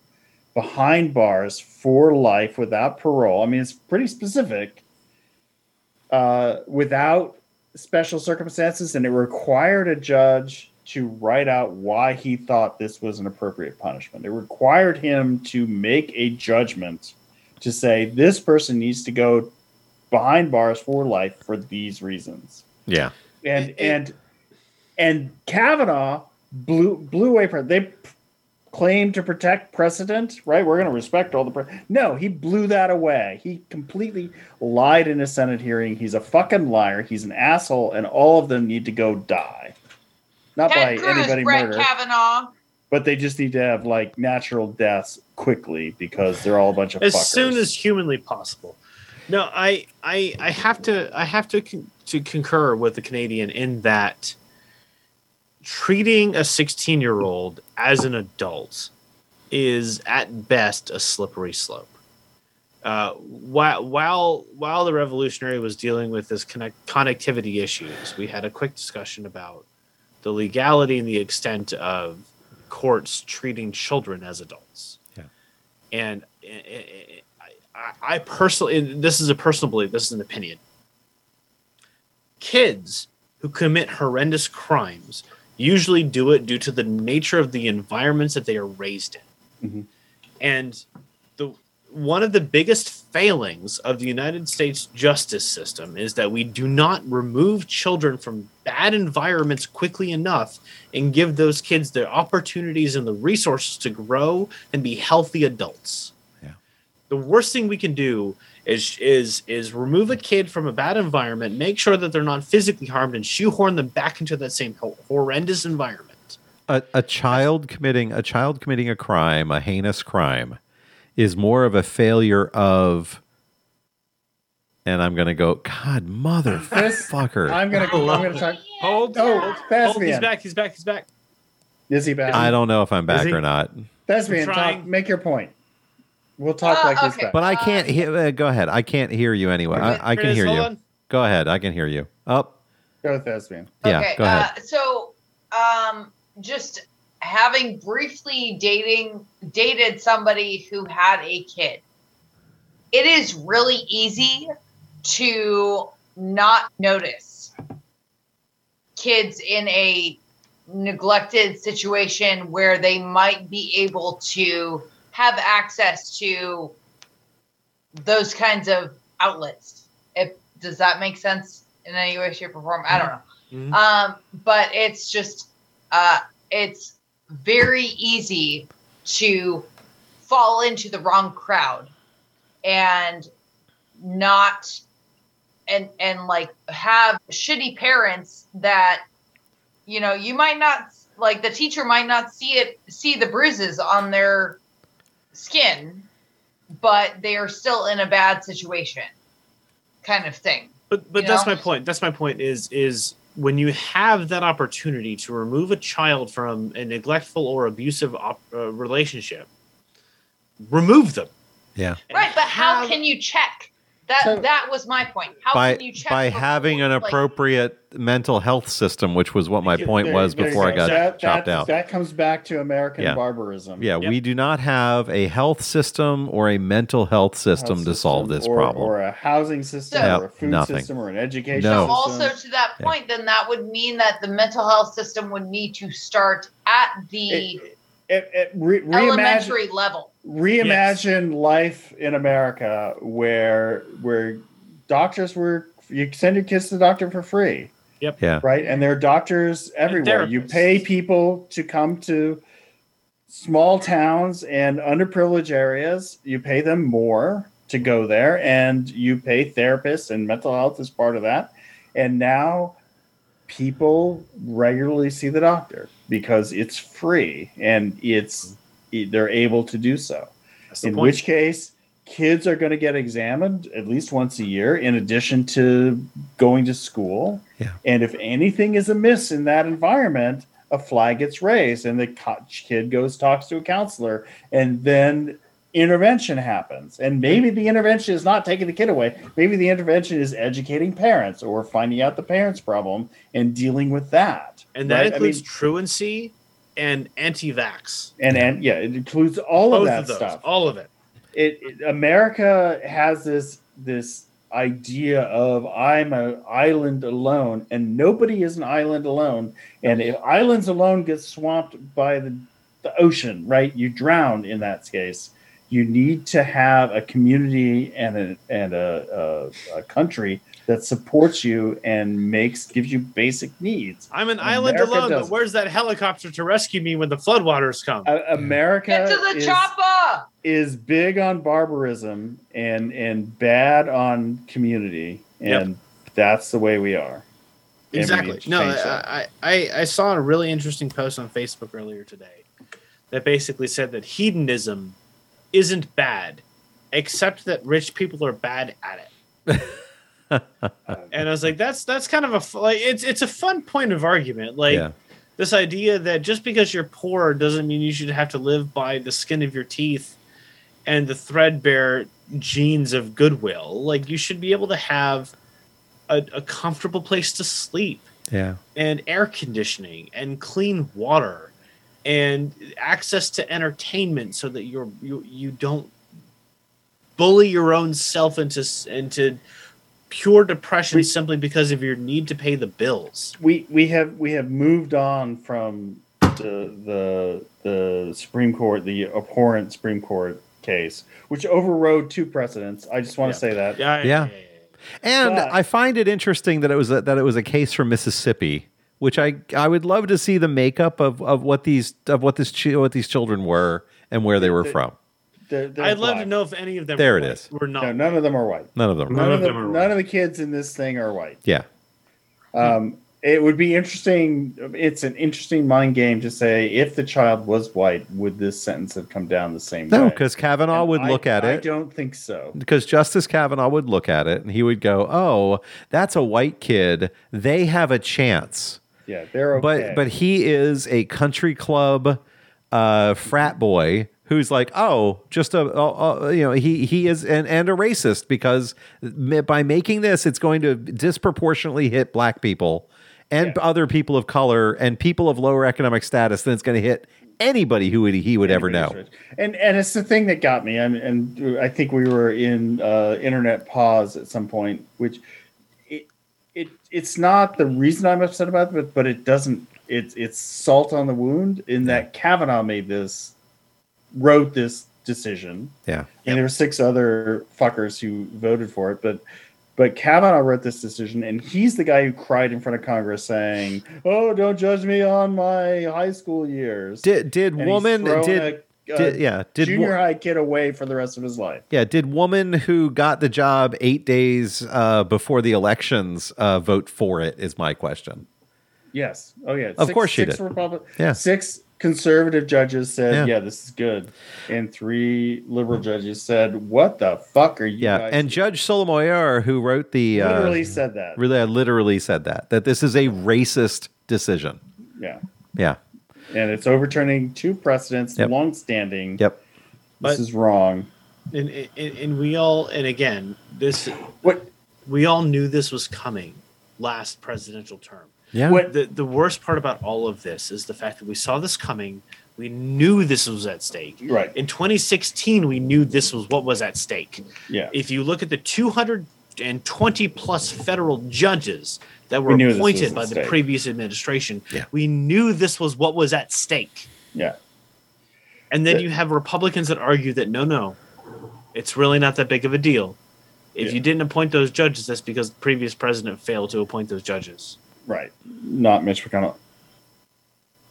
behind bars for life without parole. I mean, it's pretty specific. Uh, without special circumstances, and it required a judge to write out why he thought this was an appropriate punishment. It required him to make a judgment to say this person needs to go behind bars for life for these reasons Yeah. and It- it- and and Kavanaugh blew blew away from they p- claimed to protect precedent, right? We're going to respect all the pre-. no. He blew that away. He completely lied in a Senate hearing. He's a fucking liar. He's an asshole, and all of them need to go die. Not Ted by Cruz, anybody Brett murder, Kavanaugh. but they just need to have like natural deaths quickly because they're all a bunch of fuckers. as fuckers. soon as humanly possible. No, I I I have to I have to con- to concur with the Canadian in that treating a 16 year old as an adult is at best a slippery slope. Uh, while while while the revolutionary was dealing with this connect connectivity issues, we had a quick discussion about the legality and the extent of courts treating children as adults. Yeah. And I, I, I personally, and this is a personal belief, this is an opinion. Kids who commit horrendous crimes usually do it due to the nature of the environments that they are raised in. Mhm. And the one of the biggest failings of the United States justice system is that we do not remove children from bad environments quickly enough and give those kids the opportunities and the resources to grow and be healthy adults. Yeah. The worst thing we can do is is is remove a kid from a bad environment, make sure that they're not physically harmed, and shoehorn them back into that same horrendous environment. A, a child committing a child committing a crime, a heinous crime, is more of a failure of. And I'm gonna go, God, motherfucker! I'm gonna Go, I'm gonna talk. Hold, Oh, hold, pass hold, he's back, he's back, he's back. Is he back? I don't know if I'm back or not, Thespian, I'm talk, trying. make your point. We'll talk Uh, like this. okay. back. but I can't hear. Uh, go ahead. I can't hear you anyway. I, I can Chris, hear you. on. Go ahead. I can hear you. Up. Go with Thespian. Yeah. okay, Go ahead. Uh, so, um, just having briefly dating dated somebody who had a kid, it is really easy to not notice kids in a neglected situation where they might be able to have access to those kinds of outlets. If does that make sense in any way, shape, or form? I don't know. Mhm. Um, but it's just uh, it's very easy to fall into the wrong crowd and not and and like have shitty parents that you know you might not like the teacher might not see it see the bruises on their skin, but they are still in a bad situation, kind of thing. But but that's know? my point. That's my point. Is is when you have that opportunity to remove a child from a neglectful or abusive op- uh, relationship, remove them. Yeah. Right, but how have- can you check? That So- that was my point. How by can you check by having an like, appropriate mental health system, which was what my point There- was before I got that, chopped that, out. That comes back to American Yeah. barbarism. yeah, Yep. we do not have a health system or a mental health system Health to solve this or, problem. or a housing system, So- or a food Nothing. system, or an education No. So system. also to that Yeah. point, then that would mean that the mental health system would need to start at the It- it, it, re- reimagine, elementary level. reimagine life in America where where doctors were you send your kids to the doctor for free, Yep. yeah, right? And there are doctors everywhere. You pay people to come to small towns and underprivileged areas. You pay them more to go there, and you pay therapists and mental health is part of that. And now people regularly see the doctor because it's free and it's mm-hmm. they're able to do so in point. which case kids are going to get examined at least once a year in addition to going to school Yeah. and if anything is amiss in that environment a flag gets raised and the kid goes talks to a counselor and then intervention happens and maybe the intervention is not taking the kid away maybe the intervention is educating parents or finding out the parents problem and dealing with that and that right? I includes mean, truancy and anti-vax. and and yeah it includes all Both of that of those, stuff all of it. it, it- America has this this idea of I'm an island alone, and nobody is an island alone. And if islands alone get swamped by the, the ocean, right, you drown in that case. You need to have a community and a and a, a, a country that supports you and makes gives you basic needs. I'm an island alone, does. but where's that helicopter to rescue me when the floodwaters come? Uh, America Get to the is, chopper. is big on barbarism and and bad on community, Yep. and that's the way we are. And we Exactly. No. I, I I saw a really interesting post on Facebook earlier today that basically said that hedonism isn't bad, except that rich people are bad at it. and I was like, that's that's kind of a like it's it's a fun point of argument. Like yeah, this idea that just because you're poor doesn't mean you should have to live by the skin of your teeth and the threadbare genes of goodwill. Like you should be able to have a, a comfortable place to sleep yeah. and air conditioning and clean water and access to entertainment so that you're you you don't bully your own self into into pure depression We- simply because of your need to pay the bills. we we have we have moved on from the the the Supreme Court, the abhorrent Supreme Court case, which overrode two precedents. I just want Yeah. to say that. Yeah, Yeah. And But- I find it interesting that it was a, that it was a case from Mississippi, which I I would love to see the makeup of, of what these of what this chi- what these children were and where they were The- from. They're- they're I'd love to know if any of them There were it white. is. We're not. No, none of them are white. None of them. None Were. of of them the, are none white. of the kids in this thing are white. Yeah, Um, it would be interesting. It's an interesting mind game to say if the child was white, would this sentence have come down the same no, way? because Kavanaugh And would I- look at I it. I don't think so. because Justice Kavanaugh would look at it and he would go, "Oh, that's a white kid. They have a chance." Yeah, they're okay. But but he is a country club uh, frat boy who's like, "Oh, just a, you know, he he is and and a racist because by making this, it's going to disproportionately hit black people and Yeah. other people of color and people of lower economic status than it's going to hit anybody who would, he would ever know." Rich. And and it's the thing that got me. And and I think we were in uh, internet pause at some point, which it it's not the reason I'm upset about it, but but it doesn't. It's it's salt on the wound in that Kavanaugh made this, wrote this decision, Yeah. and there were six other fuckers who voted for it, but. But Kavanaugh wrote this decision, and he's the guy who cried in front of Congress saying, "Oh, don't judge me on my high school years." Did did And woman did, a did yeah did junior high kid away for the rest of his life. Yeah, did woman who got the job eight days uh, before the elections uh, vote for it? Is my question. Yes. Oh yeah. Of course she six did. Republic- Yeah. Six conservative judges said, Yeah. "Yeah, this is good," and three liberal judges said, "What the fuck are you?" Yeah, guys and Judge Sotomayor, who wrote the uh, literally said that. really I literally said that that this is a racist decision. Yeah, Yeah. And it's overturning two precedents, Yep. long-standing. Yep. This But- is wrong. and, and and we all and again this What? we all knew this was coming last presidential term Yeah. What? the the worst part about all of this is the fact that we saw this coming we knew this was at stake Right. in 2016 we knew this was what was at stake Yeah. if you look at the 220 plus federal judges that were We knew this was appointed by the stake. previous administration Yeah. we knew this was what was at stake Yeah. and then Yeah. you have Republicans that argue that no, no, it's really not that big of a deal. If Yeah. you didn't appoint those judges, that's because the previous president failed to appoint those judges. Right. Not Mitch McConnell.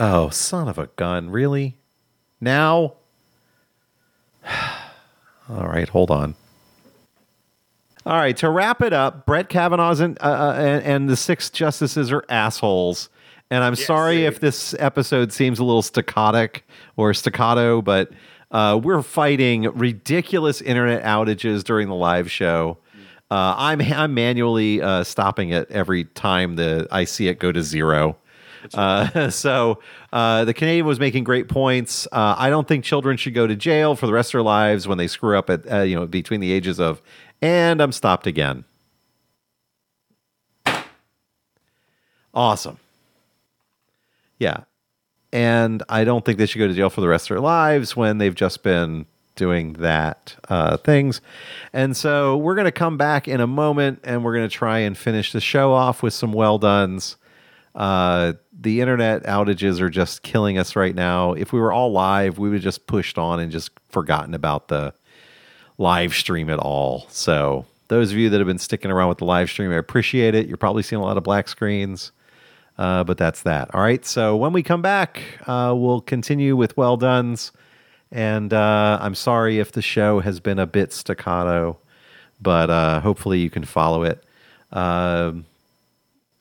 Oh, son of a gun! Really? Now? All right, hold on. All right, to wrap it up, Brett Kavanaugh's and, uh, uh, and, and the six justices are assholes. And I'm Yes, sorry if this episode seems a little staccato or staccato, but uh, we're fighting ridiculous internet outages during the live show. Uh, I'm I'm manually uh, stopping it every time the I see it go to zero. Uh, so uh, the Canadian was making great points. Uh, I don't think children should go to jail for the rest of their lives when they screw up at uh, you know between the ages of. And I'm stopped again. Awesome. Yeah, and I don't think they should go to jail for the rest of their lives when they've just been doing that uh, things. And so we're going to come back in a moment and we're going to try and finish the show off with some well dones. Uh, the internet outages are just killing us right now. If we were all live, we would just pushed on and just forgotten about the live stream at all. So those of you that have been sticking around with the live stream, I appreciate it. You're probably seeing a lot of black screens. Uh, but that's that. All right. So when we come back, uh, we'll continue with well done's. And uh, I'm sorry if the show has been a bit staccato, but uh, hopefully you can follow it. Um,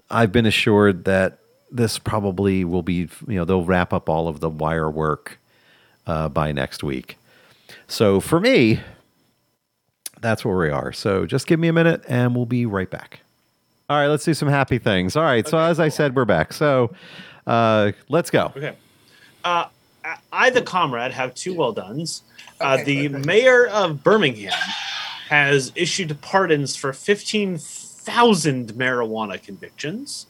I've been assured that this probably will be, you know, they'll wrap up all of the wire work uh, by next week. So for me, that's where we are. So just give me a minute and we'll be right back. All right, let's do some happy things. All right, so as I said, we're back. So uh, let's go. Okay. Uh, I- I, the comrade, have two well dones. Uh, the mayor of Birmingham has issued pardons for 15,000 marijuana convictions,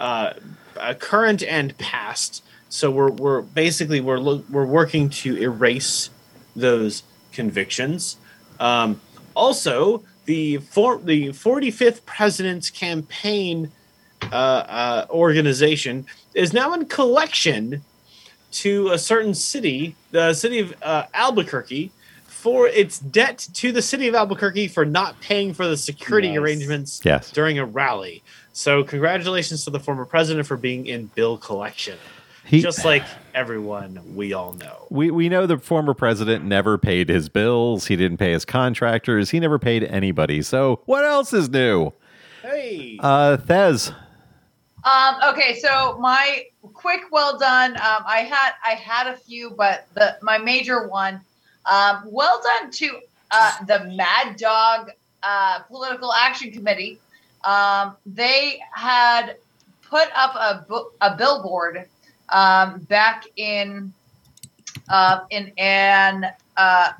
uh, uh, current and past. So we're, we're basically we're lo- we're working to erase those convictions. Um, also, the for, the 45th president's campaign uh, uh, organization is now in collection to a certain city, the city of uh, Albuquerque, for its debt to the city of Albuquerque for not paying for the security Nice. arrangements Yes. during a rally. So, congratulations to the former president for being in bill collection. He, Just like everyone we all know. we, we know the former president never paid his bills. He didn't pay his contractors. He never paid anybody. So what else is new? Hey, Uh, Thez. Um, okay, so my quick well done. Um, I had I had a few, but the my major one. Um, well done to uh, the Mad Dog uh, Political Action Committee. Um, they had put up a bu- a billboard um, back in uh, in an uh,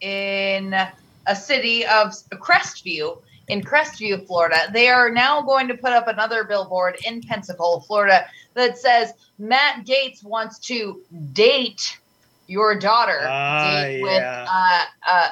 in a city of Crestview in Crestview, Florida. They are now going to put up another billboard in Pensacola, Florida, that says Matt Gaetz wants to date your daughter. Ah, date yeah. with uh, uh,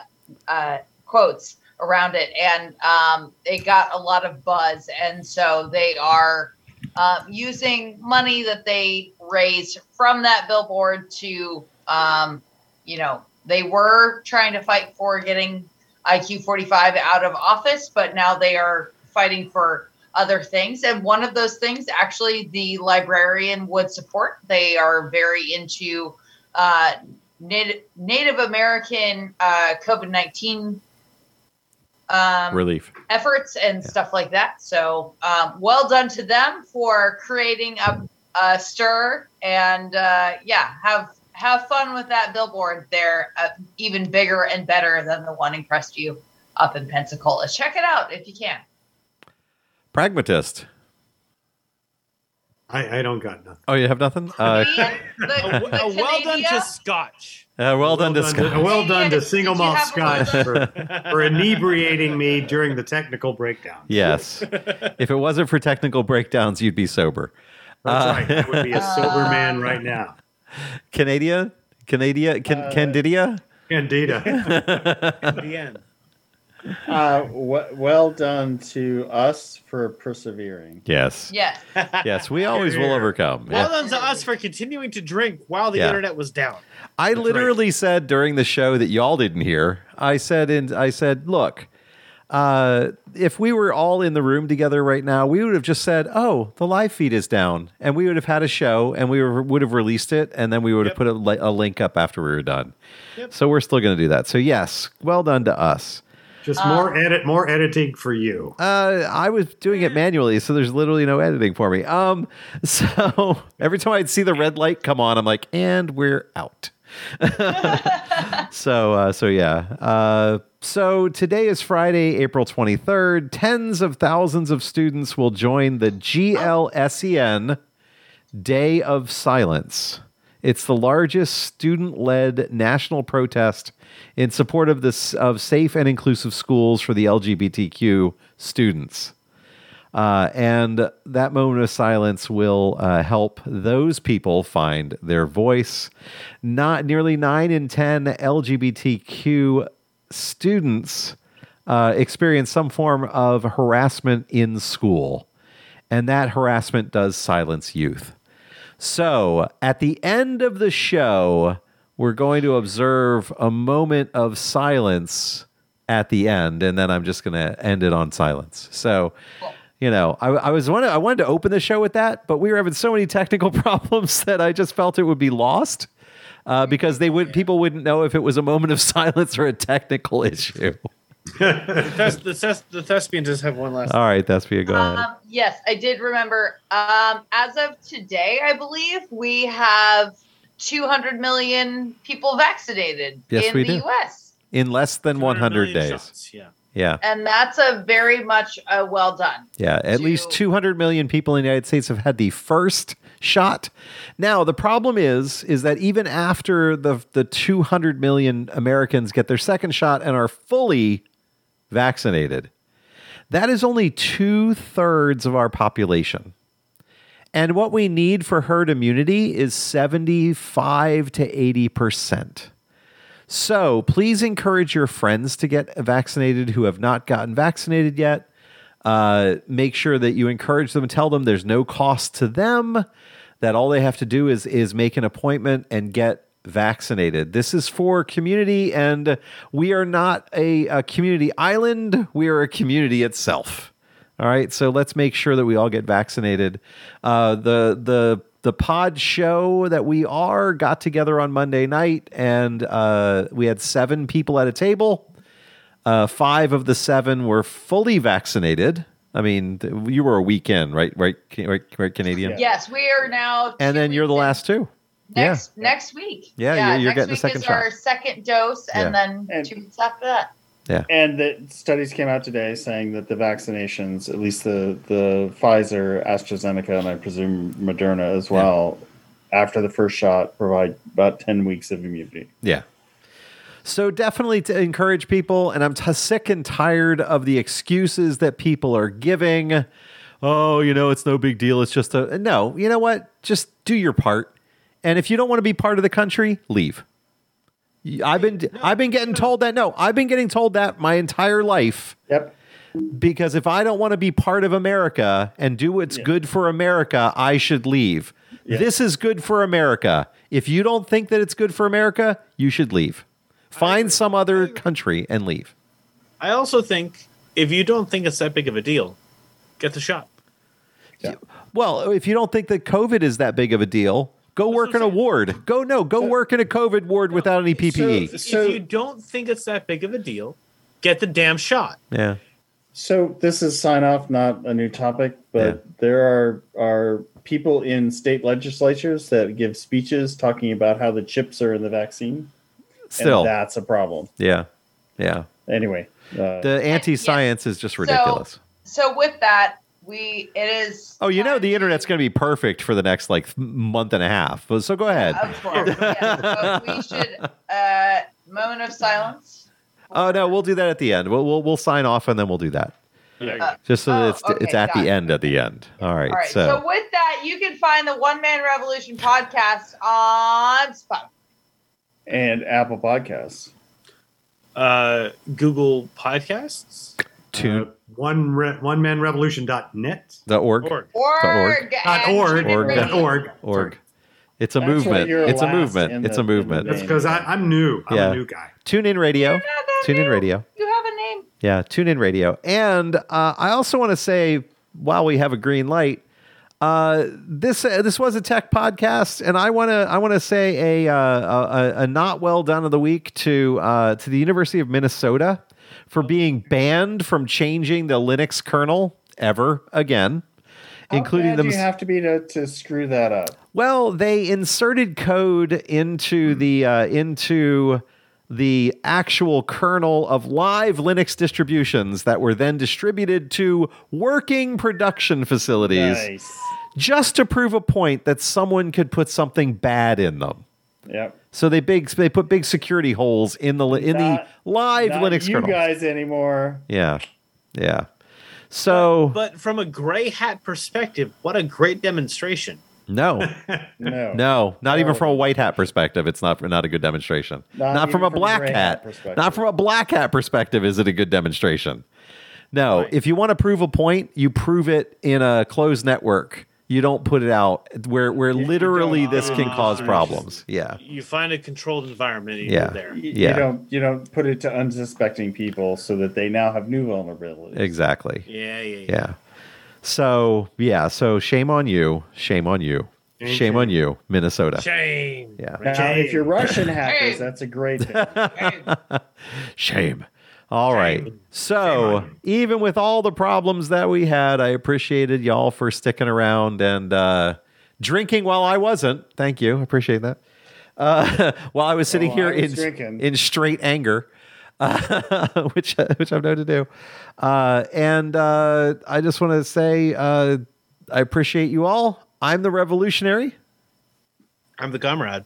uh, quotes around it, and um, it got a lot of buzz, and so they are. Uh, using money that they raised from that billboard to, um, you know, they were trying to fight for getting IQ 45 out of office, but now they are fighting for other things. And one of those things, actually, the librarian would support. They are very into uh, Native, Native American uh, COVID 19 um, Relief. efforts and stuff like that. So um, well done to them for creating a, a stir and uh, yeah, have have fun with that billboard. They're uh, even bigger and better than the one in Crestview up in Pensacola. Check it out if you can. Pragmatist. I, I don't got nothing. Oh, you have nothing? Uh, The- the- the well done to Scotch. Uh, well, done to Scott. well done to single malt have scotch for, for inebriating me during the technical breakdown. Yes. if it wasn't for technical breakdowns, you'd be sober. That's Uh, right. I would be a sober man right now. Canada? Canada? Can, Uh, Candidia? Candida. In the end. Uh, w- well done to us for persevering. Yes. Yes. Yes, we always will overcome. Well Yeah. done to us for continuing to drink while the Yeah. internet was down. I literally said during the show that y'all didn't hear. I said, and I said, look, uh, if we were all in the room together right now, we would have just said, "Oh, the live feed is down," and we would have had a show, and we were, would have released it, and then we would have put a, li- a link up after we were done. Yep. So we're still going to do that. So yes, well done to us. Just more edit, more editing for you. Uh, I was doing it manually, so there's literally no editing for me. Um, so every time I'd see the red light come on, I'm like, and we're out. so, uh, so yeah. Uh, so today is Friday, April 23rd. Tens of thousands of students will join the GLSEN Day of Silence. It's the largest student-led national protest in support of this of safe and inclusive schools for the LGBTQ students. Uh, and that moment of silence will uh, help those people find their voice. Not nearly nine in ten LGBTQ students uh, experience some form of harassment in school, and that harassment does silence youth. So at the end of the show, we're going to observe a moment of silence at the end, and then I'm just going to end it on silence. So, you know, I, I was wanted, I wanted to open the show with that, but we were having so many technical problems that I just felt it would be lost uh, because they would people wouldn't know if it was a moment of silence or a technical issue. Thes- the, thes- the thespian does have one last. All right, Thespia, go ahead. Um, yes, I did remember. Um, as of today, I believe we have 200 million people vaccinated Yes, in we the do. U.S. In less than 100 days. shots, Yeah. Yeah. And that's a very much a well done. Yeah, at to- least 200 million people in the United States have had the first shot. Now, the problem is is that even after the the 200 million Americans get their second shot and are fully vaccinated, that is only two thirds of our population. And what we need for herd immunity is 75 to 80 percent. So please encourage your friends to get vaccinated who have not gotten vaccinated yet. Uh, make sure that you encourage them, and tell them there's no cost to them, that all they have to do is is make an appointment and get vaccinated. This is for community, and we are not a, a community island. We are a community itself. All right, so let's make sure that we all get vaccinated. Uh, the the the pod show that we are got together on Monday night, and uh, we had seven people at a table. Uh, five of the seven were fully vaccinated. I mean, you were a weekend, right? Right, right, right Canadian. Yes, we are now. And then you're the last two. Next next week. Yeah, you're- you're next getting the second is our shot. second dose, and Yeah. then And- two weeks after that. And the studies came out today saying that the vaccinations, at least the the Pfizer, AstraZeneca, and I presume Moderna as well, after the first shot, provide about ten weeks of immunity. Yeah. So definitely to encourage people, and I'm t- sick and tired of the excuses that people are giving. Oh, you know, it's no big deal. It's just a no. You know what? Just do your part, and if you don't want to be part of the country, leave. I've been I've been getting told that. No, I've been getting told that my entire life Yep. because if I don't want to be part of America and do what's good for America, I should leave. Yeah. This is good for America. If you don't think that it's good for America, you should leave. Find some other country and leave. I also think if you don't think it's that big of a deal, get the shot. Well, if you don't think that COVID is that big of a deal, go work in a ward. Go no, go work in a COVID ward without any PPE. So- if you don't think it's that big of a deal, get the damn shot. Yeah. So this is sign off, not a new topic, but there are are people in state legislatures that give speeches talking about how the chips are in the vaccine. Still. and that's a problem. Yeah. Yeah. Anyway, uh, The anti-science is just ridiculous. So with that, we it is. oh, you know the internet's going to be perfect for the next like month and a half. But- So go ahead. Of course, yes. But we should uh, moment of silence. Oh no, we'll do that at the end. We'll we'll, we'll sign off and then we'll do that. yeah. Just so that Oh, it's okay, it's at the it. end at the end. All right. All right. So. so with that, you can find the One Man Revolution podcast on Spotify. and Apple Podcasts. Uh, Google Podcasts. Tune Uh, one re- one man revolution.net. the org Org. Org. org. Dot org. TuneIn Org. Dot org. org. It's a That's movement. It's a movement. It's a movement. That's because I'm new. I'm Yeah. a new guy. Tune in radio. You're Tune in radio. You have a name. Yeah, tune in radio. And uh, I also want to say, while we have a green light, uh, this uh, this was a tech podcast, and I want to I want to say a, uh, a a not well done of the week to uh, to the University of Minnesota for being banned from changing the Linux kernel ever again, including How them. do you have to be to, to screw that up? Well, they inserted code into the uh, into the actual kernel of live Linux distributions that were then distributed to working production facilities Nice. just to prove a point that someone could put something bad in them. Yep. So they big they put big security holes in the in Not- the live Not Linux you kernel. guys anymore. Yeah, yeah. So But from a gray hat perspective, what a great demonstration. no, No. No, not even from a white hat perspective. It's not not a good demonstration. Not Not, from a from black gray hat hat. perspective. Not from a black hat perspective. Is it a good demonstration? No. Right. If you want to prove a point, you prove it in a closed network. You don't put it out where where you literally this can cause isolation. problems. Yeah. You find a controlled environment Yeah. there. You, Yeah. you don't you don't put it to unsuspecting people so that they now have new vulnerabilities. Exactly. Yeah, yeah, yeah. Yeah. So yeah. So shame on you. Shame on you. Shame, Shame shame. on you, Minnesota. Shame. Yeah. Now, if you're Russian hackers, Hey. that's a great thing. Shame. All right. So, even with all the problems that we had, I appreciated y'all for sticking around and uh, drinking while I wasn't. Thank you. I appreciate that. Uh, while I was sitting Oh, here was in, drinking. in straight anger, uh, which which I've known to do. Uh, and uh, I just want to say uh, I appreciate you all. I'm the revolutionary. I'm the comrade.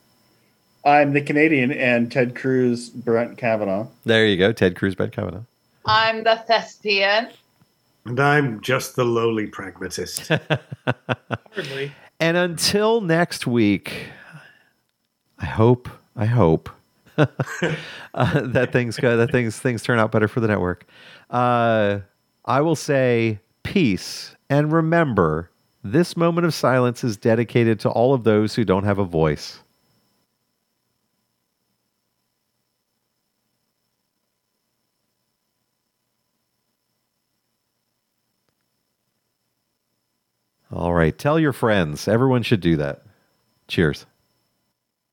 I'm the Canadian and Ted Cruz, Brent Kavanaugh. There you go. Ted Cruz, Ben Kavanaugh. I'm the thespian. And I'm just the lowly pragmatist. Hardly. And until next week, I hope, I hope uh, that things go, that things things turn out better for the network. Uh, I will say peace and remember, this moment of silence is dedicated to all of those who don't have a voice. All right, tell your friends. Everyone should do that. Cheers.